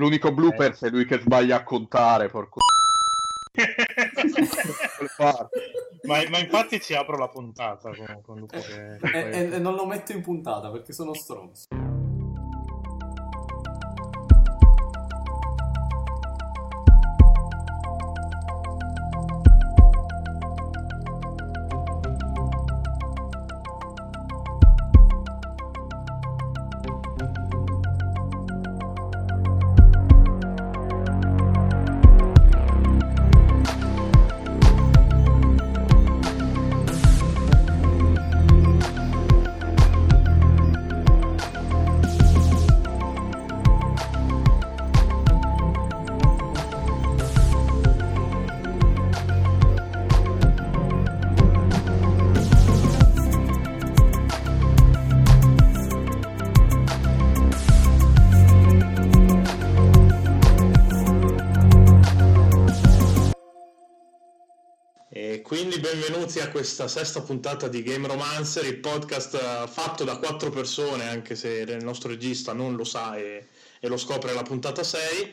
L'unico blooper eh. è lui che sbaglia a contare, porco. ma, ma, infatti ci apro la puntata con, con che... e, e, e non lo metto in puntata perché sono stronzo. Questa sesta puntata di Game Romancer, il podcast eh, fatto da quattro persone, anche se il nostro regista non lo sa e, e lo scopre alla puntata 6.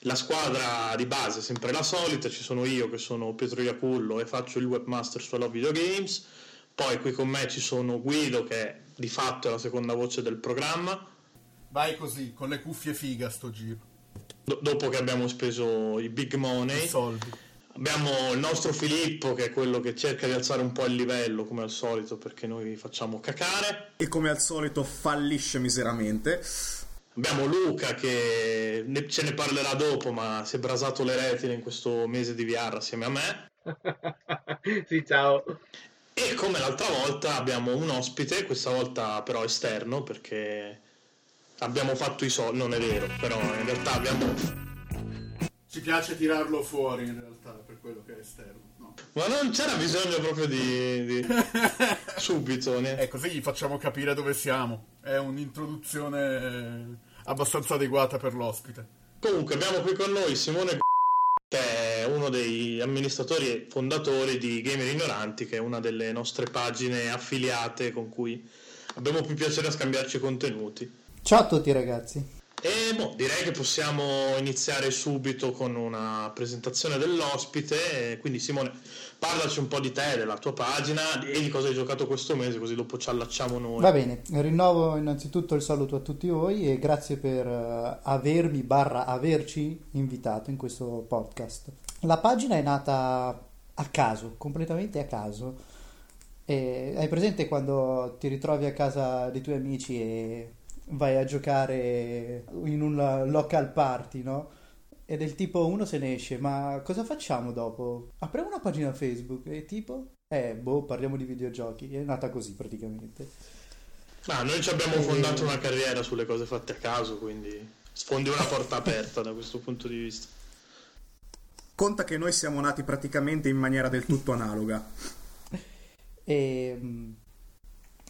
La squadra di base è sempre la solita, ci sono io che sono Pietro Iacullo e faccio il webmaster su Love Video Games, poi qui con me ci sono Guido che di fatto è la seconda voce del programma. Vai così, con le cuffie figa sto giro. Do- dopo che abbiamo speso i big money. I soldi Abbiamo il nostro Filippo che è quello che cerca di alzare un po' il livello come al solito perché noi facciamo cacare. E come al solito fallisce miseramente. Abbiamo Luca che ne, ce ne parlerà dopo ma si è brasato le retine in questo mese di VR assieme a me. sì, ciao. E come l'altra volta abbiamo un ospite, questa volta però esterno perché abbiamo fatto i soldi, non è vero, però in realtà abbiamo... Ci piace tirarlo fuori in realtà quello che è esterno. No. Ma non c'era bisogno proprio di... di... subito. Ne? E così gli facciamo capire dove siamo. È un'introduzione eh, abbastanza adeguata per l'ospite. Comunque abbiamo qui con noi Simone che è uno dei amministratori e fondatori di Gamer Ignoranti, che è una delle nostre pagine affiliate con cui abbiamo più piacere a scambiarci contenuti. Ciao a tutti ragazzi. E boh, direi che possiamo iniziare subito con una presentazione dell'ospite. Quindi, Simone, parlaci un po' di te, della tua pagina e di cosa hai giocato questo mese, così dopo ci allacciamo noi. Va bene, rinnovo innanzitutto il saluto a tutti voi e grazie per eh, avermi barra averci invitato in questo podcast. La pagina è nata a caso, completamente a caso. E hai presente quando ti ritrovi a casa dei tuoi amici e vai a giocare in un local party, no? E del tipo uno se ne esce, ma cosa facciamo dopo? Apriamo una pagina Facebook e tipo? Eh, boh, parliamo di videogiochi. È nata così praticamente. Ma noi ci abbiamo fondato una carriera sulle cose fatte a caso, quindi sfondi una porta aperta da questo punto di vista. Conta che noi siamo nati praticamente in maniera del tutto analoga. e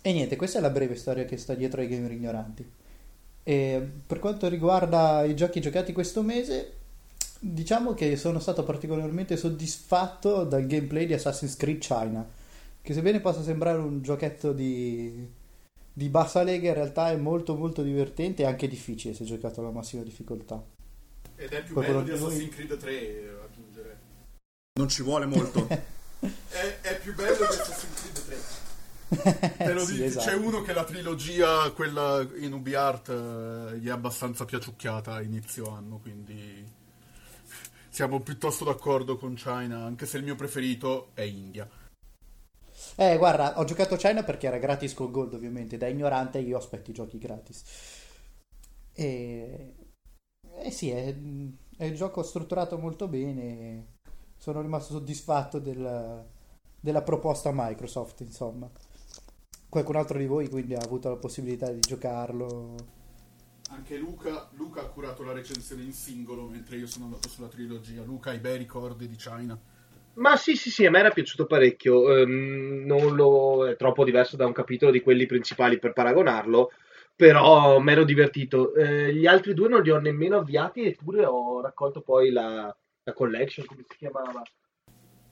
e niente, questa è la breve storia che sta dietro ai gamer ignoranti. E per quanto riguarda i giochi giocati questo mese, diciamo che sono stato particolarmente soddisfatto dal gameplay di Assassin's Creed China, che sebbene possa sembrare un giochetto di, di bassa lega, in realtà è molto molto divertente e anche difficile se giocato alla massima difficoltà. Ed è più Poi bello di Assassin's Creed 3, aggiungere. Non ci vuole molto. è, è più bello di Assassin's Creed 3. Te lo sì, dico, esatto. c'è uno che la trilogia, quella in UbiArt, eh, gli è abbastanza piaciucchiata a inizio anno, quindi siamo piuttosto d'accordo con China, anche se il mio preferito è India. Eh, guarda, ho giocato China perché era gratis con Gold, ovviamente. Da ignorante io aspetto i giochi gratis. E... Eh sì, è, è un gioco strutturato molto bene. Sono rimasto soddisfatto del, della proposta Microsoft, insomma. Qualcun altro di voi quindi ha avuto la possibilità di giocarlo? Anche Luca, Luca ha curato la recensione in singolo mentre io sono andato sulla trilogia. Luca, hai bei ricordi di China? Ma sì, sì, sì, a me era piaciuto parecchio. Um, non lo è troppo diverso da un capitolo di quelli principali per paragonarlo, però mi ero divertito. Eh, gli altri due non li ho nemmeno avviati, eppure ho raccolto poi la, la collection, come si chiamava?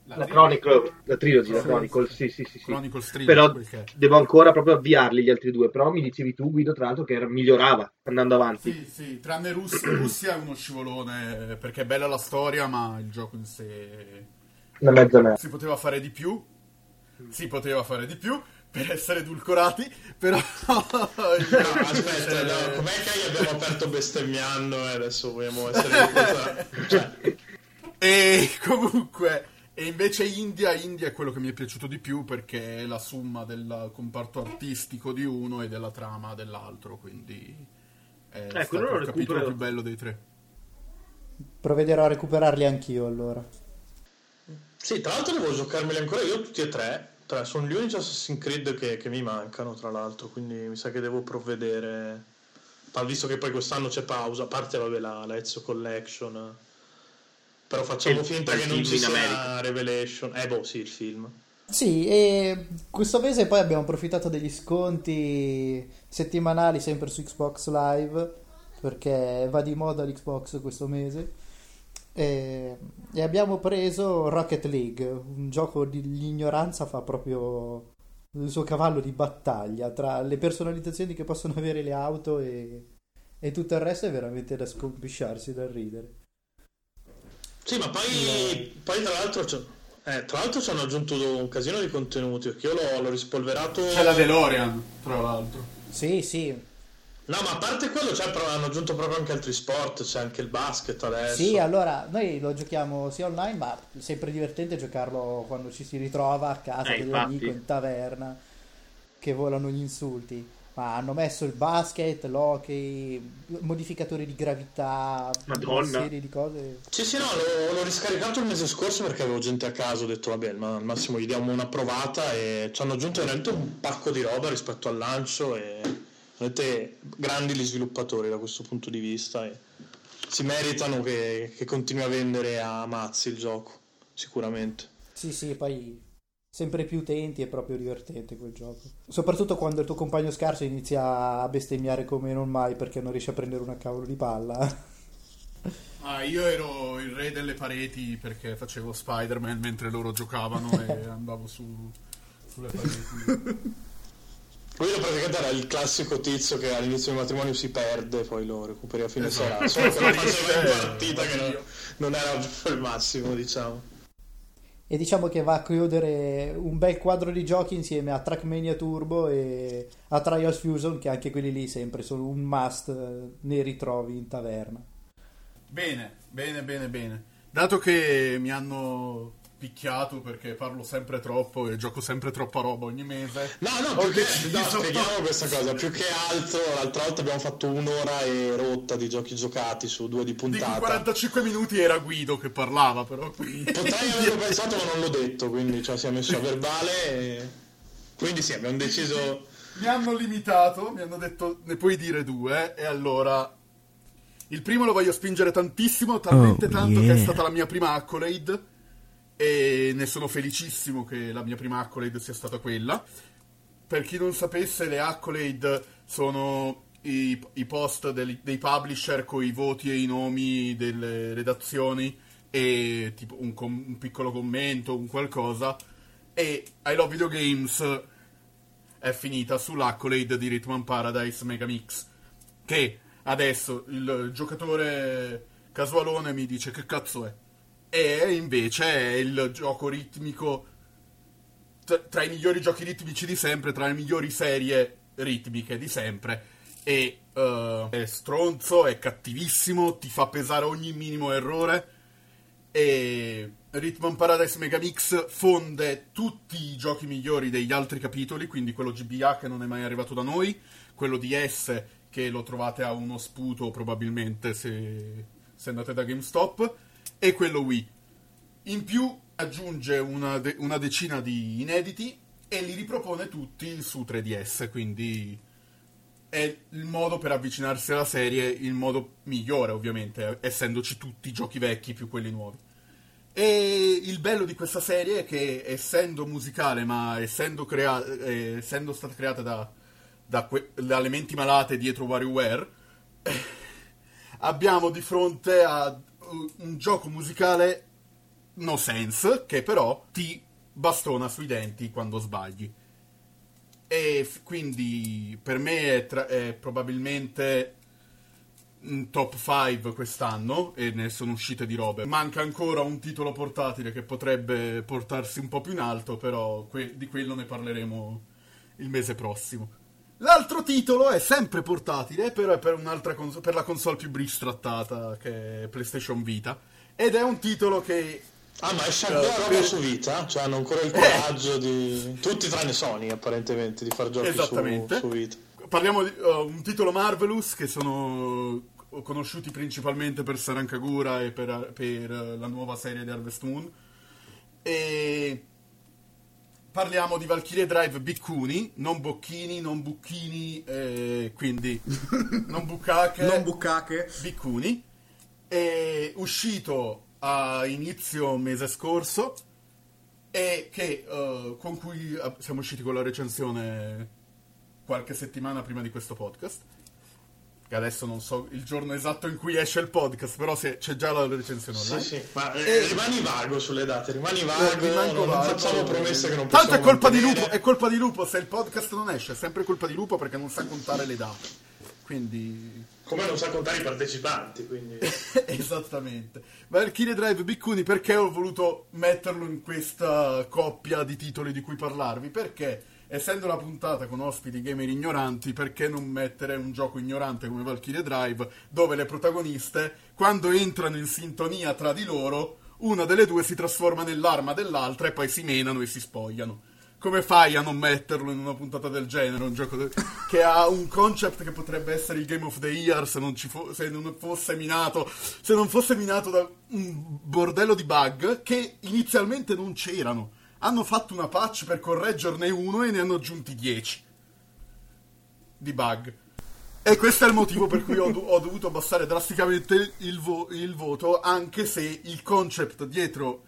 La, la Chronicle, la trilogy, la Chronicle, sì, sì, sì. sì. Chronicle Street, però devo ancora proprio avviarli gli altri due. Però mi dicevi tu, Guido, tra l'altro, che era, migliorava andando avanti. Sì, sì, tranne Russia, Russia è uno scivolone perché è bella la storia, ma il gioco in sé. Una mezza merda. Si poteva fare di più. Si poteva fare di più per essere edulcorati, però... no, aspetta, no, com'è che abbiamo aperto bestemmiando e adesso vogliamo essere... cioè... E comunque, e invece India, India è quello che mi è piaciuto di più perché è la somma del comparto artistico di uno e della trama dell'altro, quindi è ecco, stato il capitolo più bello dei tre. Provvederò a recuperarli anch'io allora. Sì, tra l'altro devo giocarmeli ancora io tutti e tre tre, sono gli unici Assassin's Creed che, che, mi mancano, tra l'altro, quindi mi sa che devo provvedere. Visto che poi quest'anno c'è pausa, a parte vabbè, la, la Ezio Collection. Però facciamo il, finta che non ci sia America. Revelation. Eh, boh, sì, il film. Sì, e questo mese poi abbiamo approfittato degli sconti settimanali sempre su Xbox Live perché va di moda l'Xbox questo mese e, e, abbiamo preso Rocket League, un gioco di l'ignoranza fa proprio il suo cavallo di battaglia tra le personalizzazioni che possono avere le auto e, e tutto il resto è veramente da scompisciarsi dal ridere. Sì, ma poi, poi tra l'altro c'è, eh, tra l'altro ci hanno aggiunto un casino di contenuti perché io l'ho, l'ho rispolverato. C'è la DeLorean, tra l'altro. Sì, sì, No, ma a parte quello cioè, hanno aggiunto proprio anche altri sport, c'è anche il basket adesso. Sì, allora noi lo giochiamo sia online, ma è sempre divertente giocarlo quando ci si ritrova a casa eh, dell'amico in taverna che volano gli insulti. Ma hanno messo il basket, l'hockey, modificatori di gravità, Madonna. una serie di cose. Sì, sì, no, l'ho, l'ho, riscaricato il mese scorso perché avevo gente a casa, ho detto vabbè, ma al massimo gli diamo una provata e ci hanno aggiunto veramente un pacco di roba rispetto al lancio e Vedete, grandi gli sviluppatori da questo punto di vista e si meritano che, che continui a vendere a mazzi il gioco, sicuramente. Sì, sì, poi sempre più utenti è proprio divertente quel gioco. Soprattutto quando il tuo compagno scarso inizia a bestemmiare come non mai perché non riesce a prendere una cavolo di palla. Ah, io ero il re delle pareti perché facevo Spider-Man mentre loro giocavano e andavo su, sulle pareti. Quello praticamente era il classico tizio che all'inizio del matrimonio si perde, poi lo recuperi a fine esatto. serata. Solo che lo faceva in partita che non, non era il massimo, diciamo. E diciamo che va a chiudere un bel quadro di giochi insieme a Trackmania Turbo e a Trials Fusion, che anche quelli lì sempre sono un must, eh, ne ritrovi in taverna. Bene, bene, bene, bene. Dato che mi hanno picchiato perché parlo sempre troppo e gioco sempre troppa roba ogni mese. No, no, più che, no spieghiamo questa cosa. Più che altro, l'altra volta abbiamo fatto un'ora e rotta di giochi giocati su due di puntata. Di 45 minuti era Guido che parlava, però. Quindi... Potrei averlo pensato, ma non l'ho detto, quindi cioè, si è messo a verbale. E... Quindi sì, abbiamo deciso. Mi hanno limitato, mi hanno detto ne puoi dire due, e allora. Il primo lo voglio spingere tantissimo, talmente oh, tanto yeah. che è stata la mia prima accolade e ne sono felicissimo che la mia prima accolade sia stata quella. Per chi non sapesse, le accolade sono i, i post dei, dei publisher con i voti e i nomi delle redazioni e tipo un, com- un piccolo commento, un qualcosa. E I Love Video Games è finita sull'accolade di Rhythm Paradise Megamix. Che adesso il giocatore casualone mi dice che cazzo è e invece è il gioco ritmico tra, i migliori giochi ritmici di sempre, tra le migliori serie ritmiche di sempre. E uh, è stronzo, è cattivissimo, ti fa pesare ogni minimo errore. E Rhythm Paradise Megamix fonde tutti i giochi migliori degli altri capitoli, quindi quello GBA che non è mai arrivato da noi, quello di S che lo trovate a uno sputo probabilmente se, se andate da GameStop e quello Wii. In più aggiunge una, de- una decina di inediti e li ripropone tutti su 3DS, quindi è il modo per avvicinarsi alla serie, il modo migliore ovviamente, essendoci tutti i giochi vecchi più quelli nuovi. E il bello di questa serie è che essendo musicale, ma essendo, crea- eh, essendo stata creata da, da, que- dalle menti malate dietro WarioWare, abbiamo di fronte a un gioco musicale no sense che però ti bastona sui denti quando sbagli. E f- quindi per me è, tra- è probabilmente un top 5 quest'anno e ne sono uscite di robe. Manca ancora un titolo portatile che potrebbe portarsi un po' più in alto, però que- di quello ne parleremo il mese prossimo. L'altro titolo è sempre portatile, però è per, un'altra cons- per la console più trattata che è PlayStation Vita. Ed è un titolo che Ah, ma esce ancora roba per... su Vita? Cioè hanno ancora il coraggio eh. di... Tutti tranne Sony, apparentemente, di far giochi. Su, su Vita. Parliamo di uh, un titolo Marvelous che sono conosciuti principalmente per Sarankagura e per, per la nuova serie di Harvest Moon. E parliamo di Valkyrie Drive Biccuni, non Bocchini, non Bucchini, eh, quindi non Buccache, non Buccache, Biccuni. È uscito a inizio mese scorso e che, uh, con cui siamo usciti con la recensione qualche settimana prima di questo podcast che adesso non so il giorno esatto in cui esce il podcast, però se, c'è già la recensione online. Sì, sì, ma eh, e... rimani vago sulle date, rimani vago, eh, non, non facciamo promesse che non possiamo Tanto è colpa, di lupo, è colpa di Lupo, se il podcast non esce è sempre colpa di Lupo perché non sa contare le date. Quindi... Come non sa contare i partecipanti, quindi... Esattamente. Valkyrie Drive Biccuni, perché ho voluto metterlo in questa coppia di titoli di cui parlarvi? Perché essendo la puntata con ospiti gamer ignoranti, perché non mettere un gioco ignorante come Valkyrie Drive, dove le protagoniste, quando entrano in sintonia tra di loro, una delle due si trasforma nell'arma dell'altra e poi si menano e si spogliano. Come fai a non metterlo in una puntata del genere? Un gioco de- che ha un concept che potrebbe essere il Game of the Year se non, fo- se non fosse minato, se non fosse minato da un bordello di bug che inizialmente non c'erano hanno fatto una patch per correggerne uno e ne hanno aggiunti 10 di bug. E questo è il motivo per cui ho, ho dovuto abbassare drasticamente il, vo- il, voto, anche se il concept dietro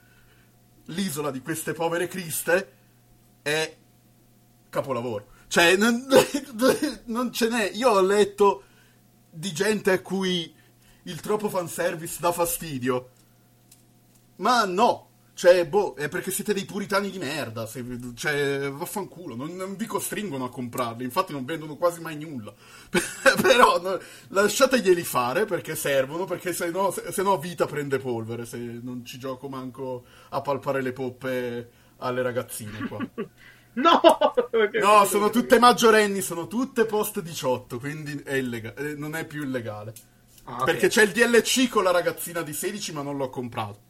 l'isola di queste povere criste è capolavoro. Cioè, non, non ce n'è. Io ho letto di gente a cui il troppo fanservice dà fastidio. Ma no, cioè, boh, è perché siete dei puritani di merda. Se, cioè, vaffanculo, non, non, vi costringono a comprarli. Infatti, non vendono quasi mai nulla. Però, no, lasciateglieli fare perché servono. Perché se no, se, se no, vita prende polvere. Se non ci gioco manco a palpare le poppe alle ragazzine qua. No! no, sono tutte maggiorenni, sono tutte post 18, quindi è illega- eh, non è più illegale. Ah, okay. Perché c'è il DLC con la ragazzina di 16, ma non l'ho comprato.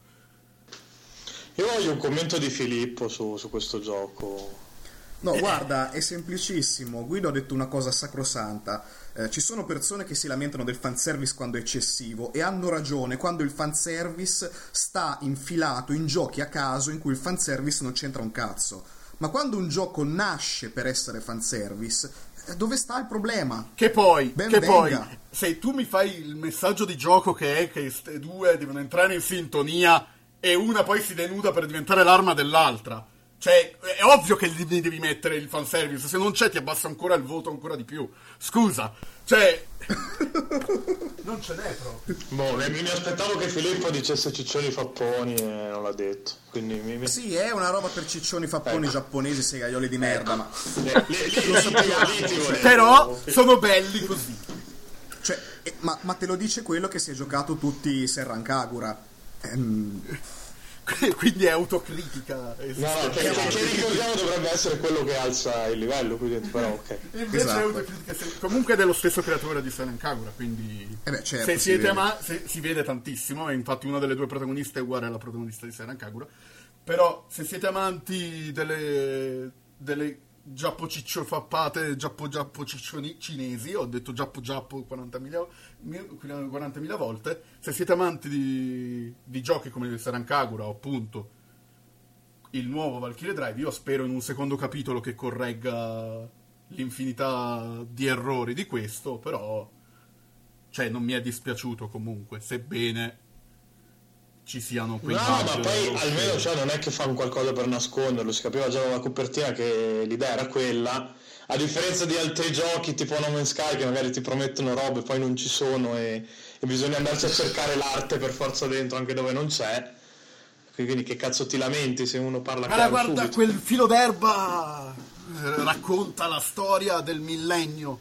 Io voglio un commento di Filippo su, su questo gioco. No, guarda, è semplicissimo. Guido ha detto una cosa sacrosanta. Eh, ci sono persone che si lamentano del fanservice quando è eccessivo e hanno ragione quando il fanservice sta infilato in giochi a caso in cui il fanservice non c'entra un cazzo. Ma quando un gioco nasce per essere fanservice, eh, dove sta il problema? Che poi, ben che poi, se tu mi fai il messaggio di gioco che è che queste due devono entrare in sintonia e una poi si denuda per diventare l'arma dell'altra. Cioè, è ovvio che gli devi mettere il fanservice, se non c'è ti abbassa ancora il voto ancora di più. Scusa, cioè... non ce n'è proprio. Boh, mi, aspettavo che Filippo dicesse ciccioni fapponi e non l'ha detto. Quindi mi. Sì, è una roba per ciccioni fapponi ecco. giapponesi, segaioli di merda, ma... Però sono belli così. Cioè, eh, ma, ma, te lo dice quello che si è giocato tutti Serran Ehm... quindi è autocritica. No, no, che, che, ricordiamo dovrebbe essere quello che alza il livello, qui dentro, però ok. Invece esatto. è autocritica, comunque è dello stesso creatore di Silent Kagura, quindi eh beh, certo, se siete ama- se, si vede tantissimo, e infatti una delle due protagoniste è uguale alla protagonista di Silent Kagura, però se siete amanti delle, delle giappo ciccio fappate, giappo giappo ciccioni cinesi, ho detto giappo giappo 40.000, 40.000 volte, se siete amanti di, di giochi come Sarankagura o appunto il nuovo Valkyrie Drive, io spero in un secondo capitolo che corregga l'infinità di errori di questo, però cioè non mi è dispiaciuto comunque, sebbene ci siano quei No, ma poi almeno cioè, non è che fanno qualcosa per nasconderlo, si capiva già dalla copertina che l'idea era quella. A differenza di altri giochi tipo No Man's Sky che magari ti promettono robe e poi non ci sono e, e bisogna andarsi a cercare l'arte per forza dentro anche dove non c'è. Quindi che cazzo ti lamenti se uno parla Allora, guarda, subito? quel filo d'erba eh, racconta la storia del millennio.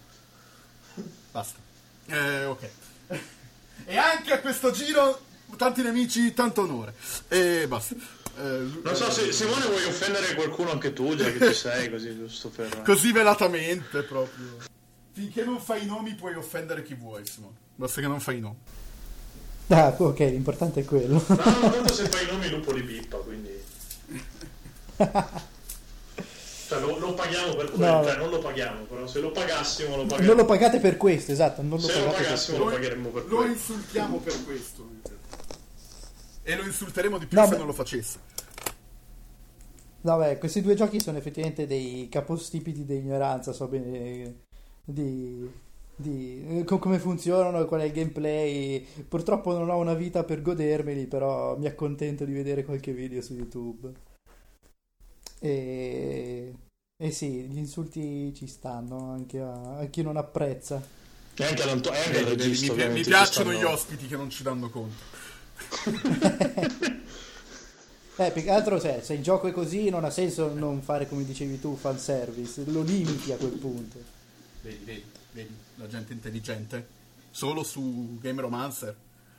Basta. Eh, ok. E anche a questo giro, tanti nemici, tanto onore. E basta. Eh, non so se Simone vuoi offendere qualcuno anche tu, già che ci sei, così giusto per. Così velatamente proprio. Finché non fai i nomi puoi offendere chi vuoi, Simone. Basta che non fai i nomi. Ah, ok, l'importante è quello. No, tanto se fai i nomi lupo li pippa, quindi. cioè, lo, lo, paghiamo per quello, no. cioè non lo paghiamo, però se lo pagassimo lo paghiamo. Non lo pagate per questo, esatto. Non lo se lo pagassimo per lo pagheremmo per questo. Lo insultiamo per questo. E lo insulteremo di più no, se beh. non lo facesse. No, beh, questi due giochi sono effettivamente dei capostipiti di ignoranza, so bene di, di eh, come funzionano, qual è il gameplay. Purtroppo non ho una vita per godermeli, però mi accontento di vedere qualche video su YouTube. E, e sì, gli insulti ci stanno anche a, a chi non apprezza. E anche, ad anche al regista, mi, mi piacciono stanno... gli ospiti che non ci danno conto. eh, più che altro se, se, il gioco è così non ha senso non fare come dicevi tu fanservice, lo limiti a quel punto. Vedi, vedi, vedi, la gente intelligente. Solo su Game Romancer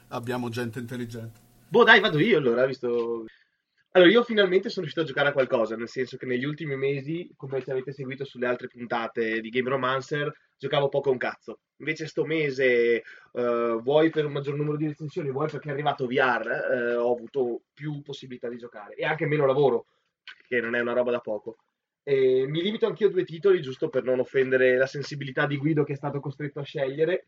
abbiamo gente intelligente. Boh, dai, vado io allora, visto allora, io finalmente sono riuscito a giocare a qualcosa, nel senso che negli ultimi mesi, come ci avete seguito sulle altre puntate di Game Romancer, giocavo poco un cazzo. Invece sto mese, uh, vuoi per un maggior numero di recensioni, vuoi perché è arrivato VR, uh, ho avuto più possibilità di giocare e anche meno lavoro, che non è una roba da poco. E mi limito anch'io a due titoli, giusto per non offendere la sensibilità di Guido che è stato costretto a scegliere.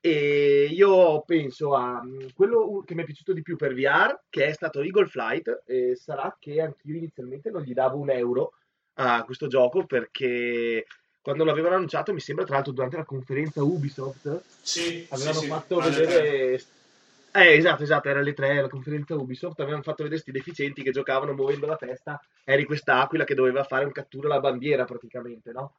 E io penso a mm, quello che mi è piaciuto di più per VR, che è stato Eagle Flight, e sarà che anch'io inizialmente non gli davo un euro a questo gioco perché quando l'avevano annunciato, mi sembra tra l'altro durante la conferenza Ubisoft, sì, avevano sì, fatto sì. vedere... Eh, esatto, esatto, era alle 3 la conferenza Ubisoft, avevano fatto vedere questi deficienti che giocavano muovendo la testa, eri quest'aquila che doveva fare un cattura alla bandiera praticamente, no?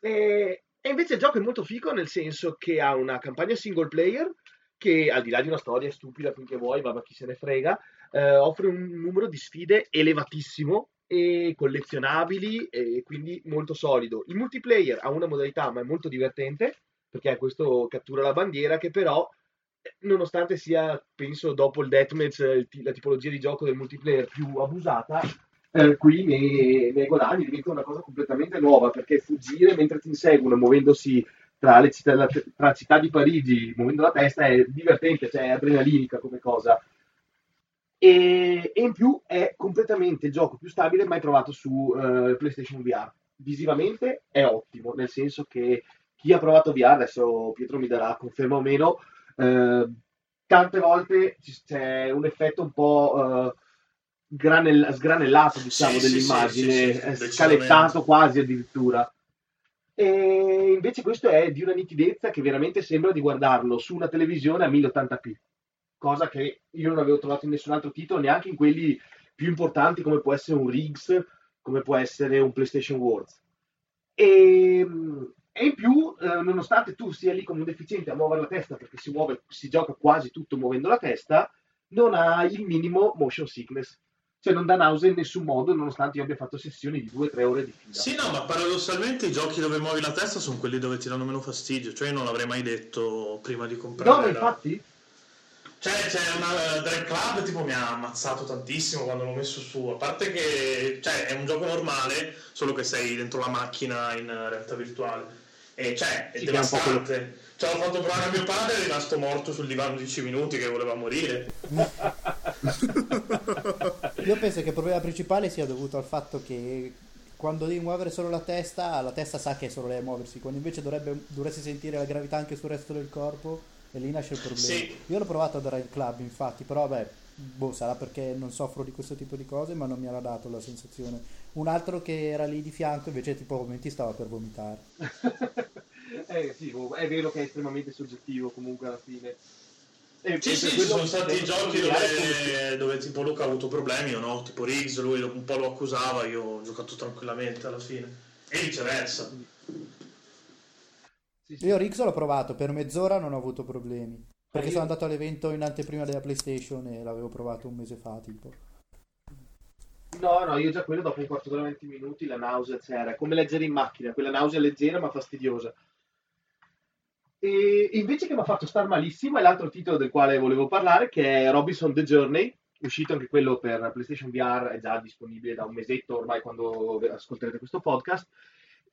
E, e invece il gioco è molto figo nel senso che ha una campagna single player che al di là di una storia stupida finché vuoi, ma chi se ne frega, eh, offre un numero di sfide elevatissimo e collezionabili e quindi molto solido. Il multiplayer ha una modalità ma è molto divertente perché è questo cattura la bandiera che però nonostante sia penso dopo il deathmatch la tipologia di gioco del multiplayer più abusata eh, qui nei, nei Golani diventa una cosa completamente nuova perché fuggire mentre ti inseguono muovendosi tra le città, la, tra città di Parigi muovendo la testa è divertente, cioè è adrenalinica come cosa e, e in più è completamente il gioco più stabile mai trovato su uh, PlayStation VR visivamente è ottimo nel senso che chi ha provato VR adesso Pietro mi darà conferma o meno eh, tante volte c'è un effetto un po' uh, granell- sgranellato diciamo, sì, dell'immagine, sì, sì, scalettato quasi addirittura. E invece questo è di una nitidezza che veramente sembra di guardarlo su una televisione a 1080p, cosa che io non avevo trovato in nessun altro titolo, neanche in quelli più importanti come può essere un Riggs, come può essere un PlayStation Worlds. E, e in più, eh, nonostante tu sia lì come un deficiente a muovere la testa, perché si, muove, si gioca quasi tutto muovendo la testa, non ha il minimo motion sickness cioè non dà nausea in nessun modo, nonostante io abbia fatto sessioni di 2-3 ore di fila. Sì, no, ma paradossalmente i giochi dove muovi la testa sono quelli dove ti danno meno fastidio, cioè io non l'avrei mai detto prima di comprare. No, ma infatti... Cioè, c'è una Drag Club tipo mi ha ammazzato tantissimo quando l'ho messo su. A parte che cioè, è un gioco normale, solo che sei dentro la macchina in realtà virtuale. E cioè, è sì, devastante. Ce l'ho fatto provare a mio padre, è rimasto morto sul divano 10 minuti che voleva morire. Io penso che il problema principale sia dovuto al fatto che quando devi muovere solo la testa, la testa sa che è solo lei a muoversi, quando invece dovrebbe, dovresti sentire la gravità anche sul resto del corpo e lì nasce il problema. Sì. Io l'ho provato ad Ride Club, infatti, però vabbè, boh, sarà perché non soffro di questo tipo di cose, ma non mi era dato la sensazione. Un altro che era lì di fianco invece tipo momenti stava per vomitare. eh sì, è vero che è estremamente soggettivo comunque alla fine. E sì, sì, ci sono stati giochi dove, dove, tipo Luca ha avuto problemi o no, tipo Riggs, lui un po' lo accusava, io ho giocato tranquillamente alla fine. E viceversa. Sì, sì. Io Riggs l'ho provato, per mezz'ora non ho avuto problemi. Perché io... sono andato all'evento in anteprima della PlayStation e l'avevo provato un mese fa, tipo. No, no, io già quello dopo un quarto d'ora, 20 minuti, la nausea c'era. Come leggere in macchina, quella nausea leggera ma fastidiosa. E invece che mi ha fatto star malissimo è l'altro titolo del quale volevo parlare, che è Robinson The Journey, uscito anche quello per PlayStation VR, è già disponibile da un mesetto ormai quando ascolterete questo podcast.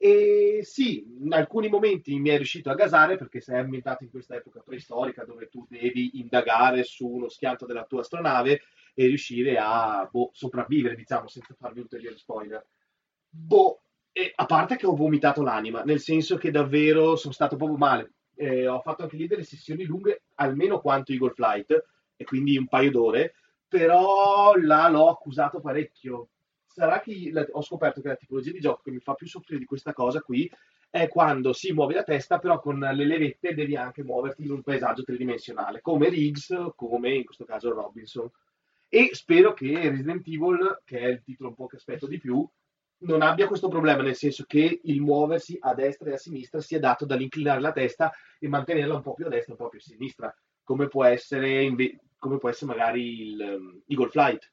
E sì, in alcuni momenti mi è riuscito a gasare perché sei ambientato in questa epoca preistorica dove tu devi indagare su uno schianto della tua astronave e riuscire a boh, sopravvivere, diciamo, senza farvi ulteriori spoiler. Boh, e a parte che ho vomitato l'anima, nel senso che davvero sono stato proprio male. Eh, ho fatto anche lì delle sessioni lunghe, almeno quanto Eagle Flight, e quindi un paio d'ore, però là l'ho accusato parecchio sarà che la, ho scoperto che la tipologia di gioco che mi fa più soffrire di questa cosa qui è quando si muove la testa, però con le levette devi anche muoverti in un paesaggio tridimensionale, come Riggs, come in questo caso Robinson. E spero che Resident Evil, che è il titolo un po' che aspetto di più, non abbia questo problema, nel senso che il muoversi a destra e a sinistra sia dato dall'inclinare la testa e mantenerla un po' più a destra e un po' più a sinistra, come può essere, come può essere magari il um, Eagle Flight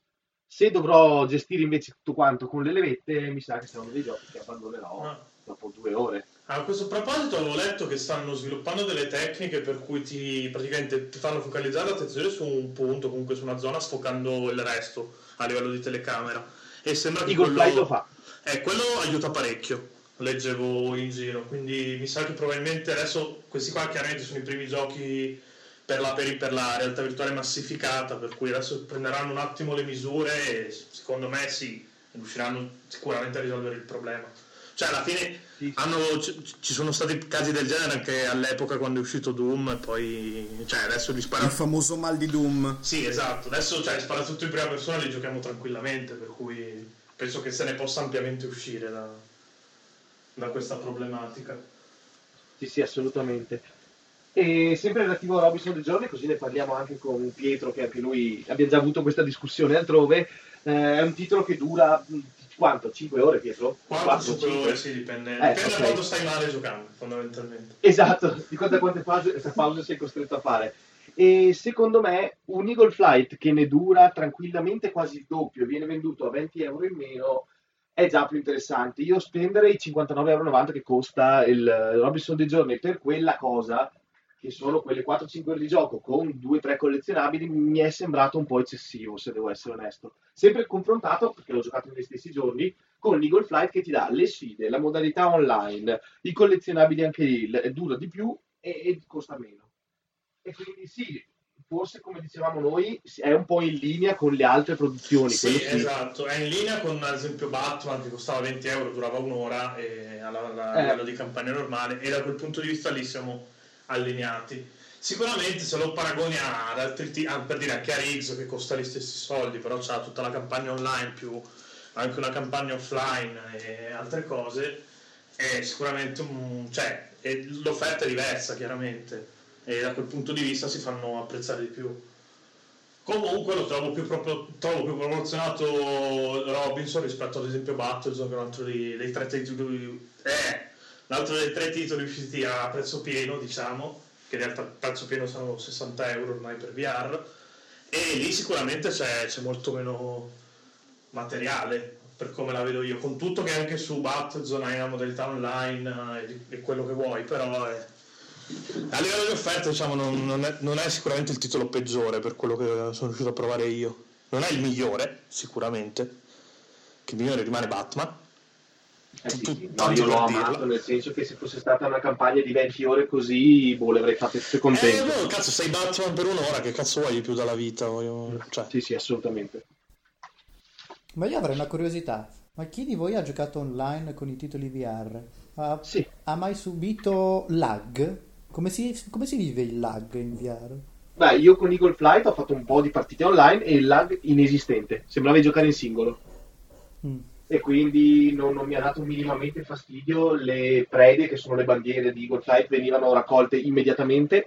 se dovrò gestire invece tutto quanto con le levette, mi sa che saranno dei giochi che abbandonerò ah. dopo due ore. A questo proposito avevo letto che stanno sviluppando delle tecniche per cui ti, praticamente ti fanno focalizzare l'attenzione su un punto, comunque su una zona, sfocando il resto a livello di telecamera. E sembra che quello... lo fa. Eh, quello aiuta parecchio, leggevo in giro, quindi mi sa che probabilmente adesso questi qua chiaramente sono i primi giochi per la, per, per la realtà virtuale massificata, per cui adesso prenderanno un attimo le misure e secondo me sì, riusciranno sicuramente a risolvere il problema. Cioè alla fine hanno, ci sono stati casi del genere anche all'epoca quando è uscito Doom e poi cioè adesso li spara... Il famoso mal di Doom. Sì, esatto, adesso cioè, spara tutto in prima persona e li giochiamo tranquillamente, per cui penso che se ne possa ampiamente uscire da, da questa problematica. Sì, sì, assolutamente. E sempre relativo a Robinson The Journey, così ne parliamo anche con Pietro, che anche lui abbiamo già avuto questa discussione altrove. Eh, è un titolo che dura quanto? 5 ore, Pietro? 4, 5 ore, sì, dipende, eh, dipende okay. da quanto stai male giocando, fondamentalmente. Esatto, di quante, quante pause, pause sei costretto a fare. E secondo me un Eagle Flight che ne dura tranquillamente quasi il doppio, viene venduto a 20 euro in meno, è già più interessante. Io spendere i 59,90 euro che costa il Robinson The Journey per quella cosa che sono quelle 4-5 ore di gioco con 2-3 collezionabili, mi è sembrato un po' eccessivo, se devo essere onesto. Sempre confrontato, perché l'ho giocato negli stessi giorni, con Eagle Flight che ti dà le sfide, la modalità online, i collezionabili anche lì, dura di più e, e costa meno. E quindi sì, forse come dicevamo noi è un po' in linea con le altre produzioni. Sì, esatto, è in linea con ad esempio Batman che costava 20 euro, durava un'ora e alla, a livello di campagna normale e da quel punto di vista lì siamo allineati. Sicuramente se lo paragoni ad altri ah, per dire anche a Riggs che costa gli stessi soldi, però c'ha tutta la campagna online più anche una campagna offline e altre cose, è sicuramente un, cioè, è, l'offerta è diversa chiaramente e da quel punto di vista si fanno apprezzare di più. Comunque lo trovo più, proprio, trovo più proporzionato Robinson rispetto ad esempio Battlezone, che è un altro dei, dei tre titoli. Eh, l'altro dei tre titoli usciti a prezzo pieno, diciamo, che in realtà a prezzo pieno sono 60 euro ormai per VR, e lì sicuramente c'è, c'è molto meno materiale, per come la vedo io, con tutto che anche su Battlezone hai una modalità online e, e quello che vuoi, però è, a livello di offerta diciamo, non, non, è, non, è, sicuramente il titolo peggiore per quello che sono riuscito a provare io. Non è il migliore, sicuramente, che il migliore rimane Batman, eh sì, sì. No, io l'ho amato nel senso che se fosse stata una campagna di 20 ore così, boh, le avrei fatte tutte contento. Eh, no, cazzo, sei Batman per un'ora, che cazzo vuoi più dalla vita? Voglio... Cioè. Sì, sì, assolutamente. Ma io avrei una curiosità. Ma chi di voi ha giocato online con i titoli VR? Ha, sì. ha mai subito lag? Come si, come si vive il lag in VR? Beh, io con Eagle Flight ho fatto un po' di partite online e il lag inesistente. Sembrava di giocare in singolo. Mm e quindi non, non, mi ha dato minimamente fastidio. Le prede, che sono le bandiere di Eagle Flight, venivano raccolte immediatamente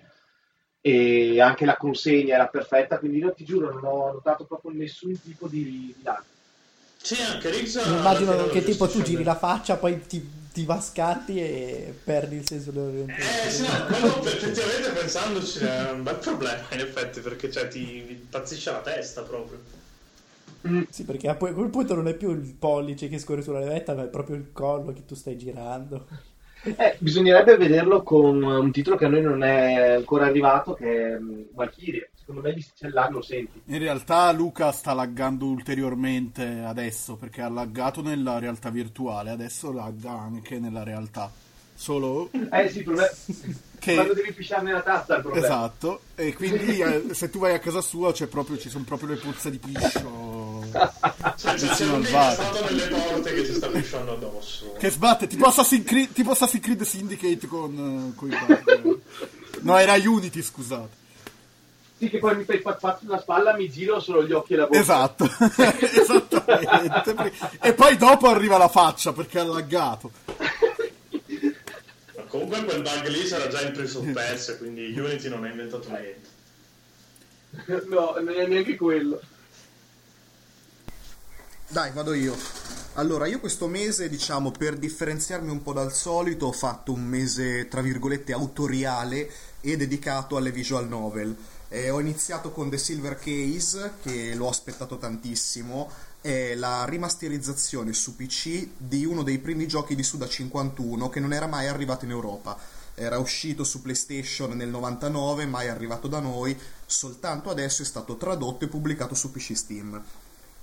e anche la consegna era perfetta, quindi io ti giuro non ho notato proprio nessun tipo di, lag. Sì, anche Riggs immagino che tipo tu giri la faccia, poi ti, ti va scatti e perdi il senso dell'orientamento. Eh sì, no, quello effettivamente pensandoci è un bel problema in effetti, perché cioè, ti impazzisce la testa proprio. Mm. Sì, perché a quel punto non è più il pollice che scorre sulla levetta, ma è proprio il collo che tu stai girando. Eh, bisognerebbe vederlo con un titolo che a noi non è ancora arrivato, che è mm, Valkyrie. Secondo me se c'è lag lo senti. In realtà Luca sta laggando ulteriormente adesso, perché ha laggato nella realtà virtuale, adesso lagga anche nella realtà. Solo... Eh sì, il problema... che... quando devi pisciare nella tazza il problema. Esatto, e quindi eh, se tu vai a casa sua proprio, ci sono proprio le puzze di piscio. Cioè, c'è un stato nelle porte che ci sta pisciando addosso. Che sbatte, tipo Assassin's Creed, tipo Assassin's Creed Syndicate con, con i No, era Unity, scusate. Sì, che poi mi fai pat sulla spalla, mi giro solo gli occhi e la bocca. Esatto, esattamente. e poi dopo arriva la faccia perché è allaggato. Comunque quel bug lì sarà già in pre quindi Unity non ha inventato niente. no, non è neanche quello. Dai, vado io. Allora, io questo mese, diciamo, per differenziarmi un po' dal solito, ho fatto un mese, tra virgolette, autoriale e dedicato alle visual novel. Eh, ho iniziato con The Silver Case, che l'ho aspettato tantissimo, è la rimasterizzazione su PC di uno dei primi giochi di Suda 51 che non era mai arrivato in Europa. Era uscito su PlayStation nel 99, mai arrivato da noi, soltanto adesso è stato tradotto e pubblicato su PC Steam.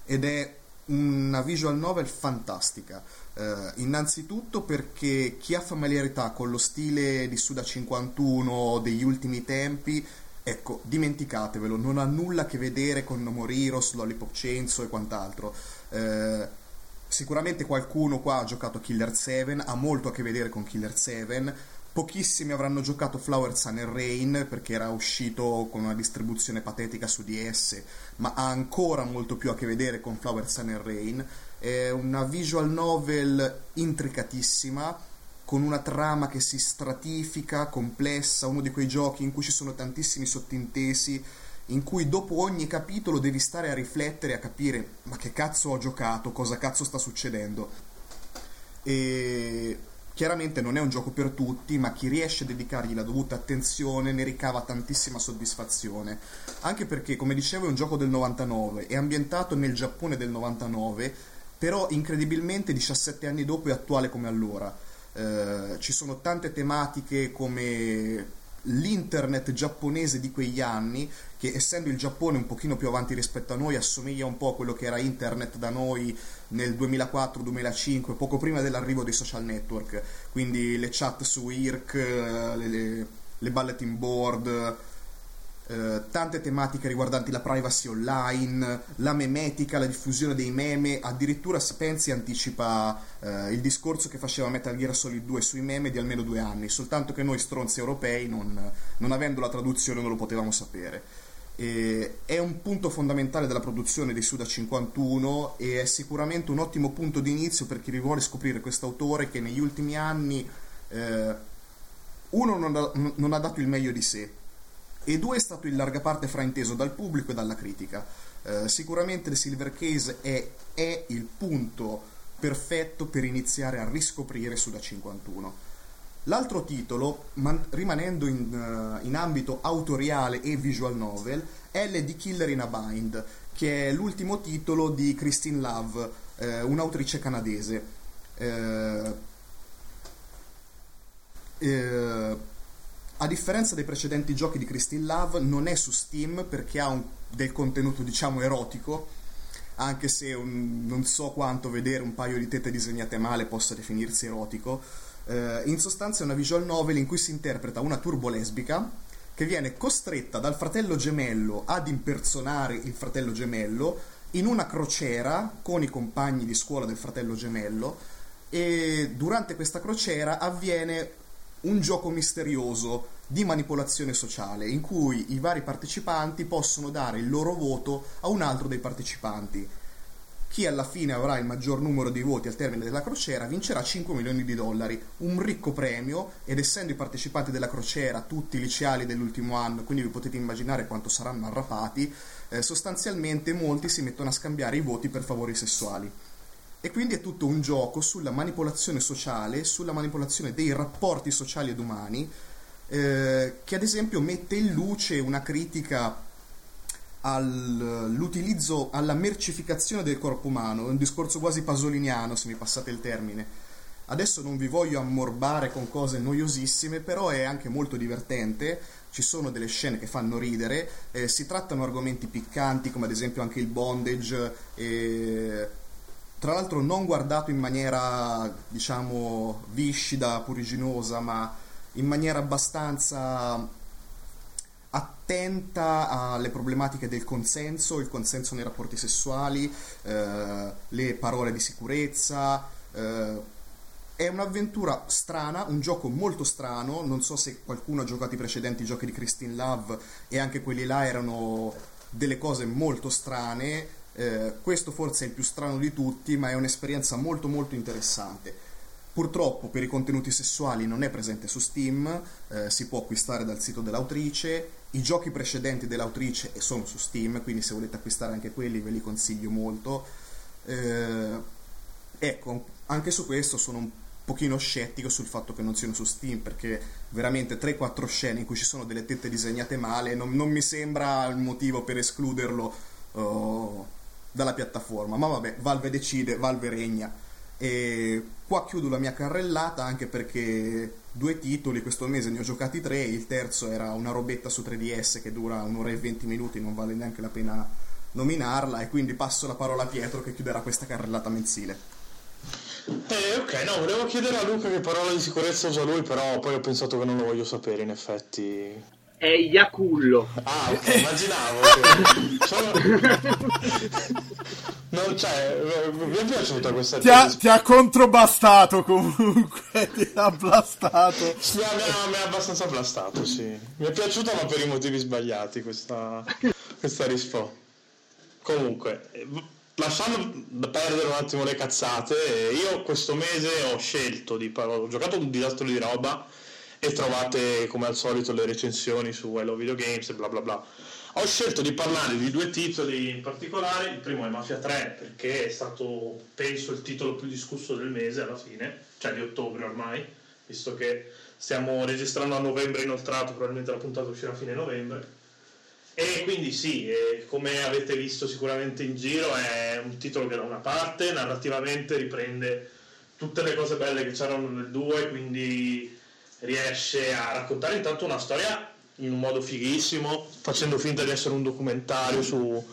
Ed è una visual novel fantastica. Eh, innanzitutto perché chi ha familiarità con lo stile di Suda 51 degli ultimi tempi Ecco, dimenticatevelo, non ha nulla a che vedere con No More Heroes, Lollipop Chainsaw e quant'altro. Eh, sicuramente qualcuno qua ha giocato Killer 7, ha molto a che vedere con Killer 7. Pochissimi avranno giocato Flower Sun and Rain perché era uscito con una distribuzione patetica su DS, ma ha ancora molto più a che vedere con Flower Sun and Rain. È una visual novel intricatissima con una trama che si stratifica, complessa, uno di quei giochi in cui ci sono tantissimi sottintesi, in cui dopo ogni capitolo devi stare a riflettere, a capire ma che cazzo ho giocato, cosa cazzo sta succedendo. E chiaramente non è un gioco per tutti, ma chi riesce a dedicargli la dovuta attenzione ne ricava tantissima soddisfazione. Anche perché, come dicevo, è un gioco del 99, è ambientato nel Giappone del 99, però incredibilmente 17 anni dopo è attuale come allora eh, ci sono tante tematiche come l'internet giapponese di quegli anni, che essendo il Giappone un pochino più avanti rispetto a noi, assomiglia un po' a quello che era internet da noi nel 2004-2005, poco prima dell'arrivo dei social network, quindi le chat su IRC, le, le, le bulletin board, eh, tante tematiche riguardanti la privacy online, la memetica, la diffusione dei meme, addirittura pensi anticipa eh, il discorso che faceva Metal Gear Solid 2 sui meme di almeno due anni, soltanto che noi stronzi europei non, non avendo la traduzione non lo potevamo sapere. E è un punto fondamentale della produzione di Suda 51 e è sicuramente un ottimo punto di inizio per chi vuole scoprire questo autore che negli ultimi anni eh, uno non ha, non ha dato il meglio di sé e due è stato in larga parte frainteso dal pubblico e dalla critica. Eh, sicuramente The Silver Case è, è, il punto perfetto per iniziare a riscoprire Suda 51. L'altro titolo, man- rimanendo in, uh, in, ambito autoriale e visual novel, è The Killer in a Bind, che è l'ultimo titolo di Christine Love, eh, un'autrice canadese. Eh, eh, a differenza dei precedenti giochi di Christine Love, non è su Steam perché ha un, del contenuto, diciamo, erotico, anche se un, non so quanto vedere un paio di tette disegnate male possa definirsi erotico. Eh, in sostanza è una visual novel in cui si interpreta una turbo lesbica che viene costretta dal fratello gemello ad impersonare il fratello gemello in una crociera con i compagni di scuola del fratello gemello e durante questa crociera avviene un gioco misterioso di manipolazione sociale in cui i vari partecipanti possono dare il loro voto a un altro dei partecipanti. Chi alla fine avrà il maggior numero di voti al termine della crociera vincerà 5 milioni di dollari, un ricco premio ed essendo i partecipanti della crociera tutti liceali dell'ultimo anno, quindi vi potete immaginare quanto saranno arrapati, eh, sostanzialmente molti si mettono a scambiare i voti per favori sessuali. E quindi è tutto un gioco sulla manipolazione sociale, sulla manipolazione dei rapporti sociali ed umani, eh, che ad esempio mette in luce una critica all'utilizzo, alla mercificazione del corpo umano, un discorso quasi pasoliniano se mi passate il termine. Adesso non vi voglio ammorbare con cose noiosissime, però è anche molto divertente, ci sono delle scene che fanno ridere, eh, si trattano argomenti piccanti come ad esempio anche il bondage, eh, tra l'altro non guardato in maniera diciamo viscida, puriginosa, ma in maniera abbastanza attenta alle problematiche del consenso, il consenso nei rapporti sessuali, eh, le parole di sicurezza. Eh, è un'avventura strana, un gioco molto strano, non so se qualcuno ha giocato i precedenti giochi di Christine Love e anche quelli là erano delle cose molto strane, eh, questo forse è il più strano di tutti, ma è un'esperienza molto molto interessante. Purtroppo per i contenuti sessuali non è presente su Steam, eh, si può acquistare dal sito dell'autrice, i giochi precedenti dell'autrice sono su Steam, quindi se volete acquistare anche quelli ve li consiglio molto. Eh, ecco, anche su questo sono un pochino scettico sul fatto che non siano su Steam perché veramente 3-4 scene in cui ci sono delle tette disegnate male non, non mi sembra il motivo per escluderlo uh, dalla piattaforma ma vabbè Valve decide, Valve regna e qua chiudo la mia carrellata anche perché due titoli questo mese ne ho giocati tre, il terzo era una robetta su 3DS che dura un'ora e 20 minuti, non vale neanche la pena nominarla e quindi passo la parola a Pietro che chiuderà questa carrellata mensile. Eh, ok, no, volevo chiedere a Luca che parola di sicurezza usa lui, però poi ho pensato che non lo voglio sapere, in effetti. È Iacullo. Ah, ok, immaginavo. Sono... Non c'è, mi è piaciuta questa ti ha, ti ha controbastato comunque, ti ha blastato. Sì, mi ha, mi ha abbastanza blastato, sì. Mi è piaciuta ma per i motivi sbagliati questa, questa risposta. Comunque, lasciando perdere un attimo le cazzate, io questo mese ho scelto di... ho giocato un disastro di roba e trovate come al solito le recensioni su Hello Video Games e bla bla bla ho scelto di parlare di due titoli in particolare, il primo è Mafia 3 perché è stato, penso, il titolo più discusso del mese alla fine, cioè di ottobre ormai, visto che stiamo registrando a novembre inoltrato, probabilmente la puntata uscirà a fine novembre. E quindi sì, come avete visto sicuramente in giro, è un titolo che da una parte narrativamente riprende tutte le cose belle che c'erano nel 2, quindi riesce a raccontare intanto una storia in un modo fighissimo, facendo finta di essere un documentario su,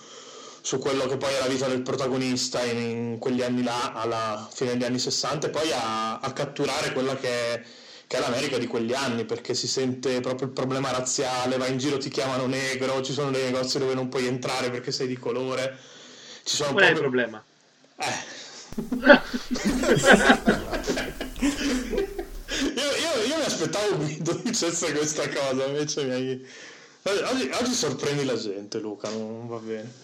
su quello che poi è la vita del protagonista in, in, quegli anni là, alla fine degli anni 60, e poi a, a catturare quella che è, che è, l'America di quegli anni, perché si sente proprio il problema razziale, vai in giro ti chiamano negro, ci sono dei negozi dove non puoi entrare perché sei di colore. Ci sono Qual proprio... è il problema? Eh. Io, mi aspettavo Guido dicesse questa cosa, invece mi hai... Oggi, oggi sorprendi la gente, Luca, non va bene.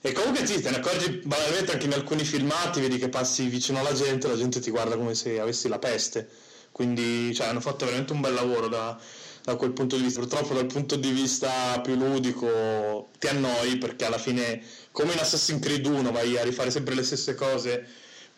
E comunque sì, te ne accorgi banalmente anche in alcuni filmati, vedi che passi vicino alla gente, la gente ti guarda come se avessi la peste. Quindi cioè, hanno fatto veramente un bel lavoro da, da quel punto di vista. Purtroppo dal punto di vista più ludico ti annoi perché alla fine, come in Assassin's Creed 1, vai a rifare sempre le stesse cose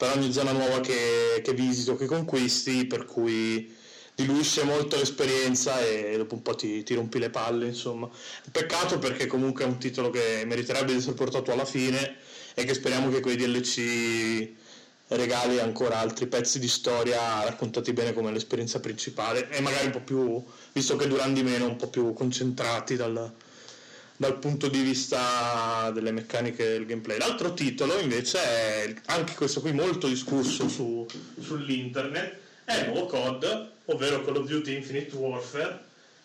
per ogni zona nuova che, che visiti o che conquisti, per cui diluisce molto l'esperienza e dopo un po' ti, ti, rompi le palle, insomma. Peccato perché comunque è un titolo che meriterebbe di essere portato alla fine e che speriamo che quei DLC regali ancora altri pezzi di storia raccontati bene come l'esperienza principale e magari un po' più, visto che durano di meno, un po' più concentrati dal, dal punto di vista delle meccaniche del gameplay. L'altro titolo invece è anche questo qui molto discusso su, sull'internet, è il nuovo COD, ovvero Call of Duty Infinite Warfare,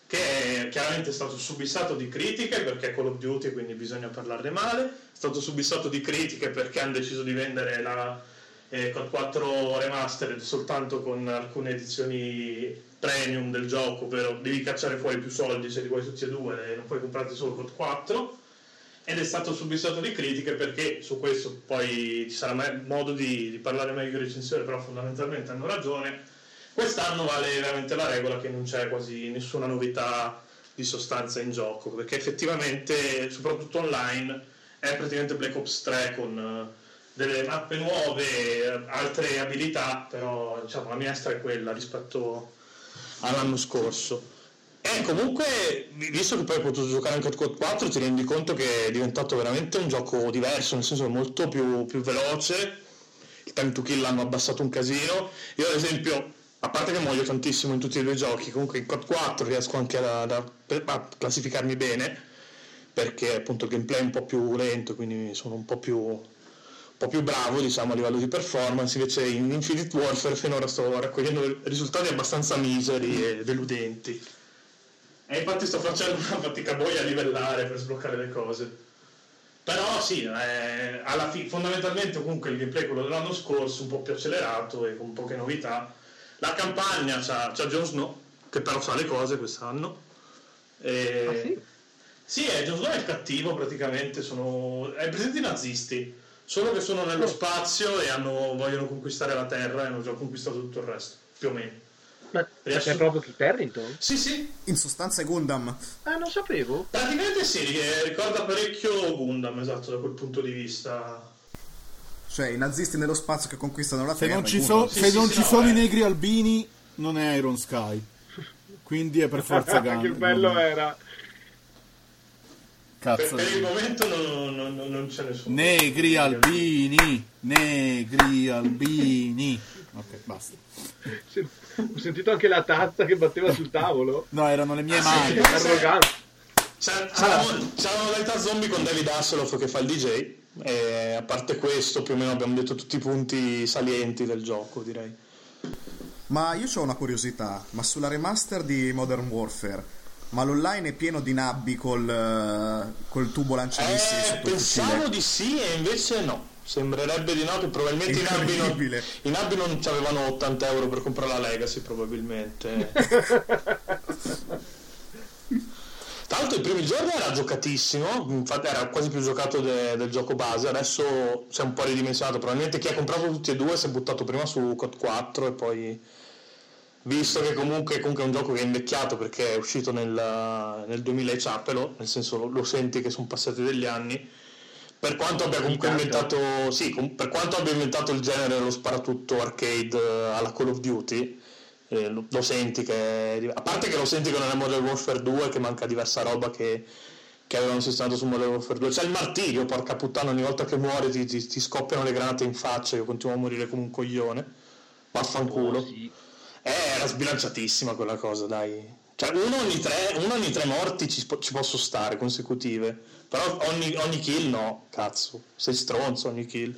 che è chiaramente stato subissato di critiche perché è Call of Duty quindi bisogna parlarne male, è stato subissato di critiche perché hanno deciso di vendere la eh, COD 4 Remastered soltanto con alcune edizioni premium del gioco, ovvero devi cacciare fuori più soldi se li vuoi tutti e due, non puoi comprarti solo COD 4 ed è stato subissato di critiche perché su questo poi ci sarà modo di, di parlare meglio in recensione, però fondamentalmente hanno ragione. Quest'anno vale veramente la regola che non c'è quasi nessuna novità di sostanza in gioco, perché effettivamente, soprattutto online, è praticamente Black Ops 3 con eh, delle mappe nuove, altre abilità, però diciamo, la minestra è quella rispetto all'anno scorso. E comunque, visto che poi hai potuto giocare anche a COD 4, ti rendi conto che è diventato veramente un gioco diverso, nel senso molto più, più veloce, il time to kill l'hanno abbassato un casino. Io ad esempio, a parte che muoio tantissimo in tutti e due i giochi, comunque in COD 4 riesco anche a, a, a classificarmi bene, perché appunto il gameplay è un po' più lento, quindi sono un po' più, po' più bravo diciamo, a livello di performance, invece in Infinite Warfare finora sto raccogliendo risultati abbastanza miseri e deludenti. E infatti sto facendo una fatica boia a livellare per sbloccare le cose. Però sì, eh, alla fi- fondamentalmente comunque il gameplay è quello dell'anno scorso, un po' più accelerato e con poche novità. La campagna c'ha, c'ha Jon Snow, che però sa le cose quest'anno. E... Ah, sì? Sì, è Jon Snow è il cattivo praticamente, sono... è presente i nazisti, solo che sono nello spazio e hanno... vogliono conquistare la Terra e hanno già conquistato tutto il resto, più o meno. Ma Riassu- c'è proprio Kit Harington? Sì, sì, In sostanza è Gundam. Ah, non sapevo. Praticamente sì, eh, ricorda parecchio Gundam, esatto, da quel punto di vista. Cioè, i nazisti nello spazio che conquistano la Se Terra. non ci, Gundam. so- Sì, se sì, non sì, ci no, sono eh. i negri albini, non è Iron Sky. Quindi è per forza Gun. che bello era. Per, Cazzo. per il momento non, non- non- non c'è nessuno. Negri albini, negri albini. Ok, basta. Ho sentito anche la tazza che batteva sul tavolo. No, erano le mie Ah, mani. sì. Arrogante. C'è, c'è, la, c'è la modalità zombie con David Hasselhoff che fa il DJ. E a parte questo, più o meno abbiamo detto tutti i punti salienti del gioco, direi. Ma io ho una curiosità, ma sulla remaster di Modern Warfare, ma l'online è pieno di nabbi col, eh, col tubo lanciamissili Eh, sotto il pensavo di sì e invece no. Sembrerebbe di no, che probabilmente i nabbi, non, i nabbi non ci avevano 80 euro per comprare la Legacy, probabilmente. Tra l'altro i primi giorni era giocatissimo, infatti era quasi più giocato de- del gioco base, adesso si è un po' ridimensionato, probabilmente chi ha comprato tutti e due si è buttato prima su COD 4 e poi visto che comunque, comunque è un gioco che è invecchiato perché è uscito nel, nel 2000 e ciapelo, nel senso lo, lo senti che sono passati degli anni, per quanto abbia comunque inventato, sì, per quanto abbia inventato il genere dello sparatutto arcade eh, alla Call of Duty, eh, lo, lo senti che, a parte che lo senti che non è Modern Warfare 2, che manca diversa roba che, che avevano sistemato su Modern Warfare 2, c'è il martirio, porca puttana, ogni volta che muore ti, ti- ti scoppiano le granate in faccia, io continuo a morire come un coglione, vaffanculo. Oh, sì. Eh, era sbilanciatissima quella cosa, dai. Cioè, uno ogni tre, uno ogni tre morti ci, ci posso stare consecutive. Però ogni, ogni kill no, cazzo. Sei stronzo ogni kill.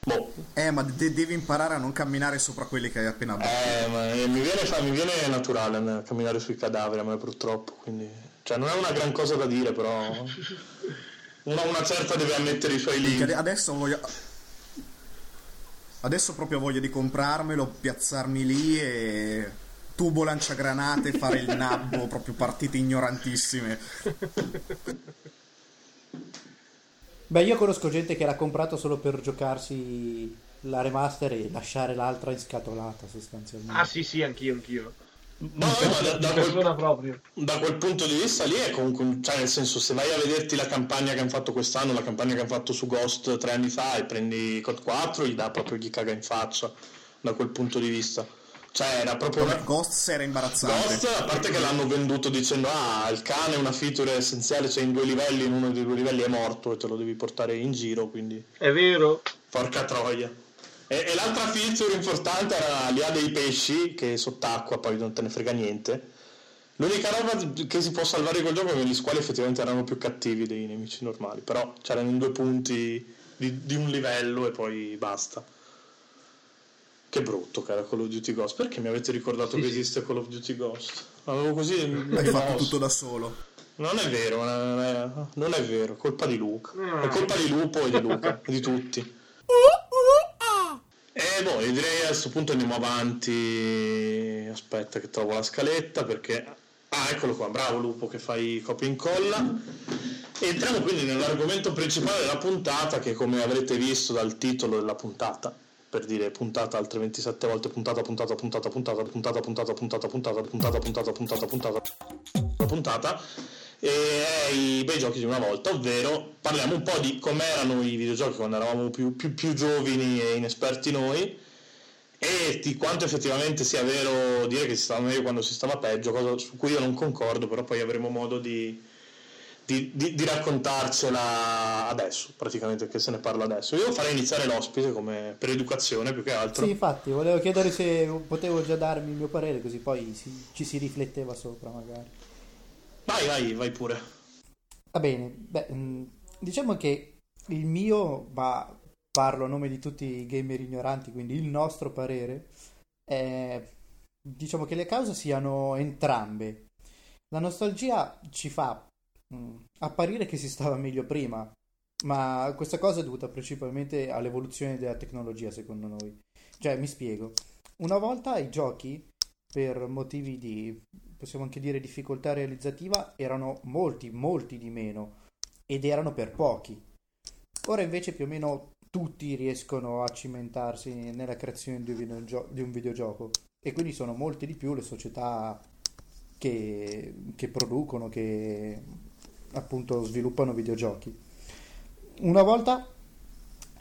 Boh. Eh, ma de- devi imparare a non camminare sopra quelli che hai appena battuto. Eh, ma eh, mi, viene, fa- mi viene naturale camminare sui cadaveri a me purtroppo. Quindi. Cioè, non è una gran cosa da dire, però. Una, una certa deve ammettere i suoi limiti. ade- adesso voglio... Adesso proprio ho voglia di comprarmelo, piazzarmi lì e... Tubo lanciagranate, fare il nabbo, proprio partite ignorantissime. Beh, io conosco gente che l'ha comprato solo per giocarsi la remaster e lasciare l'altra inscatolata sostanzialmente. Ah, sì, sì, anch'io, anch'io. No, ma da, da quel, da quel punto di vista lì è comunque, un- cioè nel senso se vai a vederti la campagna che hanno fatto quest'anno, la campagna che hanno fatto su Ghost tre anni fa e prendi COD 4, gli dà proprio gli caga in faccia da quel punto di vista. Cioè era proprio una... Ghosts era imbarazzante. Ghost, a parte che l'hanno venduto dicendo ah il cane è una feature essenziale, c'è in due livelli, in uno dei due livelli è morto e te lo devi portare in giro, quindi È vero. porca troia. E, e l'altra feature importante era li ha dei pesci che sott'acqua poi non te ne frega niente. L'unica roba che si può salvare col gioco è che gli squali effettivamente erano più cattivi dei nemici normali, però c'erano in due punti di, di un livello e poi basta. Che brutto che era Call of Duty Ghost. Perché mi avete ricordato Sì, che esiste Call of Duty Ghost? Avevo così. Hai fatto tutto da solo. Non è vero, non è, non è vero, colpa di Luca. È colpa di Lupo e di Luca, di tutti. E boh, direi a questo punto andiamo avanti. Aspetta che trovo la scaletta perché. Ah, eccolo qua, bravo Lupo che fai copia e incolla. Entriamo quindi nell'argomento principale della puntata, che come avrete visto dal titolo della puntata, per dire puntata altre 27 volte, puntata, puntata, puntata, puntata, puntata, puntata, puntata, puntata, puntata, puntata, puntata, puntata, puntata, e è i bei giochi di una volta, ovvero parliamo un po' di com'erano i videogiochi quando eravamo più, più, più giovani e inesperti noi e di quanto effettivamente sia vero dire che si stava meglio quando si stava peggio, cosa su cui io non concordo, però poi avremo modo di, di, di, di raccontarcela adesso, praticamente, che se ne parla adesso. Io farei iniziare l'ospite come per educazione più che altro. Sì, infatti, volevo chiedere se potevo già darmi il mio parere, così poi si, ci si rifletteva sopra magari. Vai, vai, vai pure. Va bene, beh, diciamo che il mio, ma parlo a nome di tutti i gamer ignoranti, quindi il nostro parere, è, diciamo che le cause siano entrambe. La nostalgia ci fa mm, apparire che si stava meglio prima, ma questa cosa è dovuta principalmente all'evoluzione della tecnologia, secondo noi. Cioè, mi spiego. Una volta i giochi, per motivi di, possiamo anche dire, difficoltà realizzativa, erano molti, molti di meno ed erano per pochi. Ora invece più o meno tutti riescono a cimentarsi nella creazione di un, videogio- di un videogioco e quindi sono molte di più le società che, che producono, che appunto sviluppano videogiochi. Una volta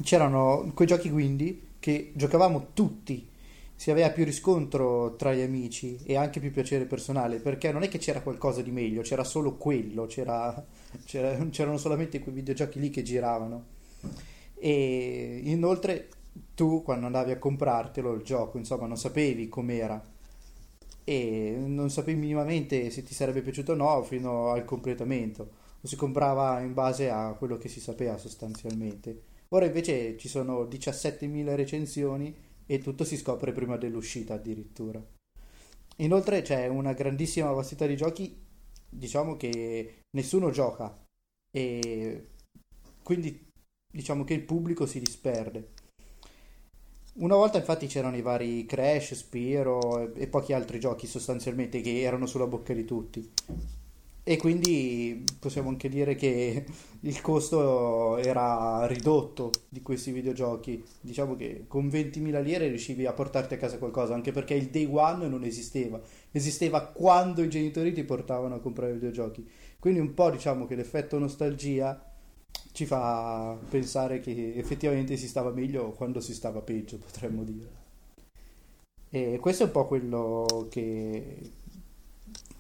c'erano quei giochi quindi che giocavamo tutti, si aveva più riscontro tra gli amici e anche più piacere personale, perché non è che c'era qualcosa di meglio, c'era solo quello, c'era, c'era, c'erano solamente quei videogiochi lì che giravano. E inoltre tu quando andavi a comprartelo il gioco insomma non sapevi com'era. E non sapevi minimamente se ti sarebbe piaciuto o no fino al completamento. Lo si comprava in base a quello che si sapeva sostanzialmente. Ora invece ci sono 17.000 recensioni e tutto si scopre prima dell'uscita addirittura inoltre c'è una grandissima vastità di giochi diciamo che nessuno gioca e quindi diciamo che il pubblico si disperde. Una volta infatti c'erano i vari Crash, Spiro e, e pochi altri giochi sostanzialmente che erano sulla bocca di tutti. E quindi possiamo anche dire che il costo era ridotto di questi videogiochi. Diciamo che con 20.000 lire riuscivi a portarti a casa qualcosa, anche perché il day one non esisteva. Esisteva quando i genitori ti portavano a comprare videogiochi. Quindi un po' diciamo che l'effetto nostalgia ci fa pensare che effettivamente si stava meglio quando si stava peggio, potremmo dire. E questo è un po' quello che,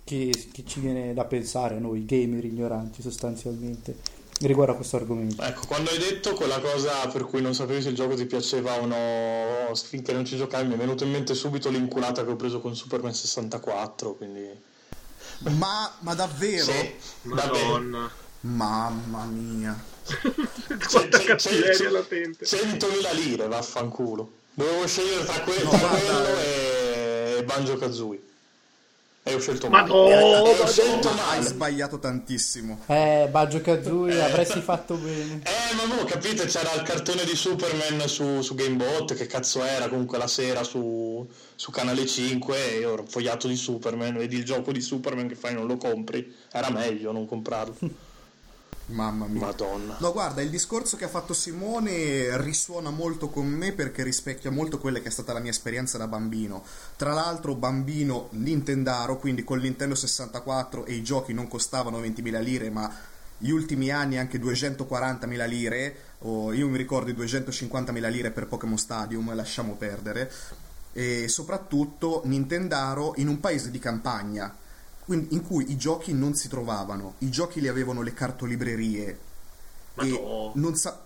che, che ci viene da pensare a noi gamer ignoranti sostanzialmente riguardo a questo argomento. Ecco, quando hai detto quella cosa per cui non sapevi se il gioco ti piaceva o no, finché non ci giocavi, mi è venuto in mente subito l'inculata che ho preso con Superman 64, quindi... Ma, ma davvero? Sì, Madonna. Mamma mia. Quanta cattiveria latente. 100.000 lire, vaffanculo. Dovevo scegliere tra, que- no, tra quello e Banjo Kazooie. E ho scelto male. Madonna, eh, ho scelto Hai male. sbagliato tantissimo. Eh, Baggio Kazooie, Eh. avresti fatto bene. Eh, ma no, capite, c'era il cartone di Superman su, su Gamebot, che cazzo era, comunque la sera su, su Canale 5, e io ero fogliato di Superman, vedi il gioco di Superman che fai non lo compri, era meglio non comprarlo. Mamma mia. Madonna. No, guarda, il discorso che ha fatto Simone risuona molto con me perché rispecchia molto quella che è stata la mia esperienza da bambino. Tra l'altro, bambino Nintendaro, quindi con Nintendo 64 e i giochi non costavano 20.000 lire, ma gli ultimi anni anche 240.000 lire, o io mi ricordo i 250.000 lire per Pokémon Stadium, lasciamo perdere. E soprattutto Nintendaro in un paese di campagna in cui i giochi non si trovavano, i giochi li avevano le cartolibrerie. Ma e no. non sa-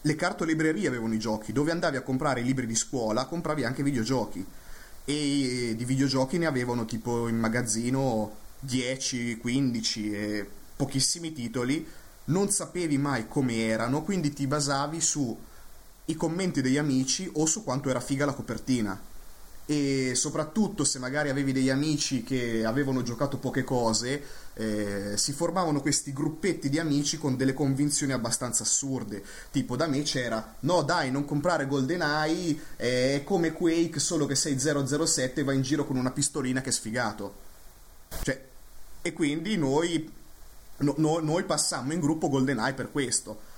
le cartolibrerie avevano i giochi, dove andavi a comprare i libri di scuola, compravi anche videogiochi. E di videogiochi ne avevano tipo in magazzino 10, 15 e pochissimi titoli, non sapevi mai come erano, quindi ti basavi su i commenti degli amici o su quanto era figa la copertina e soprattutto se magari avevi degli amici che avevano giocato poche cose, eh, si formavano questi gruppetti di amici con delle convinzioni abbastanza assurde. Tipo, da me c'era: no, dai, non comprare GoldenEye, è come Quake, solo che sei 007 e vai in giro con una pistolina che è sfigato. Cioè, e quindi noi, no- no- noi passammo in gruppo GoldenEye per questo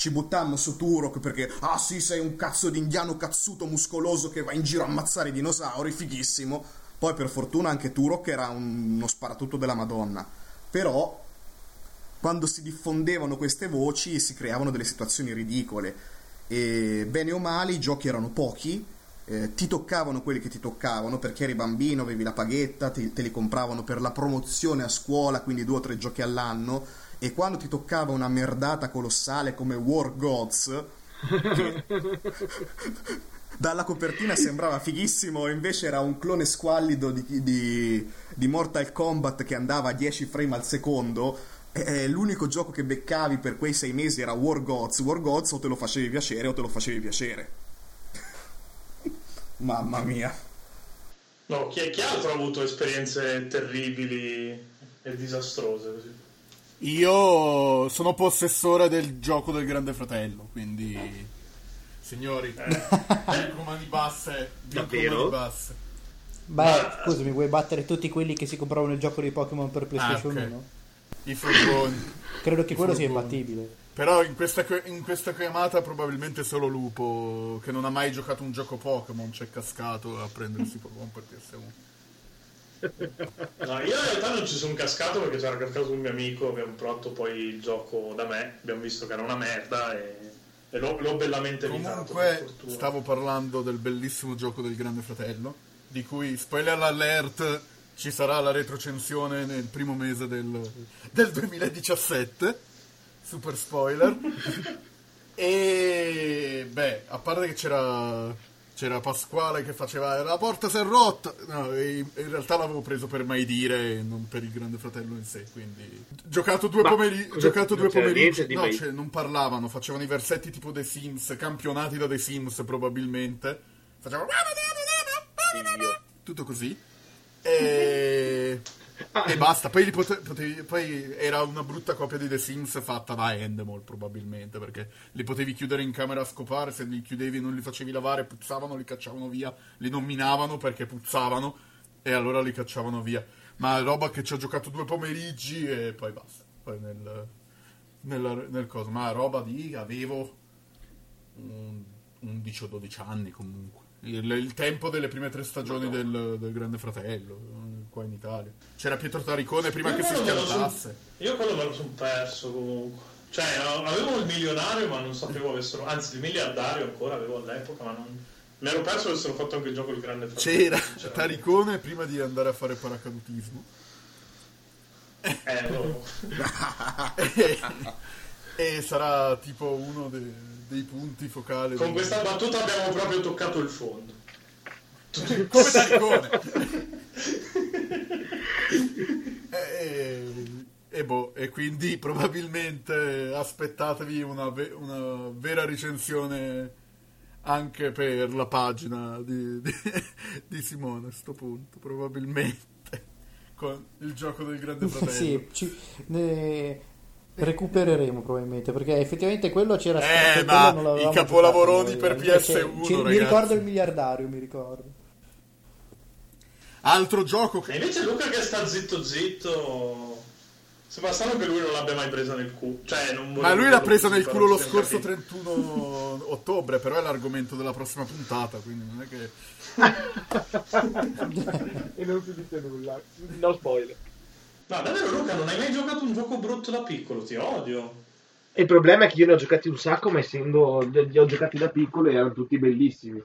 ci buttammo su Turok perché, ah sì, sei un cazzo di indiano cazzuto muscoloso che va in giro a ammazzare i dinosauri, fighissimo. Poi per fortuna anche Turok era un- uno sparatutto della Madonna. Però, quando si diffondevano queste voci si creavano delle situazioni ridicole. E bene o male i giochi erano pochi, eh, ti toccavano quelli che ti toccavano perché eri bambino, avevi la paghetta, ti, te li compravano per la promozione a scuola, quindi due o tre giochi all'anno, e quando ti toccava una merdata colossale come War Gods, che dalla copertina sembrava fighissimo, invece era un clone squallido di, di, di Mortal Kombat che andava a 10 frame al secondo, e l'unico gioco che beccavi per quei sei mesi era War Gods. War Gods o te lo facevi piacere o te lo facevi piacere. Mamma mia. No, chi, chi, altro ha avuto esperienze terribili e disastrose così? Io sono possessore del gioco del Grande Fratello, quindi signori, eh. mani basse, davvero? basse. Beh, Ma... scusami, vuoi battere tutti quelli che si compravano il gioco di Pokémon per PlayStation ah, okay. 1? I furgoni. Credo che I quello furgoni. sia imbattibile. Però in questa, in questa, chiamata probabilmente solo Lupo, che non ha mai giocato un gioco Pokémon, c'è cascato a prendersi Pokémon per PS1. No, io in realtà non ci sono cascato perché c'era cascato un mio amico, abbiamo provato poi il gioco da me, abbiamo visto che era una merda e, e l'ho, l'ho, bellamente evitato. Comunque stavo parlando del bellissimo gioco del Grande Fratello, di cui, spoiler alert, ci sarà la retrocensione nel primo mese del, del 2017 super spoiler. e beh, a parte che c'era, c'era Pasquale che faceva la porta si è rotta. No, in realtà l'avevo preso per mai dire non per il Grande Fratello in sé. Quindi, giocato due, pomeri- giocato due pomeriggi. No, cioè, non parlavano, facevano i versetti tipo The Sims, campionati da The Sims probabilmente. Facevano. Tutto così. E e basta. Poi, pote- potevi, poi, era una brutta copia di The Sims fatta da Endemol, probabilmente. Perché li potevi chiudere in camera a scopare. Se li chiudevi e non li facevi lavare, puzzavano, li cacciavano via. Li nominavano perché puzzavano. E allora li cacciavano via. Ma roba che ci ho giocato due pomeriggi e poi basta. Poi nel, nel, nel coso. Ma roba di avevo 11 o 12 anni comunque. Il, il, tempo delle prime tre stagioni del, del, Grande Fratello, qua in Italia. C'era Pietro Taricone prima io che si schiantasse. Io quello me lo sono perso comunque. Cioè, avevo il milionario, ma non sapevo avessero. Anzi, il miliardario ancora avevo all'epoca, ma non. Mi ero perso che avessero fatto anche il gioco del Grande Fratello. C'era Taricone prima di andare a fare paracadutismo. Eh, no. e, e sarà tipo uno dei dei punti focali. Con questa battuta abbiamo proprio toccato il fondo. Come Taricone. e, e, boh, e quindi probabilmente aspettatevi una, ve- una vera recensione anche per la pagina di, di, di Simone a questo punto, probabilmente. Con il gioco del grande fratello. sì, ci, ne, recupereremo probabilmente perché effettivamente quello c'era eh, stato ma i capolavoroni per PS1 ci, mi ricordo il miliardario mi ricordo altro gioco che... e invece Luca che sta zitto zitto sembra strano che lui non l'abbia mai presa nel culo cioè, ma lui l'ha presa nel culo lo scorso 31 ottobre però è l'argomento della prossima puntata quindi non è che e non si dice nulla no spoiler No, davvero Luca, non hai mai giocato un gioco brutto da piccolo, ti odio. il problema è che io ne ho giocati un sacco, ma essendo li ho giocati da piccolo e erano tutti bellissimi.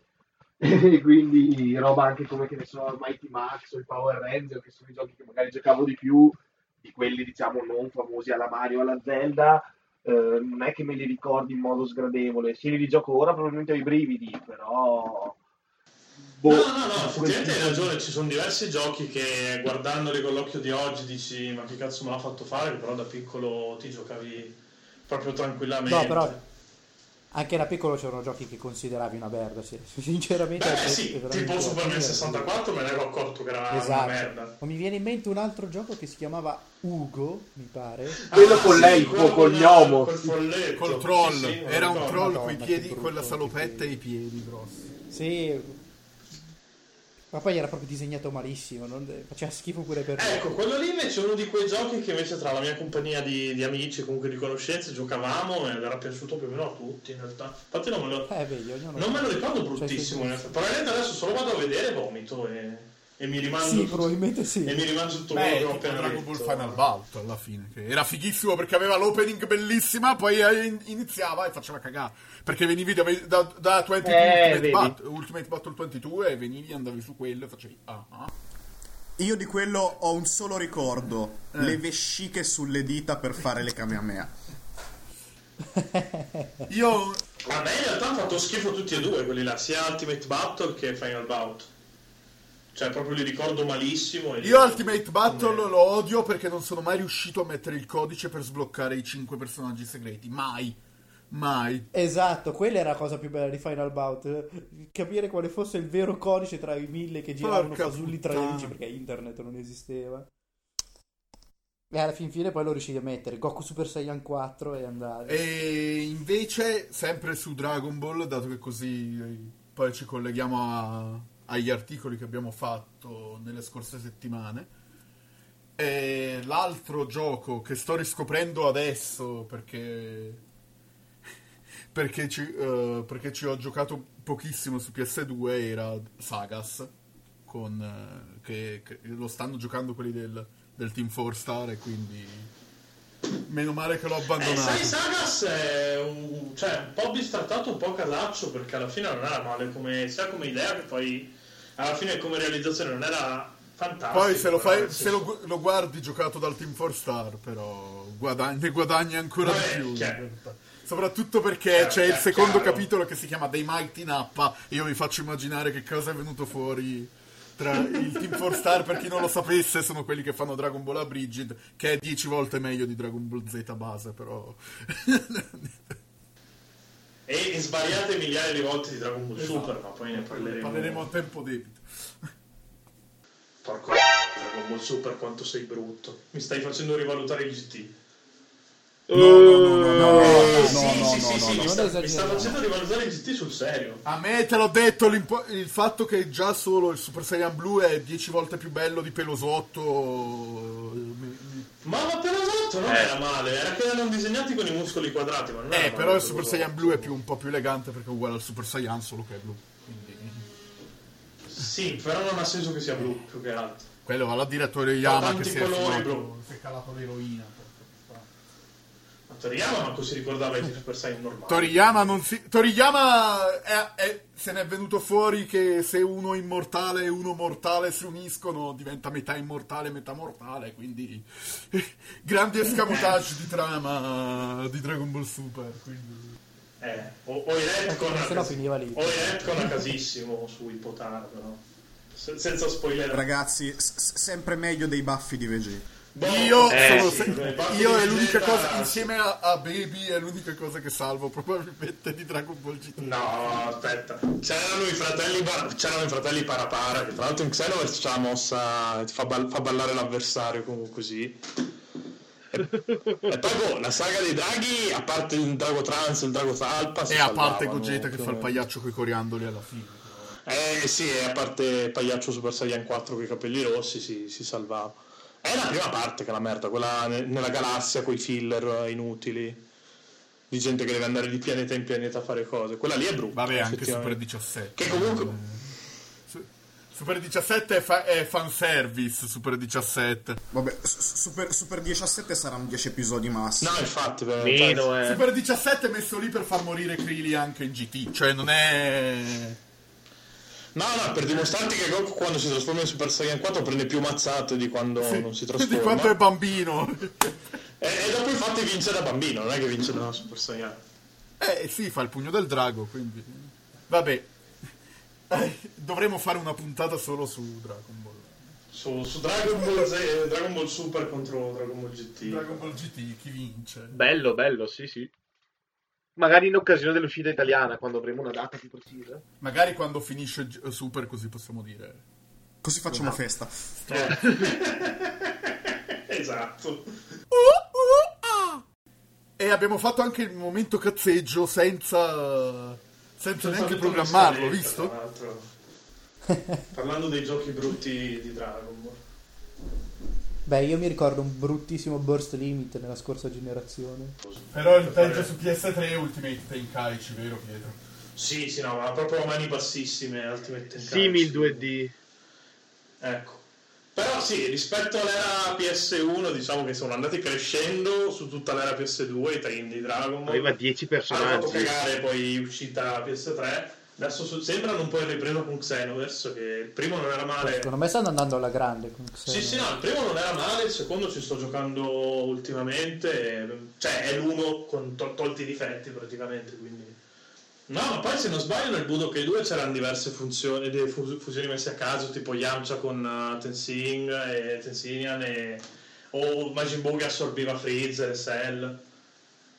E quindi roba anche come che ne so, Mighty Max o il Power Ranger, che sono i giochi che magari giocavo di più di quelli diciamo non famosi alla Mario o alla Zelda. Eh, non è che me li ricordi in modo sgradevole. Se li rigioco ora probabilmente ho i brividi, però Boh, no, no, no, effettivamente hai ragione, ci sono diversi giochi che guardandoli con l'occhio di oggi dici ma che cazzo me l'ha fatto fare, però da piccolo ti giocavi proprio tranquillamente. No, però anche da piccolo c'erano giochi che consideravi una merda, sì. sinceramente. Beh, sì, tipo Superman 64 me ne ero accorto che era esatto. una merda. Ma mi viene in mente un altro gioco che si chiamava Ugo, mi pare. Ah, quello con l'elfo, sì, col gnomo. Col, folletto. col troll. Sì, era un troll con i piedi, con la salopetta e i piedi grossi. Sì, ma poi era proprio disegnato malissimo, non... faceva schifo pure per me. Ecco, quello lì invece è uno di quei giochi che invece tra la mia compagnia di, di amici, comunque di conoscenze, giocavamo ed era piaciuto più o meno a tutti in realtà. Infatti non me lo, eh, vedi, non me lo ricordo bruttissimo, cioè, sì, sì. probabilmente adesso solo vado a vedere e vomito e... e mi rimando Sì, probabilmente sì. e mi rimangio tutto Beh, quello che ho appena Dragon Ball. Final Bout alla fine, che era fighissimo perché aveva l'opening bellissima, poi eh, iniziava e faceva cagare. Perché venivi da, da, da 22 Eh, Ultimate. Bat- Ultimate Battle 22 e venivi, andavi su quello e facevi ah, ah. Io di quello ho un solo ricordo: Eh. le vesciche sulle dita per fare le Kamehameha. Io me in realtà hanno fatto schifo tutti e due quelli là, sia Ultimate Battle che Final Bout. Cioè, proprio li ricordo malissimo. e- Io Ultimate Battle lo odio perché non sono mai riuscito a mettere il codice per sbloccare i 5 personaggi segreti. Mai. Mai. Esatto, quella era la cosa più bella di Final Bout. Capire quale fosse il vero codice tra i mille che giravano Porca fasulli puttana. 13 perché internet non esisteva. E alla fin fine poi lo riuscì a mettere Goku Super Saiyan 4 e andare. E invece, sempre su Dragon Ball, dato che così eh, poi ci colleghiamo a- agli articoli che abbiamo fatto nelle scorse settimane, e l'altro gioco che sto riscoprendo adesso perché, perché, ci, eh, perché ci ho giocato pochissimo su PS2 era Sagas, con, eh, che, che lo stanno giocando quelli del, del Team 4 Star e quindi meno male che l'ho Eh, abbandonato. sai, Sagas è un, cioè, un po' bistrattato, un po' casaccio, perché alla fine non era male, come, sia come idea che poi alla fine come realizzazione non era fantastico. Poi se lo, fai, se lo, lo guardi giocato dal Team 4 Star, però guadagni, ne guadagni ancora Vabbè, di più. chiaro. Soprattutto perché Chiaro, c'è il chiaro, secondo chiaro. capitolo che si chiama Dei Mighty Nappa e io vi faccio immaginare che cosa è venuto fuori tra il Team 4 Star, per chi non lo sapesse, sono quelli che fanno Dragon Ball Abridged, che è 10 volte meglio di Dragon Ball Z base, però... E, e svariate migliaia di volte di Dragon Ball Super, ma poi ne parleremo. Parleremo a tempo debito. Porco Dragon Ball Super, quanto sei brutto. Mi stai facendo rivalutare il GT. No, no, no, no, no, Eh, no, mi, non sta, facendo rivalutare il GT sul serio. A me te l'ho detto, il fatto che già solo il Super Saiyan Blue è 10 volte più bello di Pelosotto... Ma la Pelosotto non era male, era che erano disegnati con i muscoli quadrati. Ma non Eh, però il Super Pelosotto. Saiyan Blue è più, un po' più elegante perché è uguale al Super Saiyan, solo che è blu. Quindi... Sì, però non ha senso che sia blu più che altro. Quello va a dire a Toriyama Tanti che si è, colori blu. è calato l'eroina. Ma Toriyama manco si ricordava i Super Saiyan normali. Toriyama non si... Toriyama è- è- se ne è venuto fuori che se uno immortale e uno mortale si uniscono diventa metà immortale e metà mortale, quindi grandi escamotage di trama di Dragon Ball Super, quindi... Eh, o, o i retcon a se no cas- finiva lì. o i retcon a casissimo su Ipotaro, però. Se- senza spoiler. Ragazzi, s- sempre meglio dei baffi di Vegeta. Io, Eh, sono sì, io è l'unica cosa, insieme a, a Baby, è l'unica cosa che salvo probabilmente di Dragon Ball GT. No, aspetta. C'erano i fratelli, c'erano i fratelli Parapara, che tra l'altro in Xenoverse c'ha la mossa, ti fa, ball- fa ballare l'avversario comunque così. E, e poi boh, la saga dei draghi, a parte il drago trans il drago talpa, E a parte Gogeta che fa il meno. pagliaccio coi coriandoli alla fine. Eh sì, e a parte Pagliaccio Super Saiyan 4 con i capelli rossi si, si salvava. È la prima parte che è la merda, quella ne- nella galassia con i filler inutili. Di gente che deve andare di pianeta in pianeta a fare cose. Quella lì è brutta. Vabbè, anche Super effettivamente. 17. Che comunque. Su- Super 17 è, fa- è fanservice, Super 17. Vabbè, Super, Super 17 saranno 10 episodi massimo. No, infatti. per- Meno, eh. Super 17 è messo lì per far morire Krillin anche in GT, cioè non è... No, no, per dimostrarti che Goku quando si trasforma in Super Saiyan 4 prende più mazzate di quando non si di trasforma. quanto è bambino. E, e dopo infatti vince da bambino, non è che vince da Super Saiyan. Eh sì, fa il pugno del drago, quindi... Vabbè, Eh, dovremmo fare una puntata solo su Dragon Ball. Su, su Dragon, Ball Z- Dragon Ball Super contro Dragon Ball GT. Dragon Ball GT, chi vince? Bello, bello, sì, sì. Magari in occasione dell'uscita italiana, quando avremo una data più precisa. Magari quando finisce G- Super così possiamo dire... Così facciamo festa. esatto. E abbiamo fatto anche il momento cazzeggio senza... Senza neanche programmarlo, visto? tra l'altro. Parlando dei giochi brutti di Dragon Ball. Beh, io mi ricordo un bruttissimo burst limit nella scorsa generazione. Però il peggio su PS3 è Ultimate Tenkaichi, vero Pietro? Sì, sì, no, ma proprio a mani bassissime, Ultimate Tenkaichi. Simil 2D. Ecco. Però sì, rispetto all'era PS1 diciamo che sono andati crescendo su tutta l'era PS2 i team di Dragon Ball. Aveva 10 Hanno fatto personaggi. cagare poi uscita PS3. Adesso sembrano un po' in ripresa con Xenoverse, che il primo non era male. Secondo me stanno andando alla grande. con Sì, Xeno. sì, no, il primo non era male, il secondo ci sto giocando ultimamente, cioè è l'uno con to- tolti i difetti praticamente, quindi... No, ma poi se non sbaglio nel Budokai 2 c'erano diverse funzioni, delle fu- fusioni messe a caso, tipo Yamcha con uh, Tensing e Tensinian e... o Majin Buu che assorbiva Freezer e Cell.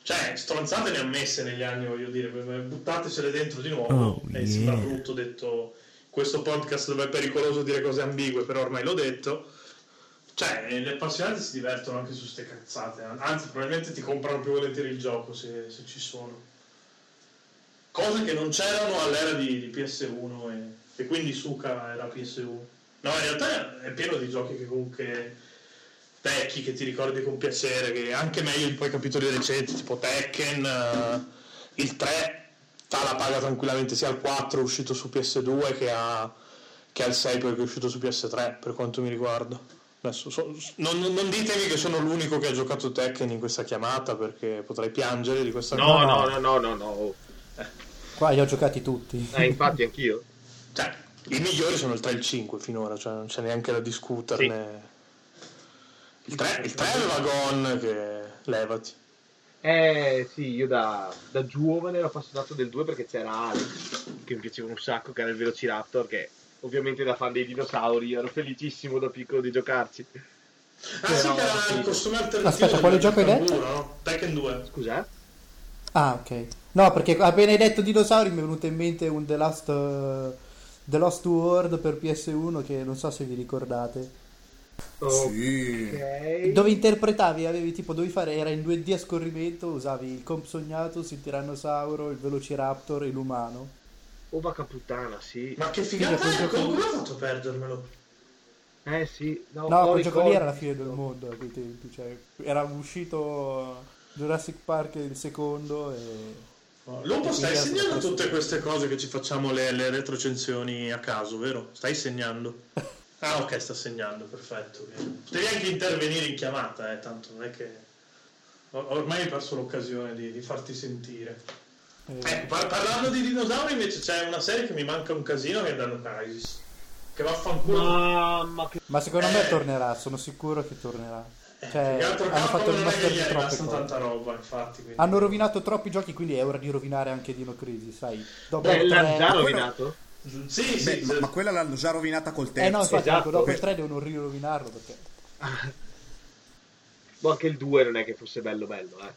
Cioè, stronzate ne ha messe negli anni, voglio dire, buttatecele dentro di nuovo Oh, e yeah. sembra brutto detto questo podcast dove è pericoloso dire cose ambigue, però ormai l'ho detto. Cioè, gli appassionati si divertono anche su ste cazzate, anzi probabilmente ti comprano più volentieri il gioco se, se ci sono. Cose che non c'erano all'era di, di PS1 e, e quindi Suka era PS1. No, in realtà è pieno di giochi che comunque vecchi che ti ricordi con piacere, che anche meglio di poi capitoli recenti, tipo Tekken, eh, il 3 ta la paga tranquillamente sia al 4 uscito su PS2 che, a, che al 6 perché è uscito su PS3 per quanto mi riguarda. Adesso so- non, non ditemi che sono l'unico che ha giocato Tekken in questa chiamata perché potrei piangere di questa No, cosa. no, no, no, no, no. Qua li ho giocati tutti. Eh, infatti anch'io. Cioè, i migliori sono il 3 e il 5 finora, cioè non c'è neanche da discuterne. 3, il 3 aveva Gon che levati. Eh sì, io da, da giovane ero appassionato del 2 perché c'era Alex, che mi piaceva un sacco, che era il Velociraptor, che ovviamente da fan dei dinosauri ero felicissimo da piccolo di giocarci. Ah sì, Però, che era sì. il costume alternativo. Aspetta, quale gioco hai detto? no? Tekken 2. Scusa? Ah, ok. No, perché appena hai detto dinosauri mi è venuto in mente un The Last, eh, The Lost World per PS1 che non so se vi ricordate. Sì. Ok. Dove interpretavi, avevi tipo, dovevi fare, era in 2D a scorrimento, usavi il Compsognatus, il Tirannosauro, il Velociraptor e l'umano. Oh vacca puttana, sì. Ma che figata Come gioco- come ho fatto a perdermelo? Eh sì. No, No, quel gioco lì era la fine del mondo a quei tempi, cioè era uscito Jurassic Park il secondo e... Lupo, stai Quindi segnando tutte queste cose che ci facciamo le, le retrocensioni a caso, vero? Stai segnando? Ah, ok, sta segnando, perfetto. Devi anche intervenire in chiamata, eh, tanto non è che. or- Ormai hai perso l'occasione di, di farti sentire. e- Eh, par- parlando di dinosauri, invece c'è una serie che mi manca un casino che è Dino Crisis. Che vaffanculo. Mamma che... Ma secondo me Eh. tornerà, sono sicuro che tornerà. Cioè, che altro hanno fatto il master di troppe tanta roba, infatti. quindi- Hanno rovinato troppi giochi, quindi è ora di rovinare anche Dino Crisis, sai. Dopo Beh, l'hanno già quello- rovinato? Sì, sì, Beh, ma, sì. ma quella l'hanno già rovinata col terzo. Eh no, infatti, Esatto. dopo il 3 devono rirovinarlo perché... Ma anche il 2 non è che fosse bello bello, eh.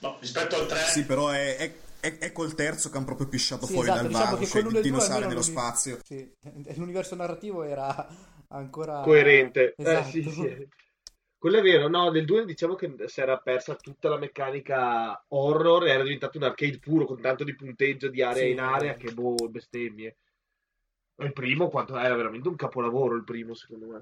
No, rispetto al 3, Sì, però è, è- è- è col terzo che hanno proprio pisciato Sì, fuori esatto, dal diciamo che cioè e due dinosauri nello spazio. Sì, l'universo narrativo era ancora... Coerente. Esatto. Eh, sì, sì. Quello è vero, no, nel 2 diciamo che si era persa tutta la meccanica horror e era diventato un arcade puro con tanto di punteggio di area Sì. in area che boh, bestemmie. Ma Il primo quanto era veramente un capolavoro il primo secondo me.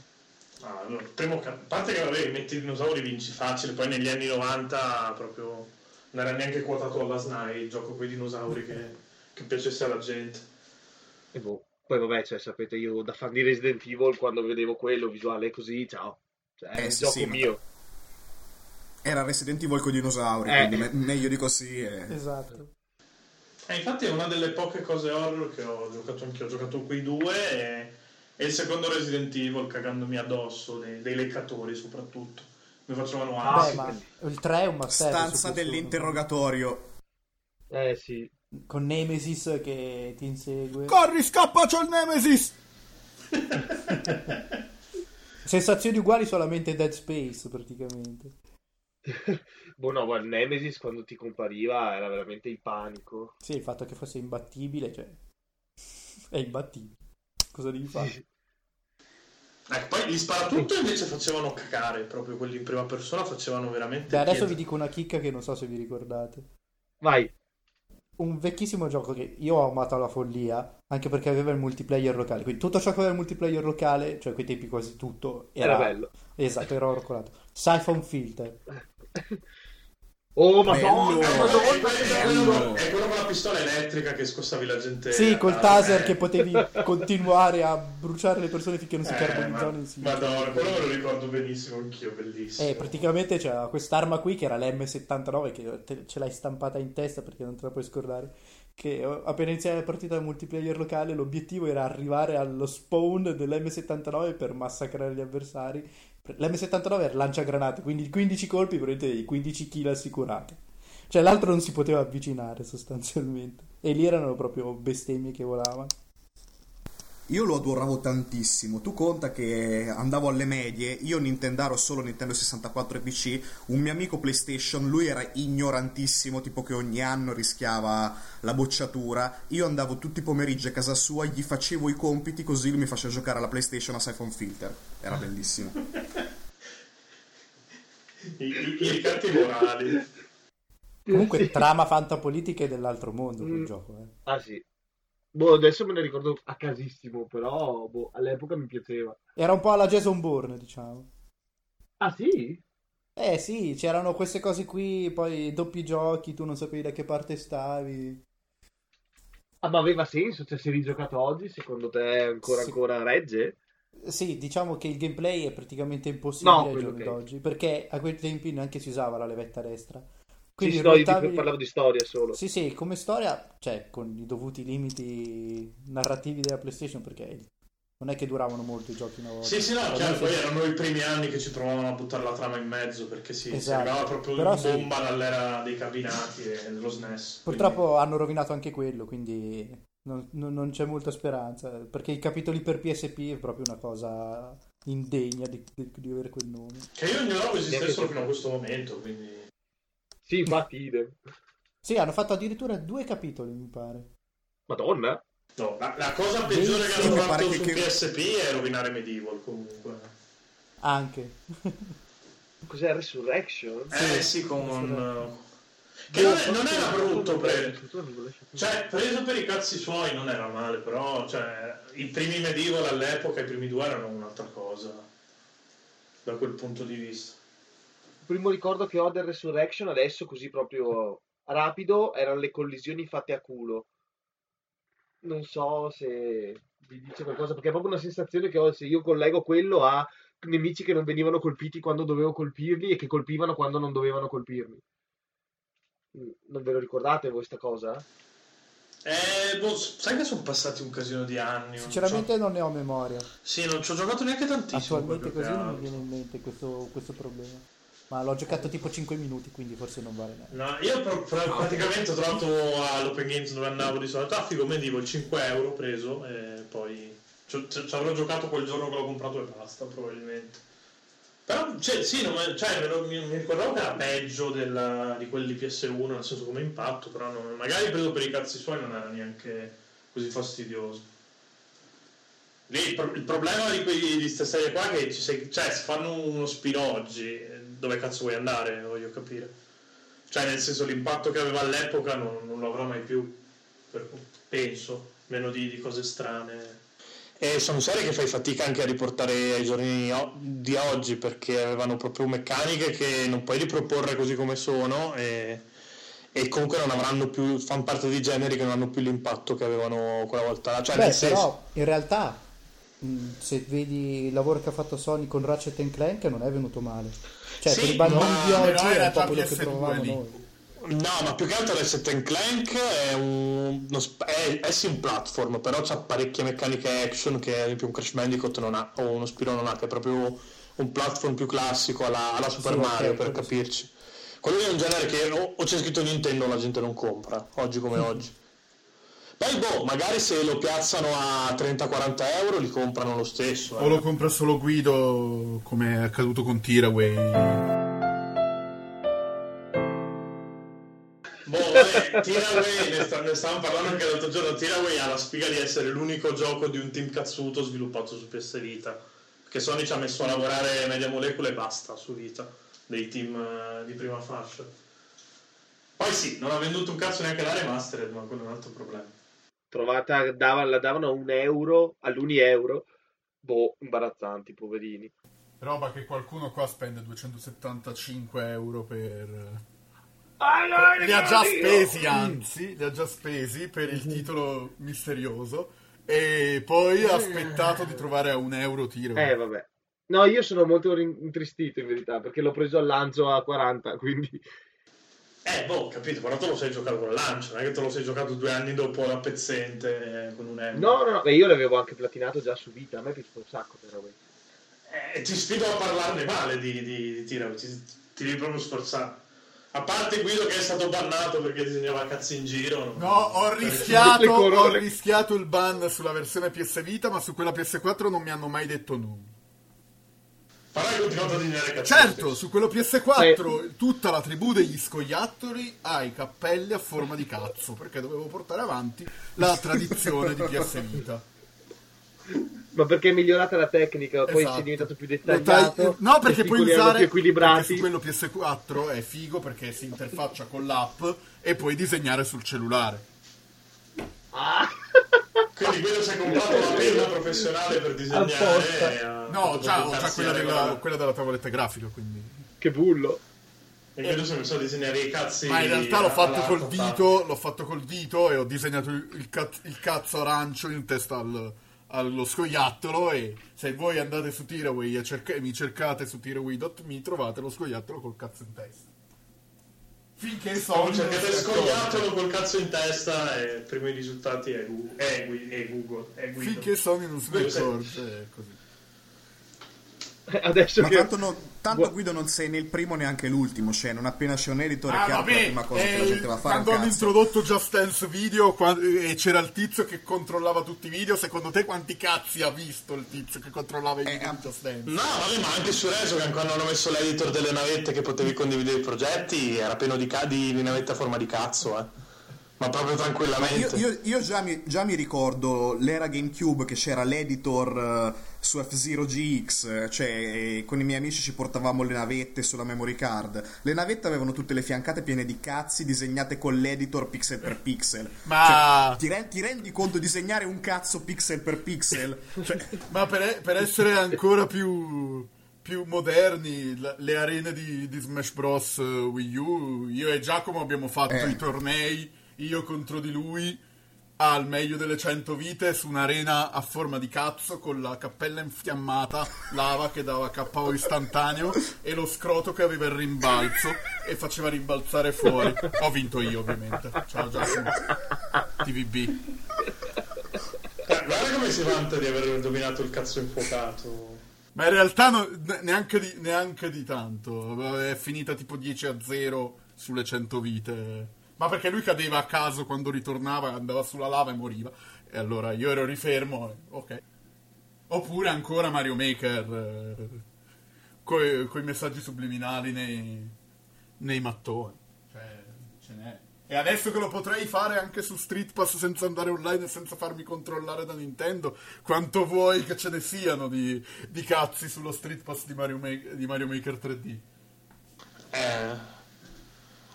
Ah, il primo ca- a parte che vabbè, metti i dinosauri vinci facile, poi negli anni 90 proprio non era neanche quotato alla SNAI il gioco con i dinosauri che, che piacesse alla gente. E boh. Poi vabbè, cioè, sapete, io da fan di Resident Evil quando vedevo quello visuale così, ciao. Cioè, è Eh, un sì, gioco sì, ma- mio. Era Resident Evil con i dinosauri, Eh. quindi me- meglio di così. eh. Esatto. E infatti è una delle poche cose horror che ho giocato anche ho giocato quei due e, e il secondo Resident Evil cagandomi addosso, dei, dei leccatori soprattutto. Mi facevano Ah, ansia. ma il 3 è un master. Stanza dell'interrogatorio. Eh sì. Con Nemesis che ti insegue. Corri, scappa, c'ho il Nemesis! Sensazioni uguali solamente Dead Space praticamente. boh no, guarda, Nemesis quando ti compariva era veramente il panico. Sì, il fatto che fosse imbattibile, cioè... È imbattibile. Cosa devi fare? Ecco, poi gli sparatutto invece facevano cagare, proprio quelli in prima persona facevano veramente Beh, adesso vi dico una chicca che non so se vi ricordate. Vai. Un vecchissimo gioco che io ho amato alla follia, anche perché aveva il multiplayer locale. Quindi tutto ciò che aveva il multiplayer locale, cioè a quei tempi quasi tutto, era, Era bello. Esatto, era oro colato. Siphon Filter. Oh, madonna, Bello. madonna, È quello, bello! è quello con la pistola elettrica che scostavi la gente. Sì, col taser Eh. che potevi continuare a bruciare le persone finché non si Eh, carbonizzavano ma- insieme. Madonna, quello me lo ricordo benissimo anch'io, bellissimo. Eh, praticamente c'era quest'arma qui che era l'M79 che te- ce l'hai stampata in testa perché non te la puoi scordare. Che eh, appena iniziava la partita multiplayer locale, l'obiettivo era arrivare allo spawn dell'M79 per massacrare gli avversari. L'M79 era lanciagranate, quindi 15 colpi prendete 15 kill assicurati. Cioè l'altro non si poteva avvicinare sostanzialmente. E lì erano proprio bestemmie che volavano. Io lo adoravo tantissimo. Tu conta che andavo alle medie, io Nintendaro solo Nintendo 64 e PC, un mio amico PlayStation, lui era ignorantissimo, tipo che ogni anno rischiava la bocciatura. Io andavo tutti i pomeriggi a casa sua, gli facevo i compiti così lui mi faceva giocare alla PlayStation a Siphon Filter. Era bellissimo. I, i, i ricatti morali. Comunque, trama fantapolitica è dell'altro mondo quel Mm. gioco. Eh. Ah sì. Boh, adesso me ne ricordo a casissimo, però boh, all'epoca mi piaceva. Era un po' alla Jason Bourne, diciamo. Ah sì? Eh sì, c'erano queste cose qui, poi doppi giochi, tu non sapevi da che parte stavi. Ah, ma aveva senso? Cioè, se rigiocato oggi, secondo te ancora, Sì. ancora regge? Sì, diciamo che il gameplay è praticamente impossibile No, ai giorni che- d'oggi, perché a quei tempi neanche si usava la levetta destra. Sì, Quindi sì, no, io ruotavi- dico- parlavo di storia solo. Sì, sì, come storia, cioè, con i dovuti limiti narrativi della PlayStation, perché non è che duravano molto i giochi una volta. Sì, sì, no, Ormai chiaro, si- poi erano i primi anni che ci trovavano a buttare la trama in mezzo perché sì, si Esatto. arrivava proprio Però in sì. bomba dall'era dei cabinati e dello SNES. Purtroppo hanno rovinato anche quello, quindi non, non- c'è molta speranza, perché i capitoli per PSP è proprio una cosa indegna di, di- di avere quel nome. Quindi- Che io ignoravo esistessero fino a questo momento, quindi... Sì, infatti, idem. Sì, hanno fatto addirittura due capitoli, mi pare. Madonna. No, la, la cosa peggiore che Sì, hanno mi fatto su che- PSP è rovinare Medieval comunque. Anche. Cos'è Resurrection? Eh sì, con... Resurrection. Che non, è- non era brutto, per... pre... Cioè, preso per i cazzi suoi non era male, però cioè, i primi Medieval all'epoca, i primi due erano un'altra cosa, da quel punto di vista. Il primo ricordo che ho del Resurrection adesso, così proprio rapido, erano le collisioni fatte a culo. Non so se vi dice qualcosa, perché è proprio una sensazione che ho se io collego quello a nemici che non venivano colpiti quando dovevo colpirli e che colpivano quando non dovevano colpirmi. Non ve lo ricordate voi sta cosa? Eh, boh, sai che sono passati un casino di anni. non Sinceramente non ne ho memoria. Sì, non ci ho giocato neanche tantissimo. Attualmente così non mi viene in mente questo, questo problema. Ma l'ho giocato tipo 5 minuti, quindi forse non vale neanche. No, io pro- pro- praticamente ho trovato all'Open Games dove andavo di solito. Ah, figo, Medieval 5 euro preso e poi ci, ci avrò giocato quel giorno che l'ho comprato e basta, probabilmente. Però, cioè, sì, non me- cioè, me lo- mi, mi ricordavo che era peggio della- di quelli di PS1, nel senso come impatto, però non- magari preso per i cazzi suoi non era neanche così fastidioso. Lì il, pro- il problema di, queste serie qua è che ci sei, cioè, se fanno uno spin oggi, eh, dove cazzo vuoi andare, voglio capire. Cioè, nel senso, l'impatto che aveva all'epoca non, non lo avrà mai più, per- penso, meno di, di cose strane. E sono serie che fai fatica anche a riportare ai giorni di oggi perché avevano proprio meccaniche che non puoi riproporre così come sono e, e comunque non avranno più, fanno parte di generi che non hanno più l'impatto che avevano quella volta. Cioè, Beh, nel senso, però in realtà mh, se vedi il lavoro che ha fatto Sony con Ratchet Clank non è venuto male. Cioè, Sì, per i bambini oggi era un po' quello che PS2 trovavamo noi. No, ma più che altro Ratchet Clank è un, è, è sì un platform, però ha parecchie meccaniche action che ad esempio un Crash Bandicoot non ha, o uno Spiro non ha, che è proprio un platform più classico alla, alla Super Sì, Mario, per capirci. Quello è un genere che o, o c'è scritto Nintendo o la gente non compra, oggi come oggi. Poi boh, magari se lo piazzano a 30-40 euro li comprano lo stesso. eh. O lo compra solo Guido, come è accaduto con Tiraway. Boh, vabbè, Tiraway, ne, sta- ne stavamo parlando anche l'altro giorno, Tiraway ha la spiga di essere l'unico gioco di un team cazzuto sviluppato su PS Vita, perché Sony ci ha messo a lavorare Media Molecule e basta su Vita, dei team eh, di prima fascia. Poi sì, non ha venduto un cazzo neanche la remastered, ma quello è un altro problema. Trovata, dava- la davano a un euro, all'uni euro. Boh, imbarazzanti, poverini. Roba che qualcuno qua spende 275 euro per... li ha già spesi, anzi, li ha già spesi per il titolo misterioso. E poi ha aspettato di trovare a un euro tiro. Eh, vabbè. No, io sono molto intristito in verità perché l'ho preso al lancio a 40, quindi. Eh, boh, capito, però te lo sei giocato con il lancio, non è che te lo sei giocato due anni dopo la pezzente eh, con un euro. No, no, no, io l'avevo anche platinato già su vita, a me piace un sacco però. Eh, ti sfido a parlarne male di, di, di Tira, ti, ti devi proprio sforzare. A parte Guido che è stato bannato perché disegnava cazzi in giro. No, ho rischiato, ho rischiato il ban sulla versione PS Vita, ma su quella PS4 non mi hanno mai detto nulla. Però hai continuato a disegnare cazzi. Certo, su quello PS4 eh. tutta la tribù degli scoiattoli ha i cappelli a forma di cazzo, perché dovevo portare avanti la tradizione di PS Vita ma perché è migliorata la tecnica, poi esatto. sei diventato più dettagliato. No, perché puoi usare più equilibrati. su quello PS4 è figo perché si interfaccia con l'app e puoi disegnare sul cellulare. Ah. Quindi quello si è comprato una penna professionale per disegnare. Eh, no, già, ho già quella della, quella della tavoletta grafica, quindi. Che bullo. E io adesso mi so disegnare i cazzi. Ma in realtà l'ho fatto col dito, l'ho fatto col dito e ho disegnato il, cazzo, il cazzo arancio in testa al, allo scoiattolo e se voi andate su Tiraway e cerca- mi cercate su tiraway.me trovate lo scoiattolo col cazzo in testa. Finché Sony cercate scoiattolo col cazzo in testa e i primi risultati è, Google. È, Google è Finché Sony non si accorge è così. Adesso Ma che... tanto, no, tanto Guido non sei né il primo neanche l'ultimo, cioè non appena c'è un editor ah, che vabbè, la prima cosa eh, che la gente va a fare. Quando hanno introdotto Just Dance Video quando, e c'era il tizio che controllava tutti i video, secondo te quanti cazzi ha visto il tizio che controllava i eh, video di Just Dance? No, vabbè, ma anche su Resogan quando hanno messo l'editor delle navette che potevi condividere i progetti era pieno di, di, di navette a forma di cazzo, eh ma proprio tranquillamente. Io, io, io già, mi, già, mi, ricordo l'era GameCube che c'era l'editor uh, su F-Zero GX, cioè con i miei amici ci portavamo le navette sulla memory card. Le navette avevano tutte le fiancate piene di cazzi disegnate con l'editor pixel per pixel. Ma cioè, ti, re- ti, rendi conto di disegnare un cazzo pixel per pixel? Cioè... Ma per, per, essere ancora più più moderni, le arene di, di, Smash Bros. Wii U, io e Giacomo abbiamo fatto eh. i tornei io contro di lui al meglio delle 100 vite su un'arena a forma di cazzo con la cappella infiammata, lava che dava KO istantaneo e lo scroto che aveva il rimbalzo e faceva rimbalzare fuori. Ho vinto io ovviamente. Ciao Giacomo. TVB. Guarda come si vanta di aver dominato il cazzo infuocato. Ma in realtà no, neanche, di, neanche di tanto. È finita tipo 10 a 0 sulle 100 vite. Ma perché lui cadeva a caso quando ritornava, andava sulla lava e moriva. E allora io ero rifermo, ok. Oppure ancora Mario Maker eh, con i messaggi subliminali nei, nei mattoni. Cioè, ce n'è. E adesso che lo potrei fare anche su Street Pass senza andare online e senza farmi controllare da Nintendo, quanto vuoi che ce ne siano di, di cazzi sullo Street Pass di Mario, Maker, di Mario Maker 3D? Eh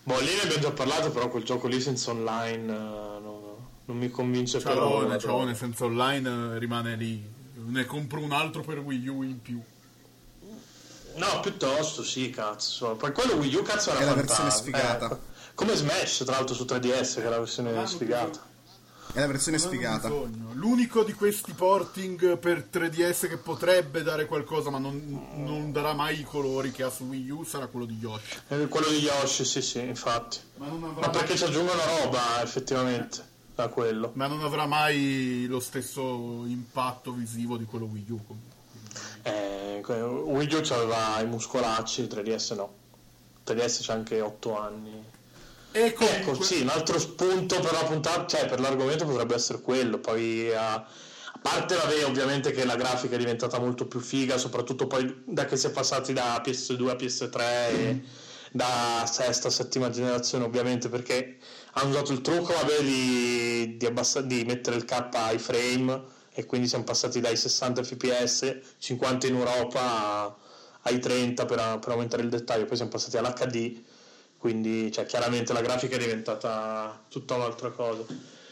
Boh, lì ne abbiamo già parlato, però quel gioco lì senza online uh, no, non mi convince ciaone, però. Ciaone senza online uh, rimane lì. Ne compro un altro per Wii U in più. No, piuttosto sì, cazzo. Poi quello Wii U cazzo era È la versione sfigata. Eh, come Smash, tra l'altro su 3DS, che è la versione ah, sfigata. È la versione sfigata. L'unico di questi porting per 3DS che potrebbe dare qualcosa, ma non, non, darà mai i colori che ha su Wii U, sarà quello di Yoshi. Eh, quello di Yoshi, sì, sì, infatti. Ma, ma perché mai... ci aggiungono roba, effettivamente, da quello. Ma non avrà mai lo stesso impatto visivo di quello Wii U. Eh, Wii U aveva i muscolacci, 3DS no. 3DS c'ha anche 8 anni. E comunque... Ecco, sì, un altro spunto per la puntata, cioè per l'argomento potrebbe essere quello. Poi a, a parte vabbè, ovviamente che la grafica è diventata molto più figa, soprattutto poi da che si è passati da PS2 a PS3 e da sesta, settima generazione, ovviamente, perché hanno usato il trucco vabbè, di, di, abbass- di mettere il K ai frame e quindi siamo passati dai 60 fps, 50 in Europa ai 30 per, per aumentare il dettaglio, poi siamo passati all'HD quindi cioè, chiaramente la grafica è diventata tutta un'altra cosa.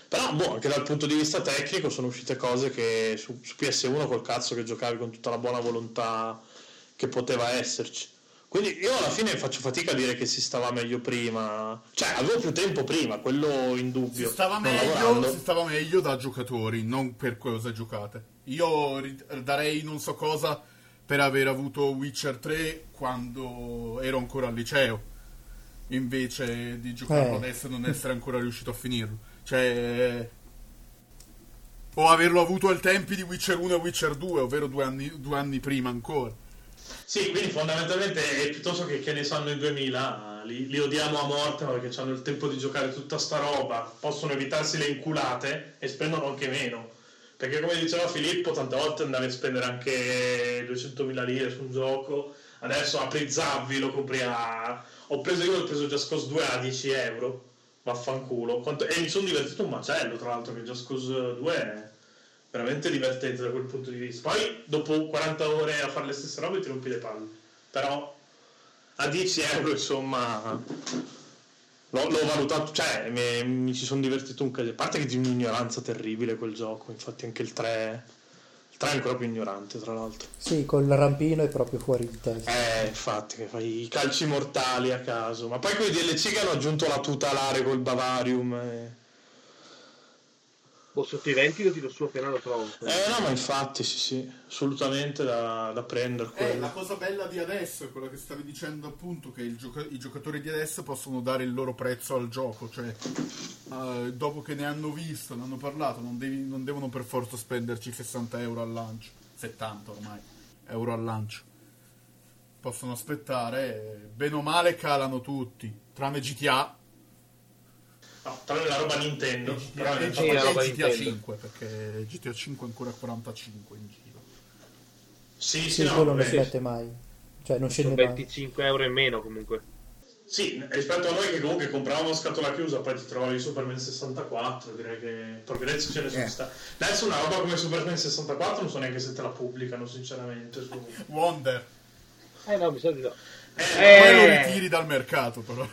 Però boh, anche dal punto di vista tecnico sono uscite cose che su, su PS1 col cazzo che giocavi con tutta la buona volontà che poteva esserci. Quindi io alla fine faccio fatica a dire che si stava meglio prima. Cioè, avevo più tempo prima, quello in dubbio. Si stava, meglio, si stava meglio da giocatori, non per cosa giocate. Io darei non so cosa per aver avuto Witcher 3 quando ero ancora al liceo. Invece di giocarlo eh. adesso e non essere ancora riuscito a finirlo. Cioè... O averlo avuto al tempi di Witcher 1 e Witcher 2, ovvero due anni, due anni prima ancora. Sì, quindi fondamentalmente è piuttosto che, che ne sanno i 2000, li, li, odiamo a morte perché hanno il tempo di giocare tutta sta roba, possono evitarsi le inculate e spendono anche meno. Perché come diceva Filippo, tante volte andavi a spendere anche 200.000 lire su un gioco, adesso apri Zavvi, lo compri a... Ho preso io, ho preso Cause 2 a 10 euro, vaffanculo. Quanto... E mi sono divertito un macello, tra l'altro, che Cause 2 è veramente divertente da quel punto di vista. Poi dopo 40 ore a fare le stesse robe ti rompi le palle. Però a 10 euro insomma l'ho, l'ho valutato, cioè mi, mi ci sono divertito un casino. A parte che di un'ignoranza terribile quel gioco, infatti anche il 3... Il 3 è ancora più ignorante, tra l'altro. Sì, col rampino è proprio fuori di testa. Eh, infatti, che fai i calci mortali a caso. Ma poi quei DLC che hanno aggiunto la tutelare col Bavarium. E Boh, sotto i venti lo tiro su appena lo trovo. Eh no, ma infatti sì, sì, assolutamente da, da prendere. Eh, la cosa bella di adesso è quella che stavi dicendo appunto, che gioca- i giocatori di adesso possono dare il loro prezzo al gioco, cioè uh, dopo che ne hanno visto, ne hanno parlato, non, devi, non devono per forza spenderci 60 euro al lancio, 70 ormai, euro al lancio. Possono aspettare, bene o male calano tutti, tranne GTA No, tranne la roba Nintendo. Però sì, la roba GTA 5 perché GTA 5 è ancora 45 in giro. Sì, sì, sì no, quello non scende mai. Cioè non scende 25 euro in meno comunque. Sì, rispetto a noi che comunque compravamo scatola chiusa, poi ti trovavi Superman 64, direi che progresso ce ne sono eh. stati. Adesso una roba come Superman 64 non so neanche se te la pubblicano, sinceramente. Su... Wonder. Eh no, mi sa di no. Eh, eh. Poi lo ritiri dal mercato però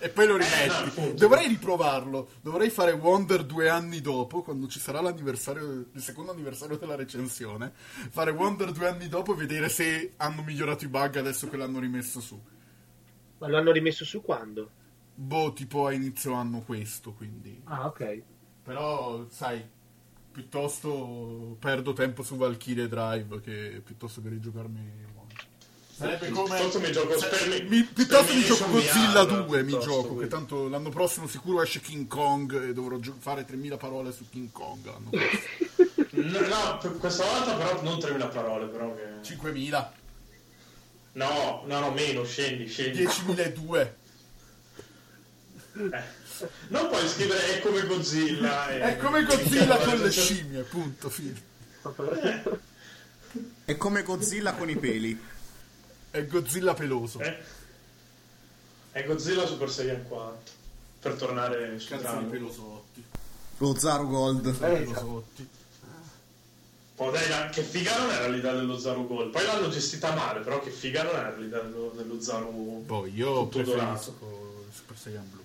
e poi lo rimetti. Eh, dovrei riprovarlo. Dovrei fare Wonder due anni dopo, quando ci sarà l'anniversario, il secondo anniversario della recensione. Fare Wonder due anni dopo e vedere se hanno migliorato i bug adesso che l'hanno rimesso su. Ma lo hanno rimesso su quando? Boh, tipo a inizio anno questo, quindi. Ah, ok. Però, sai, piuttosto perdo tempo su Valkyrie Drive che piuttosto che rigiocarmi Sarebbe come. Piuttosto mi gioco per mi, piuttosto mi gioco Godzilla 2. Mi gioco, che tanto l'anno prossimo sicuro esce King Kong e dovrò gio- fare 3000 parole su King Kong. L'anno no, no, questa volta però non 3000 parole, però che... 5000. No, no, no, meno, scendi, scendi. 10.002. Eh. Non puoi scrivere è come Godzilla. È come Godzilla con le scimmie, punto, fine. È come Godzilla con i peli. È Godzilla peloso. Eh? È Godzilla Super Saiyan 4. Per tornare su di pelosotti. Lo Zaro Gold. Eh, pelosotti. Oh, dai, che figa non era l'idea dello Zaro Gold. Poi l'hanno gestita male, però che figa non era l'idea dello, dello Zaro Poi io preferisco Super Saiyan Blue.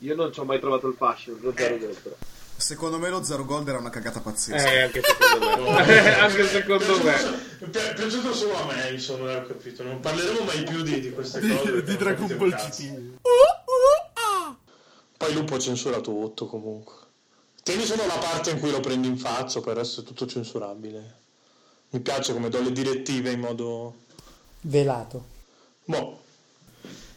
Io non ci ho mai trovato il fascino, lo Zaro Gold però. Secondo me lo Zero Gold era una cagata pazzesca. Eh, anche secondo me. anche secondo me. È piaciuto solo a me, insomma, ho capito. Non parleremo mai più di, di queste cose. Di, di Dragon Ball GT. Poi Lupo censura tutto comunque. Tieni solo la parte in cui lo prendi in faccia, per essere tutto censurabile. Mi piace come do le direttive in modo... Velato. Boh.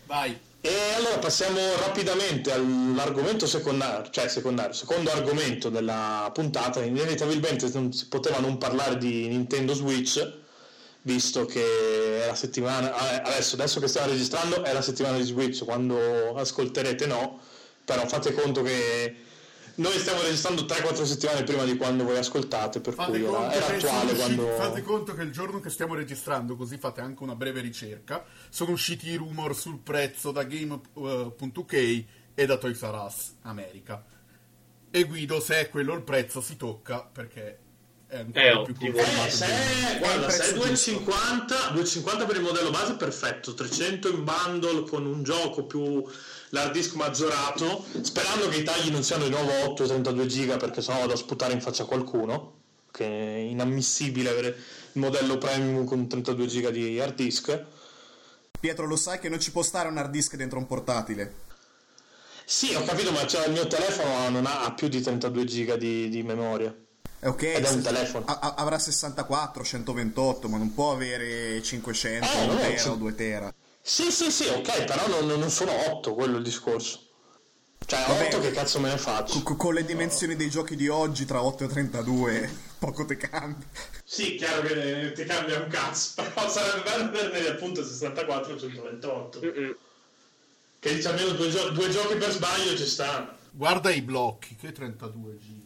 Vai. E allora passiamo rapidamente all'argomento secondario, cioè secondario, secondo argomento della puntata. Inevitabilmente non si poteva non parlare di Nintendo Switch, visto che è la settimana, eh, adesso, adesso che stiamo registrando è la settimana di Switch, quando ascolterete no, però fate conto che noi stiamo registrando 3-4 settimane prima di quando voi ascoltate, per fate cui era, era attuale usciti, quando... Fate conto che il giorno che stiamo registrando, così fate anche una breve ricerca, sono usciti i rumor sul prezzo da Game.uk e da Toys R Us America. E Guido, se è quello il prezzo, si tocca perché è ancora eh, più confermato. Eh, se è, guarda, se è 250, 250 per il modello base, perfetto. 300 in bundle con un gioco più l'hard disk maggiorato, sperando che i tagli non siano di nuovo 8 e 32 giga perché sennò vado a sputare in faccia a qualcuno, che è inammissibile avere il modello premium con 32 giga di hard disk. Pietro, lo sai che non ci può stare un hard disk dentro un portatile? Sì, ho capito, ma cioè, il mio telefono non ha più di 32 giga di, di memoria. È ok, Ed è un telefono. a- avrà 64, 128, ma non può avere 500, Eh, 1 no, tera sì. o 2 tera. Sì, sì, sì, ok, però non, non sono 8, quello il discorso. Cioè, Vabbè. 8 che cazzo me ne faccio? Co- con le dimensioni dei giochi di oggi, tra 8 e 32, poco te cambia. Sì, chiaro che ti cambia un cazzo, però sarebbe bello averne appunto 64 o 128. Mm-mm. Che dice almeno due, gio- due giochi per sbaglio ci stanno. Guarda i blocchi, che 32 giga.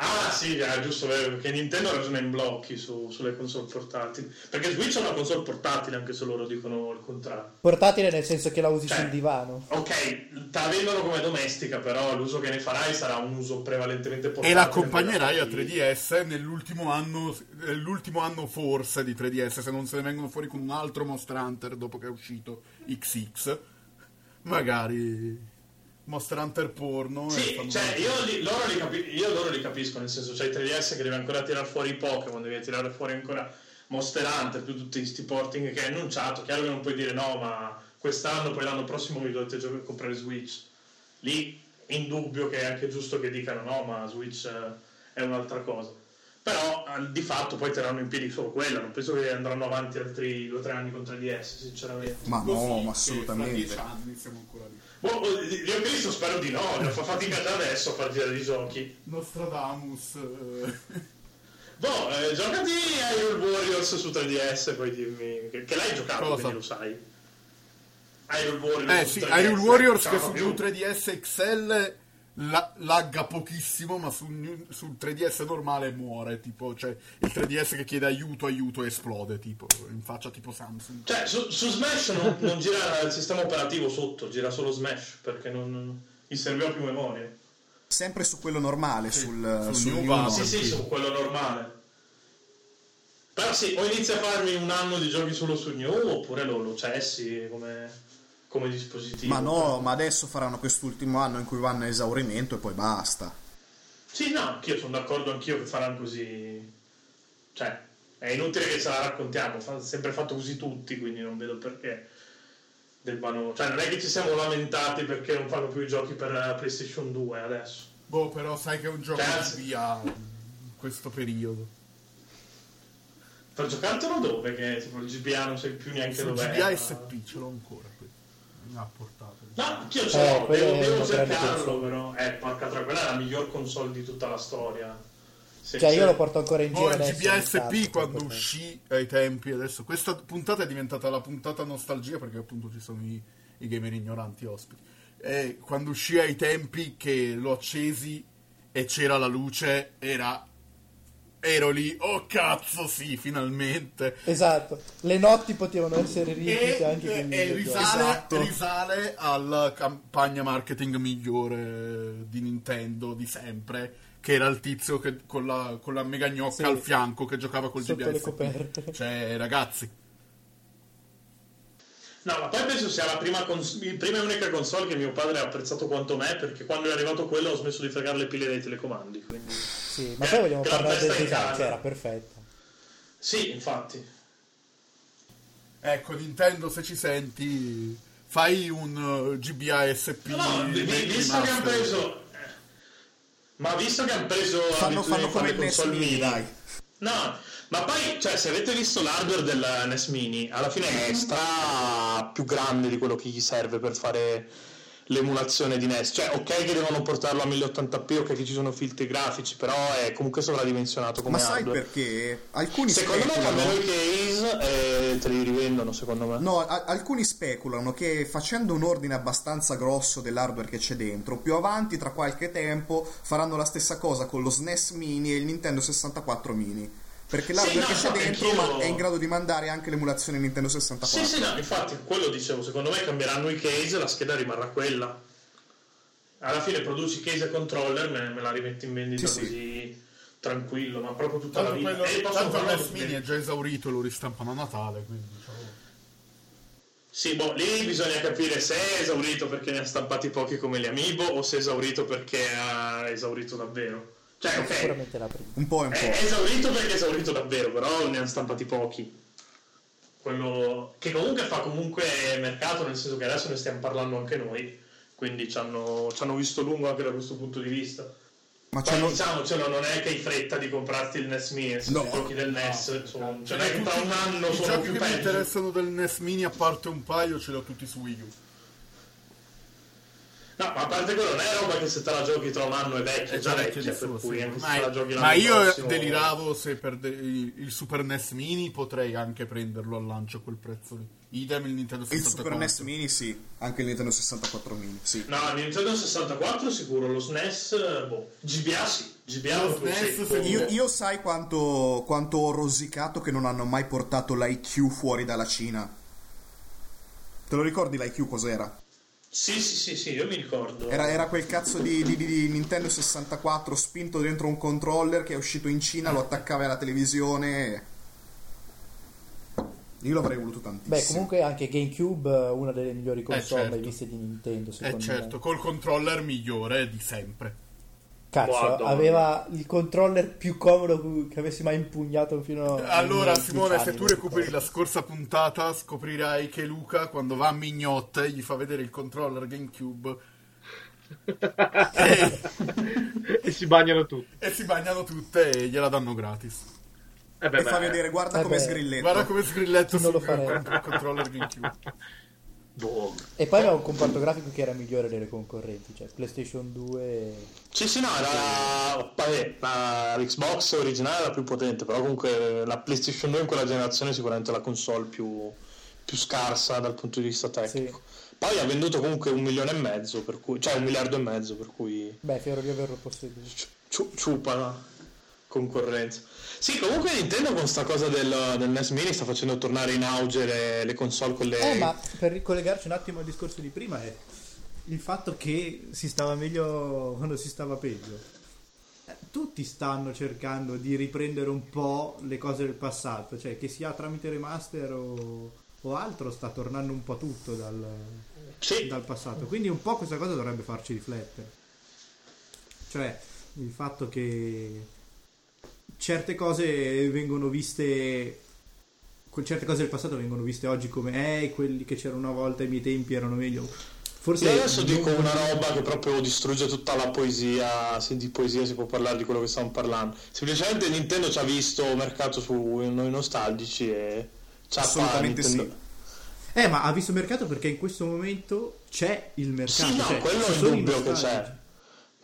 Ah sì, è giusto, vero, perché Nintendo ragiona in blocchi su- sulle console portatili. Perché Switch è una console portatile, anche se loro dicono il contrario. Portatile nel senso che la usi Cioè, sul divano. Ok, te la vendono come domestica, però l'uso che ne farai sarà un uso prevalentemente portatile. E l'accompagnerai a per 3DS nell'ultimo anno, nell'ultimo anno forse di 3DS, se non se ne vengono fuori con un altro Monster Hunter dopo che è uscito XX. Magari Monster Hunter porno. Sì, cioè io, li- loro li capi- io loro li capisco, nel senso c'hai 3DS che deve ancora tirare fuori i Pokémon, devi tirare fuori ancora Monster Hunter, più tutti questi porting che hai annunciato, chiaro che non puoi dire no, ma quest'anno, poi l'anno prossimo vi dovete gio- comprare Switch. Lì è indubbio che è anche giusto che dicano no, ma Switch eh, è un'altra cosa. Però di fatto poi terranno in piedi solo quella, non penso che andranno avanti altri 2-3 anni con 3DS, sinceramente. Ma Così no, ma Fra assolutamente. 10 anni siamo ancora Boh, io Cristo spero di no, ne fa fatica già adesso a partire dai giochi. Nostradamus. eh, Boh, eh, giocati a Hyrule Warriors su 3DS, poi dimmi che, che l'hai giocato, Cosa? quindi lo sai. Hyrule Warriors Eh sì, 3DS, Hyrule Warriors che su più. 3DS XL la- lagga pochissimo, ma sul, sul 3DS normale muore. Tipo, cioè il 3DS che chiede aiuto, aiuto e esplode, tipo, in faccia tipo Samsung. Cioè, su, su Smash non, non gira il sistema operativo sotto, gira solo Smash, perché non, non- gli serviva più memoria. Sempre su quello normale, sul, sul sul New no. Sì, sì, su quello normale. Però sì, o inizia a farmi un anno di giochi solo su New, oppure lo, lo cessi come, come dispositivo. Ma no, ma adesso faranno quest'ultimo anno in cui vanno a esaurimento e poi basta. Sì, no, anch'io sono d'accordo anch'io che faranno così. Cioè, è inutile che ce la raccontiamo, fa sempre fatto così tutti, quindi non vedo perché debbano... Cioè, non è che ci siamo lamentati perché non fanno più i giochi per PlayStation 2 adesso. Boh, però sai che è un gioco di via in questo periodo. Per giocartelo dove? Che tipo il GBA non sai più neanche Sul dov'è. GBA SP ce l'ho ancora ha portato. No, ce Eh, l'ho, quello devo, è devo cercarlo però. Eh, porca troia, quella è la miglior console di tutta la storia. Se- Cioè, se- io lo porto ancora in giro Poi il adesso. GBA ogni SP tanto, quando uscì ai tempi adesso questa puntata è diventata la puntata nostalgia perché appunto ci sono i, i gamer ignoranti ospiti e quando uscì ai tempi che lo accesi e c'era la luce era ero lì oh cazzo sì finalmente Esatto, le notti potevano essere riempite anche con e- e risale, Esatto. risale alla campagna marketing migliore di Nintendo di sempre che era il tizio che- con, la, con la mega gnocca Sì. al fianco che giocava col Sotto coperte. cioè ragazzi No, ma poi penso sia la prima, cons- la prima e unica console che mio padre ha apprezzato quanto me, perché quando è arrivato quello ho smesso di fregare le pile dai telecomandi. Quindi... Sì, ma Eh, poi vogliamo che la parlare del testa in design, casa. cioè era perfetta. Sì, infatti. Ecco, Nintendo, se ci senti, fai un uh, GBA SP. No, no, vi- vi- visto che hanno preso... eh, Ma visto che hanno preso Fanno, fanno di come il NES console mini, dai. No, ma poi, cioè, se avete visto l'hardware del NES Mini, alla fine è stra più grande di quello che gli serve per fare l'emulazione di NES. Cioè, ok che devono portarlo a 1080p, ok che ci sono filtri grafici, però è comunque sovradimensionato come Ma sai hardware. perché? Alcuni Secondo me speculano... cambiano i case e te li rivendono, secondo me. No, a- alcuni speculano che facendo un ordine abbastanza grosso dell'hardware che c'è dentro, più avanti, tra qualche tempo, faranno la stessa cosa con lo SNES Mini e il Nintendo 64 Mini. Perché l'hardware no, che c'è no, dentro anch'io- ma è in grado di mandare anche l'emulazione Nintendo Sì, 64. sì, no, infatti, quello dicevo, secondo me cambieranno i case e la scheda rimarrà quella. Alla fine produci case e controller, me, me la rimetti in vendita Sì, sì. così tranquillo, ma proprio tutta Tanto, la vita. quello, E posso tanto perché- Mini è già esaurito, lo ristampano a Natale, quindi ciao. Sì, boh, lì bisogna capire se è esaurito perché ne ha stampati pochi come gli Amiibo o se è esaurito perché ha esaurito davvero. Cioè, ok, Sicuramente la prima. Un po' e un è, po'. è esaurito perché è esaurito davvero, però ne ha stampati pochi. quello che comunque fa comunque mercato, nel senso che adesso ne stiamo parlando anche noi, quindi ci hanno, ci hanno visto lungo anche da questo punto di vista. Ma Poi c'hanno... diciamocelo, non è che hai fretta di comprarti il NES Mini, se no. i giochi del NES, no. sono, cioè non è che tra un anno I sono più che peggio. mi interessano del NES Mini, a parte un paio, ce li ho tutti su Wii U. No, ma a parte quello non è roba che se te la giochi tra un anno è vecchia, è già vecchia, vecchia per cui anche ma, se la giochi ma io prossimo... deliravo se per de- il Super NES Mini potrei anche prenderlo al lancio a quel prezzo lì. Idem il Nintendo 64. Il Super NES Mini sì, anche il Nintendo 64 Mini, sì. No, il Nintendo 64 sicuro, lo SNES, boh, GBA sì. GBA lo SNES io, io sai quanto, quanto ho rosicato che non hanno mai portato l'IQ fuori dalla Cina. Te lo ricordi l'IQ cos'era? Sì, sì, sì, sì, io mi ricordo. Era, era quel cazzo di, di, di, Nintendo 64 spinto dentro un controller che è uscito in Cina, lo attaccava alla televisione. Io l'avrei voluto tantissimo. Beh, comunque anche GameCube, una delle migliori console eh certo. viste di Nintendo, secondo eh certo, me. col controller migliore di sempre. Cazzo, Guarda, aveva il controller più comodo che avessi mai impugnato fino a. Allora, Simone, se tu recuperi la scorsa puntata, scoprirai che Luca, quando va a Mignotte, gli fa vedere il controller GameCube. e... e si bagnano tutte. E si bagnano tutte e gliela danno gratis. Eh beh, e beh. fa vedere, guarda eh come sgrilletto. Guarda come sgrilletto sul controller GameCube. Boh. E poi aveva un comparto grafico che era migliore delle concorrenti, cioè PlayStation 2. Sì, sì, no, era. Vabbè, l'Xbox originale era più potente, però comunque la PlayStation 2 in quella generazione è sicuramente la console più, più scarsa dal punto di vista tecnico. Sì. Poi ha venduto comunque un milione e mezzo, per cui, cioè un miliardo e mezzo, per cui. Beh, fiero di averlo posseduto. Ciupa la concorrenza. Sì, comunque Nintendo con sta cosa del, del, NES Mini sta facendo tornare in auge le, le console con le... Eh, ma per ricollegarci un attimo al discorso di prima è il fatto che si stava meglio quando si stava peggio. Eh, tutti stanno cercando di riprendere un po' le cose del passato, cioè che sia tramite remaster o, o altro sta tornando un po' tutto dal, sì. dal passato. Quindi un po' questa cosa dovrebbe farci riflettere. Cioè il fatto che certe cose vengono viste certe cose del passato vengono viste oggi come eh, quelli che c'erano una volta ai miei tempi erano meglio Forse Io adesso dico una roba che proprio distrugge tutta la poesia, se di poesia si può parlare di quello che stiamo parlando. Semplicemente Nintendo ci ha visto mercato su noi nostalgici e ci ha Assolutamente sì. Eh, ma ha visto mercato perché in questo momento c'è il mercato. Sì, no, cioè, quello è indubbio che c'è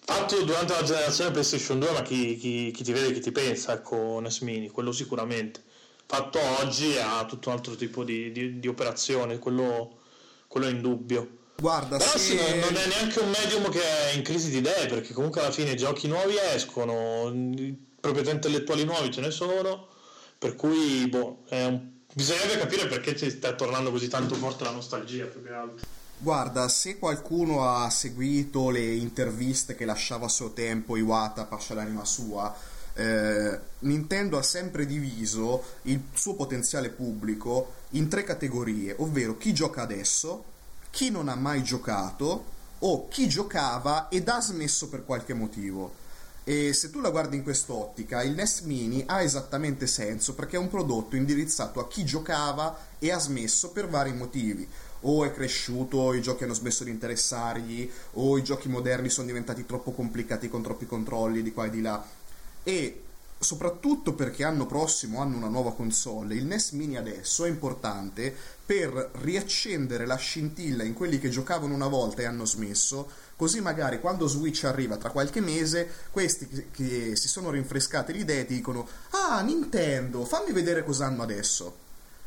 fatto durante la generazione PlayStation 2, ma chi, chi, chi ti vede, chi ti pensa, ecco, NES Mini, quello sicuramente. Fatto oggi ha tutto un altro tipo di, di, di operazione, quello, quello è indubbio. Guarda, Però sì, non, non è neanche un medium che è in crisi di idee, perché comunque alla fine i giochi nuovi escono, proprietà intellettuali nuovi ce ne sono, per cui boh, un... bisognerebbe capire perché ci sta tornando così tanto forte la nostalgia più che altro. Guarda, se qualcuno ha seguito le interviste che lasciava a suo tempo Iwata, pascia l'anima sua, eh, Nintendo ha sempre diviso il suo potenziale pubblico in tre categorie, ovvero chi gioca adesso, chi non ha mai giocato o chi giocava ed ha smesso per qualche motivo. E se tu la guardi in quest'ottica, il NES Mini ha esattamente senso perché è un prodotto indirizzato a chi giocava e ha smesso per vari motivi o è cresciuto, i giochi hanno smesso di interessargli, o i giochi moderni sono diventati troppo complicati con troppi controlli di qua e di là. E soprattutto perché l'anno prossimo hanno una nuova console, il NES Mini adesso è importante per riaccendere la scintilla in quelli che giocavano una volta e hanno smesso, così magari quando Switch arriva tra qualche mese, questi che, si sono rinfrescate le idee dicono "Ah, Nintendo, fammi vedere cosa hanno adesso".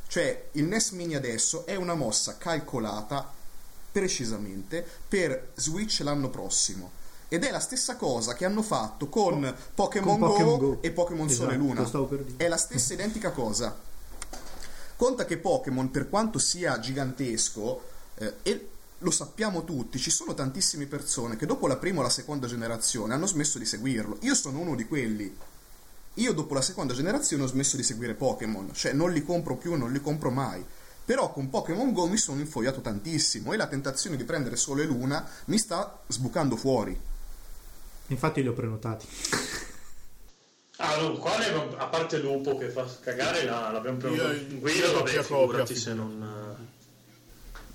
Cioè, il NES Mini adesso è una mossa calcolata precisamente per Switch l'anno prossimo. Ed è la stessa cosa che hanno fatto con Pokémon, Go, Go, e Pokémon esatto, Sole e Luna. È la stessa identica cosa. Conta che Pokémon, per quanto sia gigantesco, eh, e lo sappiamo tutti, ci sono tantissime persone che dopo la prima o la seconda generazione hanno smesso di seguirlo. Io sono uno di quelli. Io dopo la seconda generazione ho smesso di seguire Pokémon, cioè non li compro più, non li compro mai. Però con Pokémon Go mi sono infogliato tantissimo e la tentazione di prendere Sole e Luna mi sta sbucando fuori. Infatti li ho prenotati. Ah, allora, quale, a parte Lupo che fa cagare, la, l'abbiamo preso Io- Guido, io vabbè, doppia figurati copia, se non...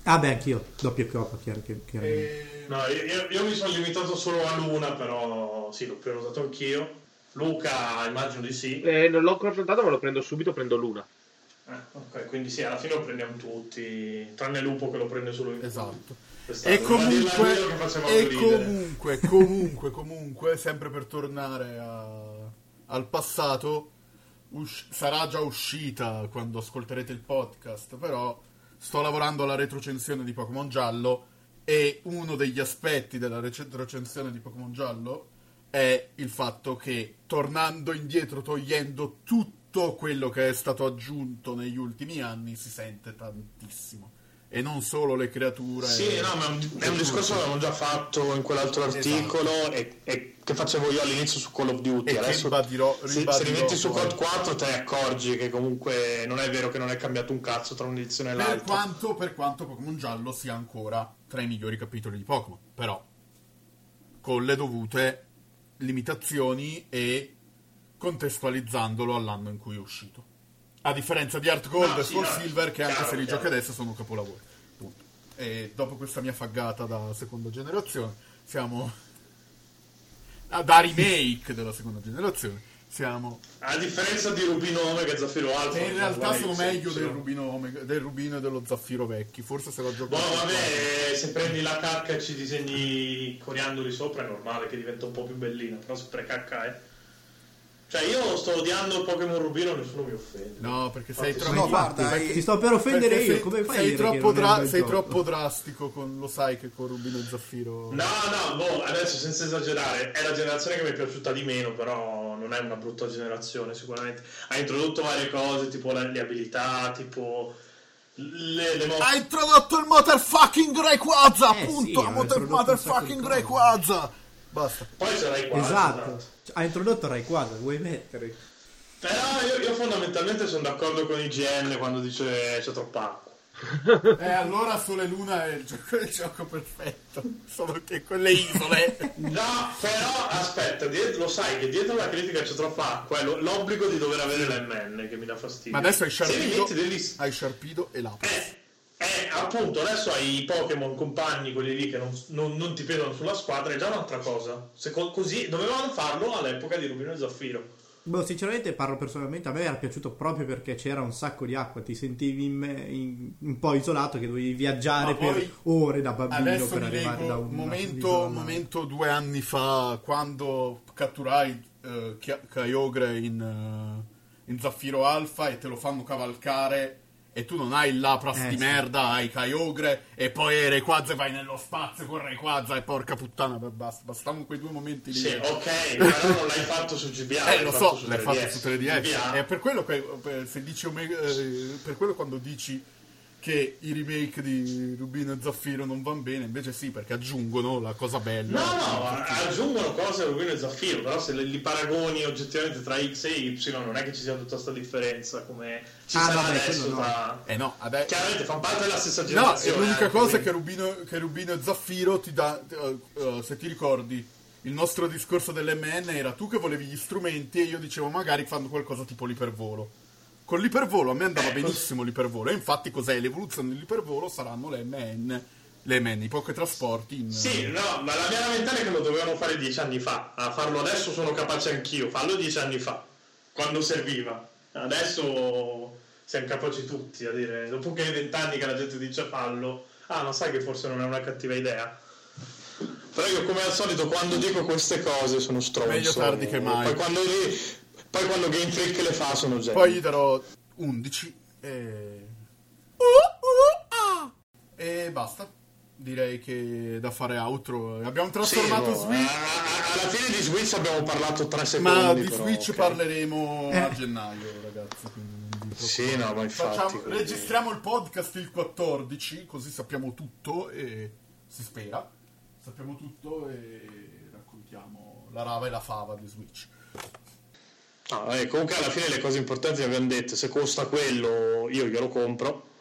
Ah, beh, anch'io. Doppia coppa, chiaro, chiaro- chiaramente. E- No, io, io- io mi sono limitato solo a Luna, però sì, l'ho prenotato anch'io. Luca, immagino di sì. Eh, non l'ho ancora prenotato, ma lo prendo subito, prendo l'una. Eh, ok, quindi sì, alla fine lo prendiamo tutti, tranne Lupo che lo prende solo in Esatto. quest'anno. E comunque, e comunque, comunque, comunque, sempre per tornare a- al passato, usci- sarà già uscita quando ascolterete il podcast, però sto lavorando alla retrocensione di Pokémon Giallo e uno degli aspetti della recensione di Pokémon Giallo è il fatto che tornando indietro, togliendo tutto quello che è stato aggiunto negli ultimi anni, si sente tantissimo. E non solo le creature. Sì, no, ma è un, è un discorso che avevamo già fatto in quell'altro articolo e, e che facevo io all'inizio su Call of Duty. E Adesso ribadirò- se, se ribadirò rimetti su poi. COD 4 te ne accorgi che comunque non è vero che non è cambiato un cazzo tra un'edizione e Per l'altra. quanto, per quanto Pokémon Giallo sia ancora tra i migliori capitoli di Pokémon, però con le dovute limitazioni e contestualizzandolo all'anno in cui è uscito. A differenza di Art Gold No, e sì, Soul no, Silver, che anche chiaro, se li chiaro. giochi adesso sono capolavori. Punto. E dopo questa mia faggata da seconda generazione, siamo. ah, da remake della seconda generazione, siamo. A differenza di Rubinome che Zaffiro Alfa. Che in realtà sono meglio sì. del rubino, Omega- del rubino e dello zaffiro vecchi. Forse se lo gioco. Boh, vabbè, se prendi la cacca e ci disegni coriandoli sopra è normale che diventa un po' più bellina, però se precacca è. Cioè io sto odiando il Pokémon Rubino, nessuno mi offende. No, perché sei troppo. No, guarda, ti hai- sto per offendere perché io, sei, come fai sei troppo, dra- sei troppo drastico con lo sai che con Rubino e Zaffiro. No, no, boh, adesso senza esagerare, è la generazione che mi è piaciuta di meno, però non è una brutta generazione sicuramente. Ha introdotto varie cose, tipo le, le abilità, tipo le, le mo- Ha introdotto il motherfucking Rayquaza, Eh, appunto, sì, ha motor- introdotto un motherfucking Rayquaza. Basta. Poi c'era i quadri. Esatto. Ha introdotto Rayquaza, vuoi mettere? Però io, io fondamentalmente sono d'accordo con IGN quando dice c'è troppa acqua. E allora Sole Luna è il gioco, il gioco perfetto. Solo che quelle isole. No, però aspetta, dietro- lo sai che dietro la critica c'è troppa acqua, è lo- l'obbligo di dover avere l'MN che mi dà fastidio. Ma adesso hai degli- hai Sharpido e Lapis. Eh, eh, appunto, adesso hai i Pokémon compagni, quelli lì che non, non- non ti pesano sulla squadra, è già un'altra cosa. Se co- così dovevano farlo all'epoca di Rubino e Zaffiro. Boh, sinceramente parlo personalmente, a me era piaciuto proprio perché c'era un sacco di acqua, ti sentivi in me- in- un po' isolato che dovevi viaggiare per ore da bambino per arrivare da un momento, momento due anni fa quando catturai Chia- Kyogre in, eh, in Zaffiro Alfa e te lo fanno cavalcare e tu non hai il Lapras Eh, di sì. merda, hai Kyogre e poi Rayquaza e vai nello spazio con Rayquaza e porca puttana, basta, bastavano quei due momenti lì. Sì, ok, però non l'hai fatto su GBA. Eh, lo so, l'hai fatto 3DS. su 3DS. GBA. È per quello che per- se dici Omega- eh, per quello quando dici che i remake di Rubino e Zaffiro non vanno bene, invece sì, perché aggiungono la cosa bella. No, no, aggiungono cose a Rubino e Zaffiro, però se li paragoni oggettivamente tra X e Y non è che ci sia tutta questa differenza come ci Ah, sarà vabbè, adesso no. tra... Eh no, adesso Chiaramente fa parte della stessa No, generazione. e l'unica anche, cosa è quindi- che Rubino, che Rubino e Zaffiro ti dà, eh, eh, se ti ricordi, il nostro discorso dell'MN era tu che volevi gli strumenti e io dicevo magari fanno qualcosa tipo l'ipervolo. Con l'ipervolo a me andava Eh, benissimo l'ipervolo e infatti cos'è l'evoluzione dell'ipervolo saranno le MN, le MN, i pochi trasporti in... Sì, no, ma la mia lamentela è che lo dovevano fare dieci anni fa. A farlo adesso sono capace anch'io, fallo dieci anni fa, quando serviva. Adesso siamo capaci tutti a dire, dopo che hai vent'anni che la gente dice fallo, ah, ma sai che forse non è una cattiva idea. Però io come al solito quando dico queste cose sono stronzo. Meglio tardi che mai. Poi quando, poi quando Game Freak le fa sono genio. Poi gli darò 11 e... E basta. Direi che da fare outro. Abbiamo Sì, trasformato no, Switch. alla fine di Switch abbiamo parlato tre secondi. Ma di però, Switch ok. parleremo Eh. a gennaio, ragazzi. Sì, no, ma infatti. Facciamo- quindi- registriamo il podcast il 14, così sappiamo tutto e si spera. Sappiamo tutto e raccontiamo la rava e la fava di Switch. No, eh, comunque alla fine le cose importanti le abbiamo dette, se costa quello io glielo compro.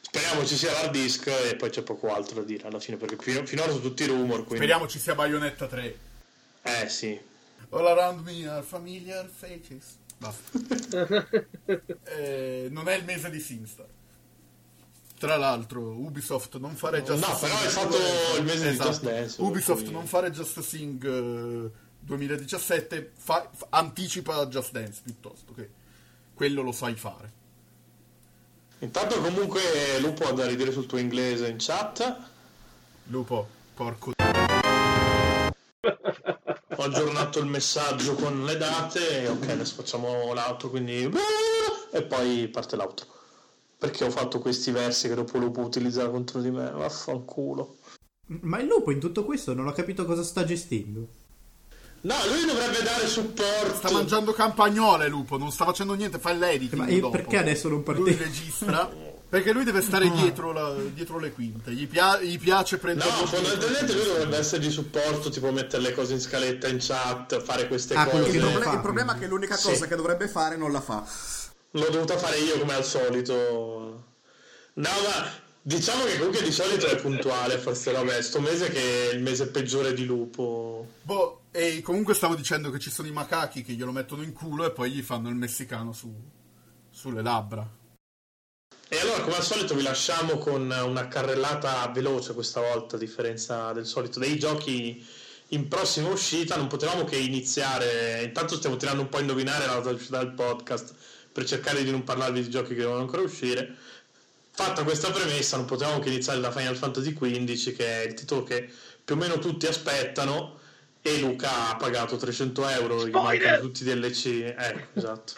Speriamo ci sia l'hard disk e poi c'è poco altro da dire alla fine perché fino- finora sono tutti rumor. Quindi... Speriamo ci sia Bayonetta 3. Eh sì. All around me are familiar faces. Basta. eh, non è il mese di SingStar. Tra l'altro, Ubisoft non fare Just No, però hai fatto il mese Esatto. di Just Dance. Ubisoft quindi- non fare Just Sing eh, 2017, fa- fa- anticipa Just Dance piuttosto che quello lo sai fare. Intanto comunque Lupo ha da ridire sul tuo inglese in chat. Lupo, porco. Ho aggiornato il messaggio con le date. Ok, adesso facciamo l'auto, quindi... E poi parte l'auto. Perché ho fatto questi versi che dopo Lupo utilizzerà contro di me. Vaffanculo. Ma il lupo in tutto questo non ho capito cosa sta gestendo. No, lui dovrebbe dare supporto. Sta mangiando campagnole, Lupo, non sta facendo niente, fa l'editing Ma dopo. perché adesso non Lui partecipo? registra perché lui deve stare dietro, la- dietro le quinte. Gli, pia- gli piace prendere. No, fondamentalmente lui dovrebbe essere di supporto, tipo mettere le cose in scaletta in chat, fare queste Ah, quello cose. che Il, proble- fa, il problema è che l'unica Sì. cosa che dovrebbe fare non la fa. L'ho dovuta fare io come al solito. No, ma diciamo che comunque di solito è puntuale, forse vabbè, sto mese che è il mese peggiore di lupo. Boh, e comunque stavo dicendo che ci sono i macachi che glielo mettono in culo e poi gli fanno il messicano su- sulle labbra. E allora, come al solito, vi lasciamo con una carrellata veloce questa volta, a differenza del solito, dei giochi in prossima uscita. Non potevamo che iniziare. Intanto stiamo tirando un po' a indovinare la data uscita del podcast per cercare di non parlarvi di giochi che devono ancora uscire. Fatta questa premessa, non potevamo che iniziare da Final Fantasy XV, che è il titolo che più o meno tutti aspettano. E Luca ha pagato 300 euro, gli mancano tutti i DLC. Eh, esatto.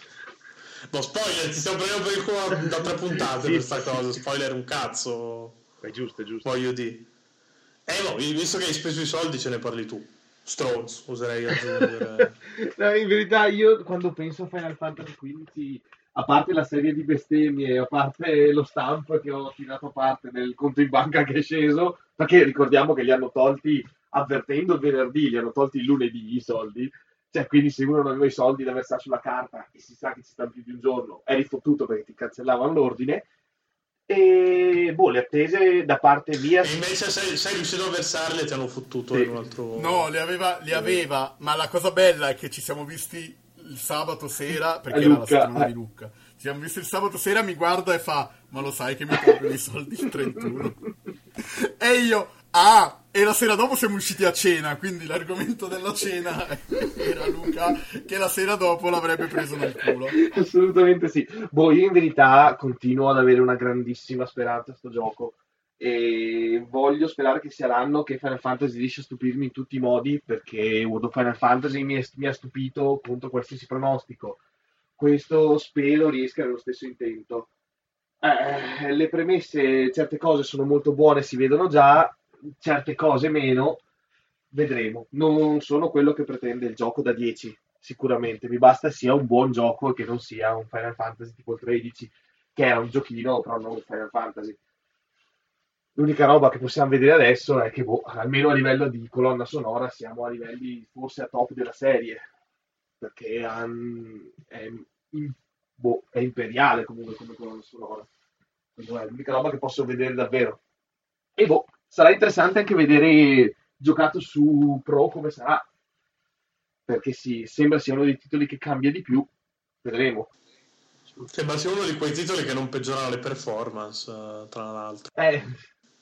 No, spoiler, ti stiamo prendendo per il culo da tre puntate per sta cosa. Spoiler un cazzo, È giusto, è giusto. voglio dire. Eh no, visto che hai speso i soldi ce ne parli tu. Stronzo, oserei aggiungere. No, in verità io quando penso a Final Fantasy XV, a parte la serie di bestemmie, a parte lo stamp che ho tirato a parte nel conto in banca che è sceso, perché ricordiamo che li hanno tolti avvertendo il venerdì, li hanno tolti il lunedì i soldi, cioè quindi se uno non aveva i soldi da versare sulla carta e si sa che ci stanno più di un giorno, eri fottuto perché ti cancellavano l'ordine. E boh, le attese da parte mia e invece sei, sei riuscito a versarle e ti hanno fottuto Sì. in un altro... No, li aveva, li aveva, ma la cosa bella è che ci siamo visti il sabato sera, perché A era la settimana eh. di Lucca. Ci siamo visti il sabato sera, mi guarda e fa, ma lo sai che mi tolgo i soldi il 31? e io, ah, e la sera dopo siamo usciti a cena, quindi l'argomento della cena era Luca che la sera dopo l'avrebbe preso nel culo. Assolutamente sì. Boh, io in verità continuo ad avere una grandissima speranza a sto gioco e voglio sperare che sia l'anno che Final Fantasy riesce a stupirmi in tutti i modi perché World of Final Fantasy mi, è- mi ha stupito contro qualsiasi pronostico. Questo spero riesca a avere lo stesso intento. Eh, le premesse, certe cose sono molto buone, si vedono già, certe cose meno, vedremo. Non sono quello che pretende il gioco da 10, sicuramente. Mi basta sia un buon gioco e che non sia un Final Fantasy tipo il 13, che era un giochino, però non un Final Fantasy. L'unica roba che possiamo vedere adesso è che, boh, almeno a livello di colonna sonora, siamo a livelli forse a top della serie, perché han- è, in- boh, è imperiale comunque come colonna sonora. Quindi è l'unica roba che posso vedere davvero. E boh, sarà interessante anche vedere giocato su Pro come sarà. Perché sì, sembra sia uno dei titoli che cambia di più. Vedremo. Sembra sia uno di quei titoli che non peggiorano le performance, eh, tra l'altro. Eh,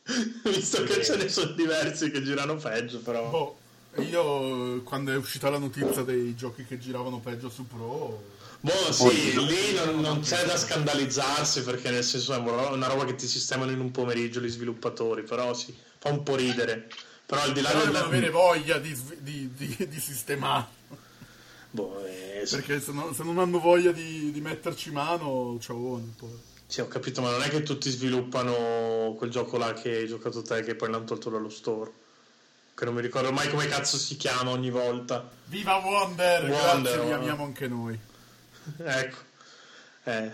Visto che ce ne sono diversi che girano peggio, però... Boh, io quando è uscita la notizia dei giochi che giravano peggio su Pro... Boh, sì, lì non, non c'è da scandalizzarsi perché nel senso è una roba che ti sistemano in un pomeriggio gli sviluppatori, però sì, fa un po' ridere. Però al di là del... devono avere voglia di, di, di, di sistemare. Boh, eh, sì, Perché se, no- se non hanno voglia di, di metterci mano, ciao. Poi. sì, ho capito, ma non è che tutti sviluppano quel gioco là che hai giocato te che poi l'hanno tolto dallo store. Che non mi ricordo mai come cazzo si chiama ogni volta. Viva Wonder! Wonder, grazie, vi oh. amiamo anche noi. ecco. Eh.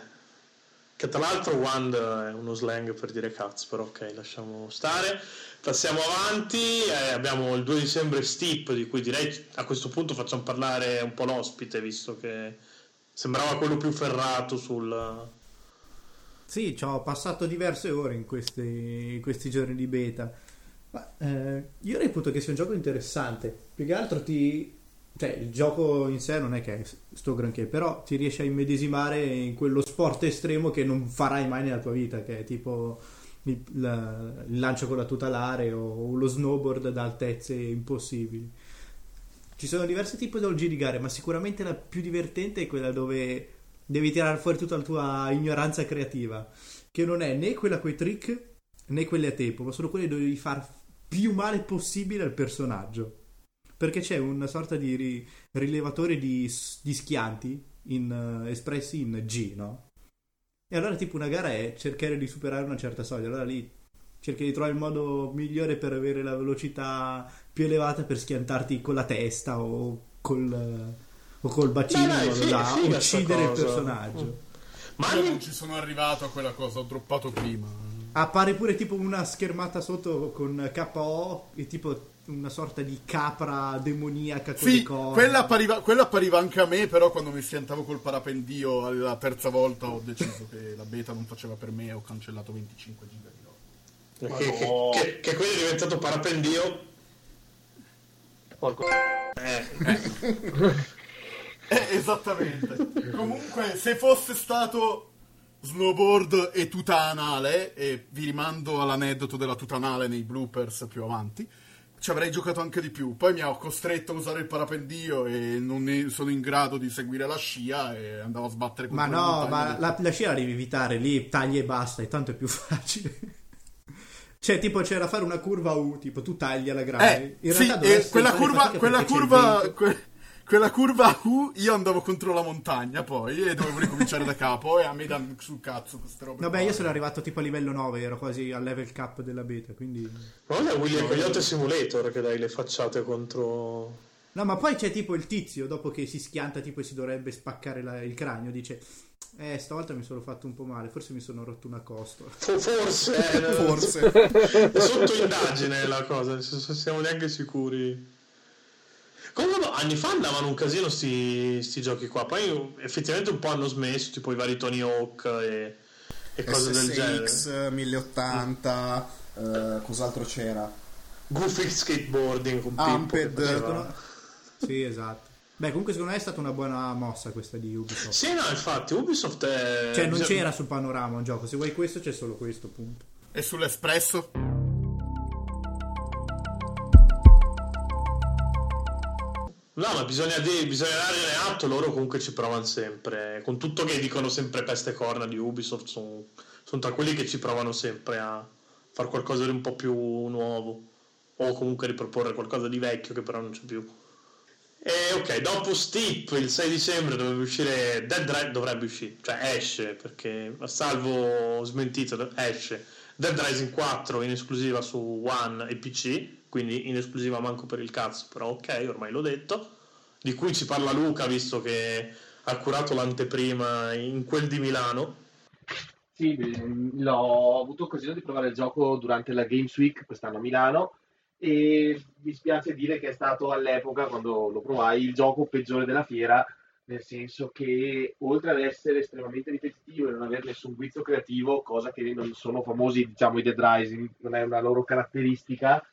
Che tra l'altro Wand è uno slang per dire cazzo, però ok, lasciamo stare. Passiamo avanti, eh, abbiamo il 2 dicembre Steep, di cui direi a questo punto facciamo parlare un po' l'ospite, visto che sembrava quello più ferrato sul... Sì, ci ho passato diverse ore in questi, in questi giorni di beta. Ma, eh, io reputo che sia un gioco interessante. Più che altro ti, cioè, il gioco in sé non è che è sto granché, però ti riesci a immedesimare in quello sport estremo che non farai mai nella tua vita, che è tipo il, la, il lancio con la tutelare o lo snowboard da altezze impossibili. Ci sono diversi tipi di gare, ma sicuramente la più divertente è quella dove devi tirare fuori tutta la tua ignoranza creativa, che non è né quella con i trick né quelle a tempo, ma sono quelle dove devi far più male possibile al personaggio perché c'è una sorta di ri- rilevatore di, di schianti in, uh, espressi in G, no? E allora tipo una gara è cercare di superare una certa soglia, allora lì cerchi di trovare il modo migliore per avere la velocità più elevata per schiantarti con la testa o col, o col bacino dai, modo da figa uccidere il personaggio. Mm. Ma Io non ci sono arrivato a quella cosa, ho droppato prima. Appare pure tipo una schermata sotto con KO e tipo una sorta di capra demoniaca con sì, le corna. Quella appariva, quella appariva anche a me, però quando mi schiantavo col parapendio la terza volta ho deciso che la beta non faceva per me e ho cancellato 25 giga di roba. che, che, che, che quello è diventato parapendio. Porco. Eh. eh, esattamente. Comunque, se fosse stato snowboard e tutanale, e vi rimando all'aneddoto della tutanale nei bloopers più avanti, ci avrei giocato anche di più. Poi mi ha costretto a usare il parapendio e non sono in grado di seguire la scia e andavo a sbattere Ma no, ma la, la, scia la devi evitare lì, tagli e basta, e tanto è più facile. cioè, tipo, c'era da fare una curva U, tipo tu tagli alla grande. Eh, in sì, eh, quella curva, quella curva, quella curva U io andavo contro la montagna poi e dovevo ricominciare da capo e a me danno sul cazzo queste robe. Vabbè, io sono arrivato tipo a livello 9, ero quasi al level cap della beta, quindi... Ma non è William Coyote Simulator che dai le facciate contro... No, ma poi c'è tipo il tizio, dopo che si schianta tipo e si dovrebbe spaccare la, il cranio, dice... Eh, stavolta mi sono fatto un po' male, forse mi sono rotto una costa. Forse, eh, forse. È sotto indagine la cosa, non siamo neanche sicuri. Comunque anni fa andavano un casino sti, sti, giochi qua, poi effettivamente un po' hanno smesso, tipo i vari Tony Hawk e, e cose SSX, del genere. SSX 1080, mm. uh, cos'altro c'era? Goofy Skateboarding con Amped. Sì, esatto. Beh, comunque secondo me è stata una buona mossa questa di Ubisoft. Sì, no, infatti Ubisoft è... Cioè non c'era sul panorama un gioco, se vuoi questo c'è solo questo, punto. E sull'Espresso? No, ma bisogna, di, bisogna dargliene atto, loro comunque ci provano sempre. Con tutto che dicono sempre peste corna di Ubisoft, sono son tra quelli che ci provano sempre a fare qualcosa di un po' più nuovo. O comunque riproporre qualcosa di vecchio che però non c'è più. E ok, dopo Steep il 6 dicembre dovrebbe uscire Dead Rising, dovrebbe uscire, cioè esce, perché salvo smentito, esce Dead Rising 4 in esclusiva su One e PC quindi in esclusiva manco per il cazzo, però ok, ormai l'ho detto, di cui ci parla Luca visto che ha curato l'anteprima in quel di Milano. Sì, l'ho avuto occasione di provare il gioco durante la Games Week quest'anno a Milano e mi spiace dire che è stato all'epoca, quando lo provai, il gioco peggiore della fiera, nel senso che oltre ad essere estremamente ripetitivo e non avere nessun guizzo creativo, cosa che non sono famosi, diciamo, i Dead Rising, non è una loro caratteristica,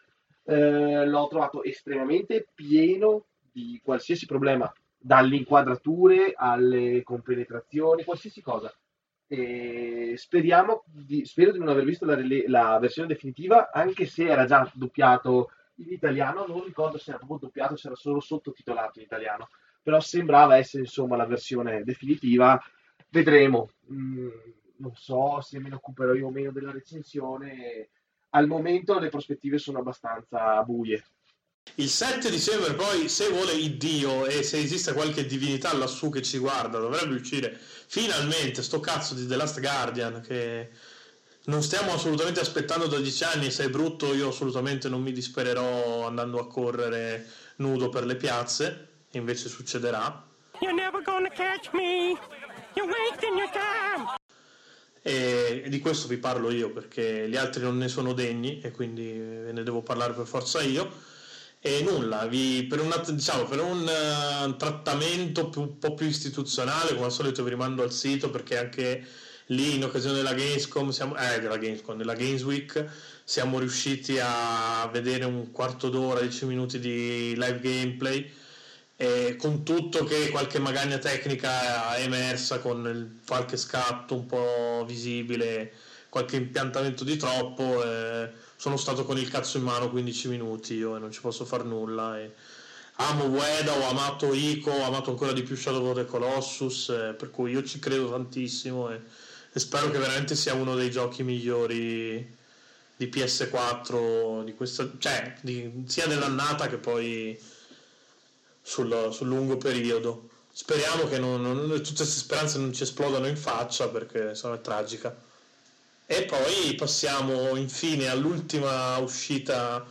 eh, l'ho trovato estremamente pieno di qualsiasi problema, dalle inquadrature alle compenetrazioni, qualsiasi cosa. E speriamo di, spero di non aver visto la, la, versione definitiva, anche se era già doppiato in italiano, non ricordo se era proprio doppiato, se era solo sottotitolato in italiano, però sembrava essere insomma la versione definitiva. Vedremo, mm, non so se me ne occuperò io o meno della recensione al momento le prospettive sono abbastanza buie. Il 7 dicembre poi, se vuole il Dio e se esiste qualche divinità lassù che ci guarda, dovrebbe uscire finalmente sto cazzo di The Last Guardian che non stiamo assolutamente aspettando da 10 anni, se è brutto io assolutamente non mi dispererò andando a correre nudo per le piazze, invece succederà. You're never gonna catch me. You're wasting your time e di questo vi parlo io perché gli altri non ne sono degni e quindi ve ne devo parlare per forza io. E nulla, vi, per, una, diciamo, per un uh, trattamento più, un po' più istituzionale come al solito vi rimando al sito perché anche lì in occasione della Gamescom siamo, eh, della Gamescom, della Games Week siamo riusciti a vedere un quarto d'ora, dieci minuti di live gameplay e con tutto che qualche magagna tecnica è emersa con il, qualche scatto un po' visibile, qualche impiantamento di troppo, eh, sono stato con il cazzo in mano 15 minuti io e non ci posso far nulla. E amo Ueda, ho amato Ico, ho amato ancora di più Shadow of the Colossus, eh, per cui io ci credo tantissimo e, e, spero che veramente sia uno dei giochi migliori di PS4 di questa, cioè, di, sia dell'annata che poi sul, sul lungo periodo. Speriamo che non, non, tutte queste speranze non ci esplodano in faccia perché sono tragica. E poi passiamo infine all'ultima uscita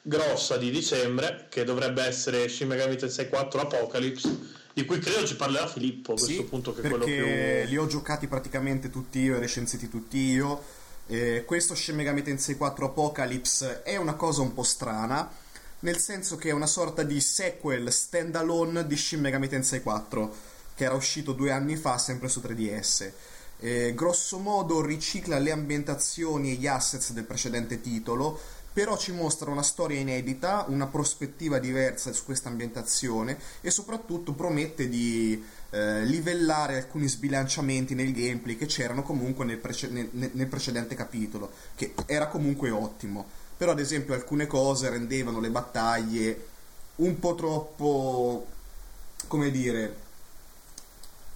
grossa di dicembre che dovrebbe essere Shin Megami Tensei 4 Apocalypse di cui credo ci parlerà Filippo a questo sì, punto che è quello più li ho giocati praticamente tutti io e recensiti tutti io eh, questo Shin Megami Tensei 4 Apocalypse è una cosa un po' strana nel senso che è una sorta di sequel standalone di Shin Megami Tensei 4 che era uscito due anni fa sempre su 3DS eh, grosso modo ricicla le ambientazioni e gli assets del precedente titolo però ci mostra una storia inedita, una prospettiva diversa su questa ambientazione e soprattutto promette di eh, livellare alcuni sbilanciamenti nel gameplay che c'erano comunque nel, prece- nel, nel precedente capitolo, che era comunque ottimo. Però ad esempio alcune cose rendevano le battaglie un po' troppo, come dire,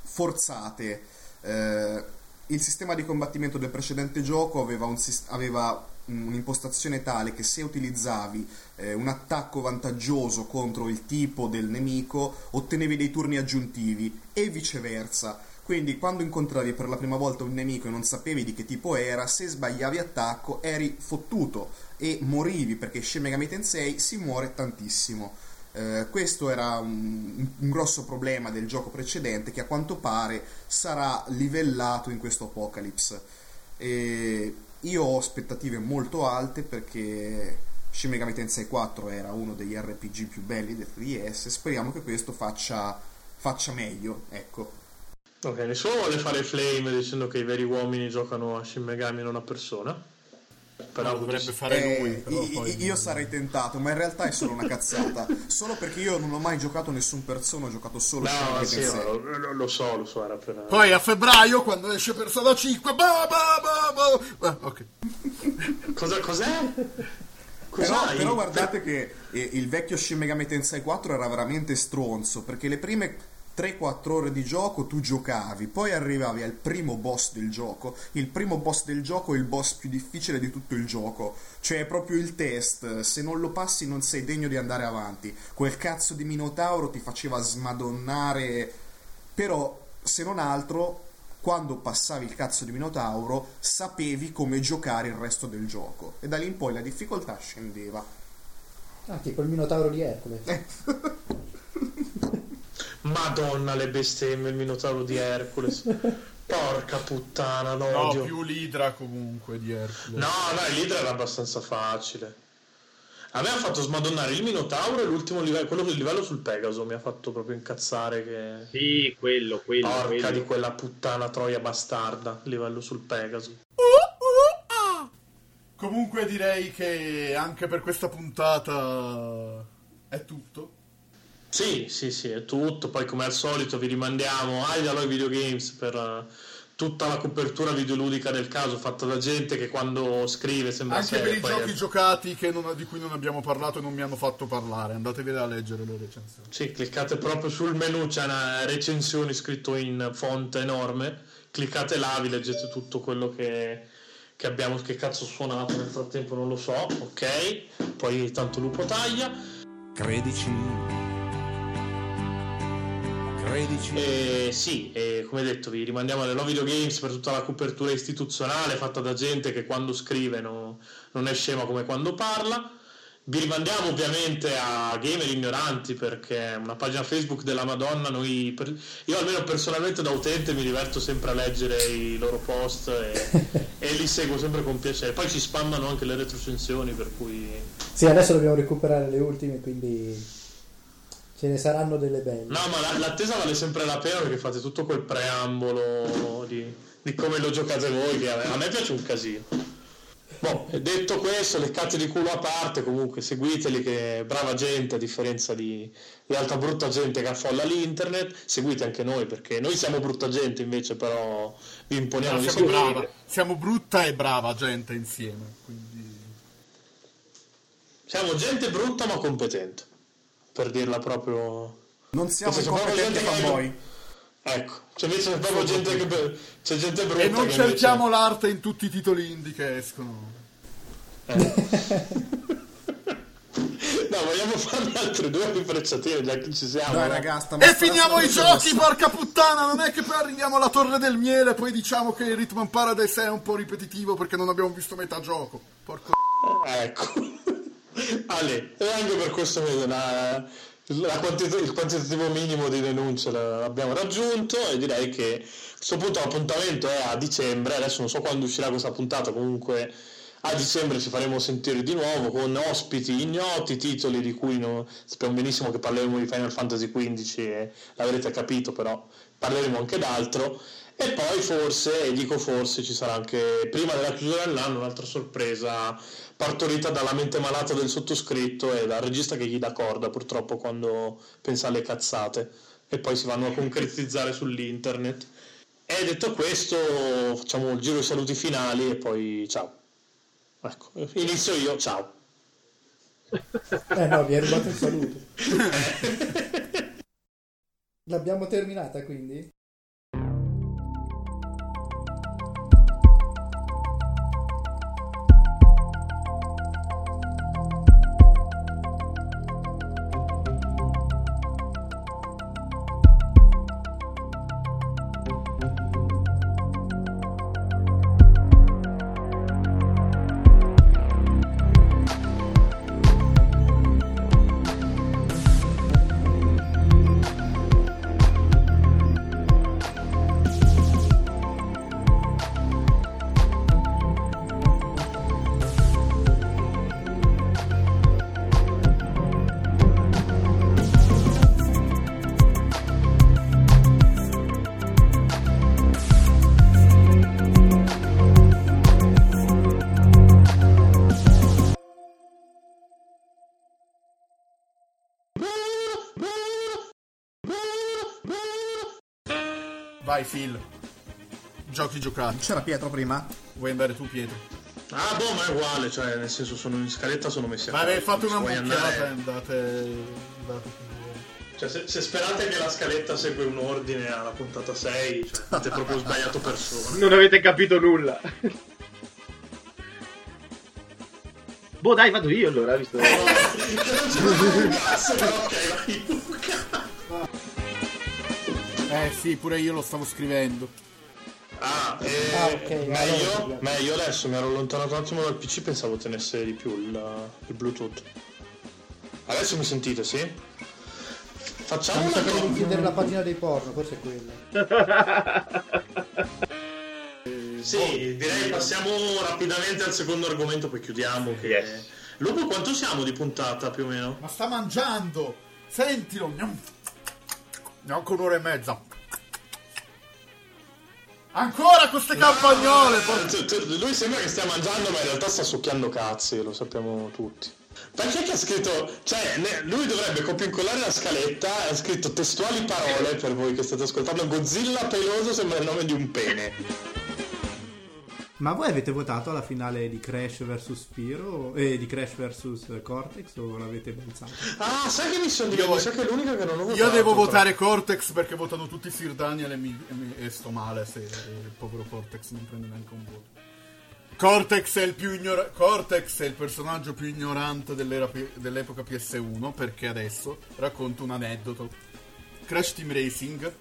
forzate. Eh, il sistema di combattimento del precedente gioco aveva, un, aveva un'impostazione tale che se utilizzavi eh, un attacco vantaggioso contro il tipo del nemico ottenevi dei turni aggiuntivi e viceversa. Quindi quando incontravi per la prima volta un nemico e non sapevi di che tipo era, se sbagliavi attacco eri fottuto e morivi perché Shin Megami Tensei si muore tantissimo. Eh, questo era un, un, grosso problema del gioco precedente che a quanto pare sarà livellato in questo Apocalypse. E io ho aspettative molto alte perché Shin Megami Tensei 4 era uno degli RPG più belli del 3DS. Speriamo che questo faccia, faccia meglio, ecco. Ok, nessuno vuole fare flame dicendo che i veri uomini giocano a Shin Megami non a persona. Però dovrebbe fare eh, lui. Però io, poi... io sarei tentato, ma in realtà è solo una cazzata. solo perché io non ho mai giocato nessun persona, ho giocato solo no, sì, lo, lo, lo, so, lo so. Era per... Poi a febbraio, quando esce Persona 5, bah, bah, bah, bah. ok. Cosa, cos'è? Però, però, guardate che eh, il vecchio Shin Megami Tensei 4 era veramente stronzo perché le prime 3-4 ore di gioco tu giocavi, poi arrivavi al primo boss del gioco. Il primo boss del gioco è il boss più difficile di tutto il gioco, cioè è proprio il test. Se non lo passi non sei degno di andare avanti. Quel cazzo di Minotauro ti faceva smadonnare. Però, se non altro, quando passavi il cazzo di Minotauro, sapevi come giocare il resto del gioco. E da lì in poi la difficoltà scendeva. Ah, tipo il Minotauro di Ercole. Madonna le bestemmie, il Minotauro di Hercules. Porca puttana, no. No, più l'Idra comunque di Hercules. No, no, l'Idra era abbastanza facile. A me ha fatto smadonnare il Minotauro e l'ultimo livello, quello del livello sul Pegaso mi ha fatto proprio incazzare che... Sì, quello, quello. Porca quello. di quella puttana troia bastarda, livello sul Pegaso. Comunque direi che anche per questa puntata è tutto. Sì, sì, sì, è tutto. Poi, come al solito, vi rimandiamo agli Alloy Videogames per uh, tutta la copertura videoludica del caso, fatta da gente che quando scrive sembra Anche seria, per i giochi è... giocati non, di cui non abbiamo parlato e non mi hanno fatto parlare. Andatevi a leggere le recensioni. Sì, cliccate proprio sul menu, c'è una recensione scritto in font enorme. Cliccate là, vi leggete tutto quello che, che abbiamo. Che cazzo ho suonato nel frattempo, non lo so. Ok, poi tanto lupo taglia. Credici Credici. Eh, sì, eh, come detto, vi rimandiamo alle No Video Games per tutta la copertura istituzionale fatta da gente che quando scrive no, non è scema come quando parla. Vi rimandiamo ovviamente a Gamer Ignoranti perché è una pagina Facebook della Madonna. Noi, per, io almeno personalmente da utente mi diverto sempre a leggere i loro post e, e li seguo sempre con piacere. Poi ci spammano anche le retrocensioni per cui... Sì, adesso dobbiamo recuperare le ultime, quindi Ce ne saranno delle belle. No, ma l'attesa vale sempre la pena perché fate tutto quel preambolo di, di come lo giocate voi, che a me, piace un casino. Boh, detto questo, leccate di culo a parte, comunque seguiteli che è brava gente a differenza di, di altra brutta gente che affolla l'internet, seguite anche noi perché noi siamo brutta gente invece però vi imponiamo di siamo, seguire. brava. siamo brutta e brava gente insieme. Quindi... Siamo gente brutta ma competente, per dirla proprio... Non siamo proprio incompetenti che- fanboy. Ecco, c'è invece proprio gente che... C'è gente brutta E non che cerchiamo invece... l'arte in tutti i titoli indie che escono. No, vogliamo farne altre due rifrecciatine, già che ci siamo. Dai no? sta E finiamo i giochi, porca puttana! Non è che poi arriviamo alla Torre del Miele e poi diciamo che il Rhythm Paradise è un po' ripetitivo perché non abbiamo visto metà gioco. Porco Ecco. Ale, e anche per questo vedo la- la quantità- il quantitativo minimo di denunce la- l'abbiamo raggiunto e direi che a questo punto l'appuntamento è a dicembre, adesso non so quando uscirà questa puntata, comunque a dicembre ci faremo sentire di nuovo con ospiti ignoti, titoli di cui non- sappiamo benissimo che parleremo di Final Fantasy XV e l'avrete capito, però parleremo anche d'altro. E poi forse, e dico forse, ci sarà anche prima della chiusura dell'anno un'altra sorpresa partorita dalla mente malata del sottoscritto e dal regista che gli dà corda purtroppo quando pensa alle cazzate e poi si vanno a concretizzare sull'internet. E detto questo, facciamo il giro di saluti finali e poi ciao. Ecco, inizio io, ciao. Eh no, mi hai rubato il saluto. L'abbiamo terminata quindi? Vai, Phil. Giochi giocati. C'era Pietro prima? Vuoi andare tu, Pietro? Ah, boh, ma è uguale, cioè, nel senso, sono in scaletta, sono messi a Ma posto, fatto una mucchiata e andare- andate... andate Cioè, se, se sperate che la scaletta segue un ordine alla puntata 6, cioè, avete proprio sbagliato persona. Non avete capito nulla. boh, dai, vado io allora, visto. Cazzo, però, ok, vai, Luca. Eh sì, pure io lo stavo scrivendo. Ah, eh, Ah, ok, meglio, allora- meglio adesso, mi ero allontanato un attimo dal PC, pensavo tenesse di più il, il Bluetooth. Adesso mi sentite, sì? Facciamo una sa che devi cosa. chiudere la pagina dei porno, forse è quella. Sì, direi passiamo rapidamente al secondo argomento, poi chiudiamo. Che... Yes. Lupo, quanto siamo di puntata più o meno? Ma sta mangiando! Sentilo! Neanche un'ora e mezza. Ancora queste campagnole! Tu- tu- Lui sembra che stia mangiando, ma in realtà sta succhiando cazzi, lo sappiamo tutti. Perché che ha scritto, cioè, lui dovrebbe copia incollare la scaletta, ha scritto testuali parole per voi che state ascoltando, Godzilla peloso sembra il nome di un pene. Ma voi avete votato alla finale di Crash vs Spiro e di Crash vs Cortex o l'avete pensato? Ah, sai che mi sono Io- mi sa che è l'unica che non ho votato. Io devo però. votare Cortex perché votano tutti Sir Daniel e, mi- e mi- e sto male se il povero Cortex non prende neanche un voto. Cortex è il, più ignora- Cortex è il personaggio più ignorante dell'epoca PS1 perché adesso racconto un aneddoto. Crash Team Racing,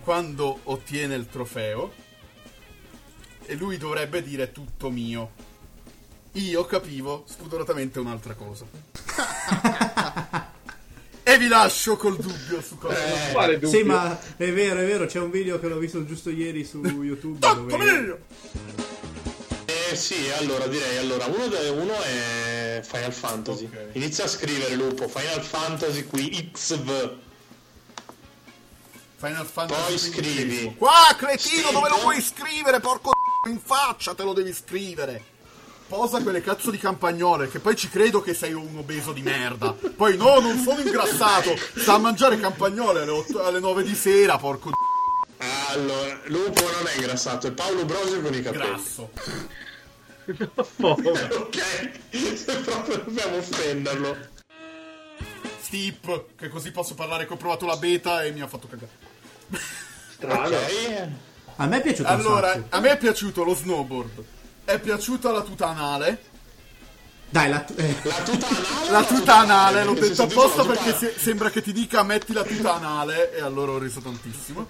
quando ottiene il trofeo, e lui dovrebbe dire tutto mio. Io capivo spudoratamente un'altra cosa. e vi lascio col dubbio su cosa. Quale dubbio? Sì, ma è vero, è vero, c'è un video che l'ho visto giusto ieri su YouTube Tutto dove... Eh sì, allora direi, allora, uno, de- uno è Final Fantasy. Ok. Inizia a scrivere, Lupo, Final Fantasy qui XV. Final Fantasy Poi scrivi. Qua, cretino, Sì, dove lo vuoi scrivere? Porco in faccia te lo devi scrivere. posa quelle cazzo di campagnole, che poi ci credo che sei un obeso di merda. Poi no, non sono ingrassato, sta a mangiare campagnole alle, 8, alle 9 di sera, porco d***o. Allora, Lupo non è ingrassato, è Paolo Brosio con i capelli. grasso. ok, se proprio dobbiamo offenderlo. Steep, che così posso parlare che ho provato la beta e mi ha fatto cagare. Strano. Ok. A me è piaciuto Allora, a me è piaciuto lo snowboard, è piaciuta la tuta anale, Dai, la, eh, La tuta anale? La tuta anale, l'ho detto apposta perché se- sembra che ti dica metti la tuta anale e allora ho riso tantissimo.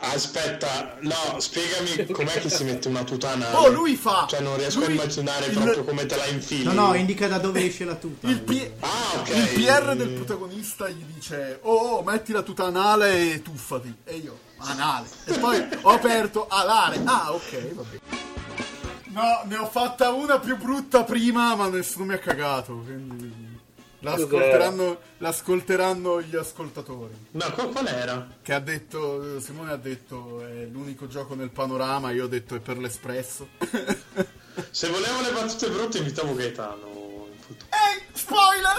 Aspetta, no, spiegami com'è che si mette una tuta anale. Oh, lui fa... Cioè, non riesco a lui- immaginare il- proprio come te la infili. no, no, indica da dove esce la tuta. Il, P- Ah, ok. il PR del protagonista gli dice oh, oh, metti la tuta anale e tuffati. E io, anale. E poi ho aperto alare. Ah, ok, va bene. No, ne ho fatta una più brutta prima, ma nessuno mi ha cagato. Quindi l'ascolteranno, l'ascolteranno gli ascoltatori. No, qual, era? Che ha detto, Simone ha detto è l'unico gioco nel panorama, io ho detto è per l'espresso. Se volevo le battute brutte invitavo Gaetano. Ehi, spoiler!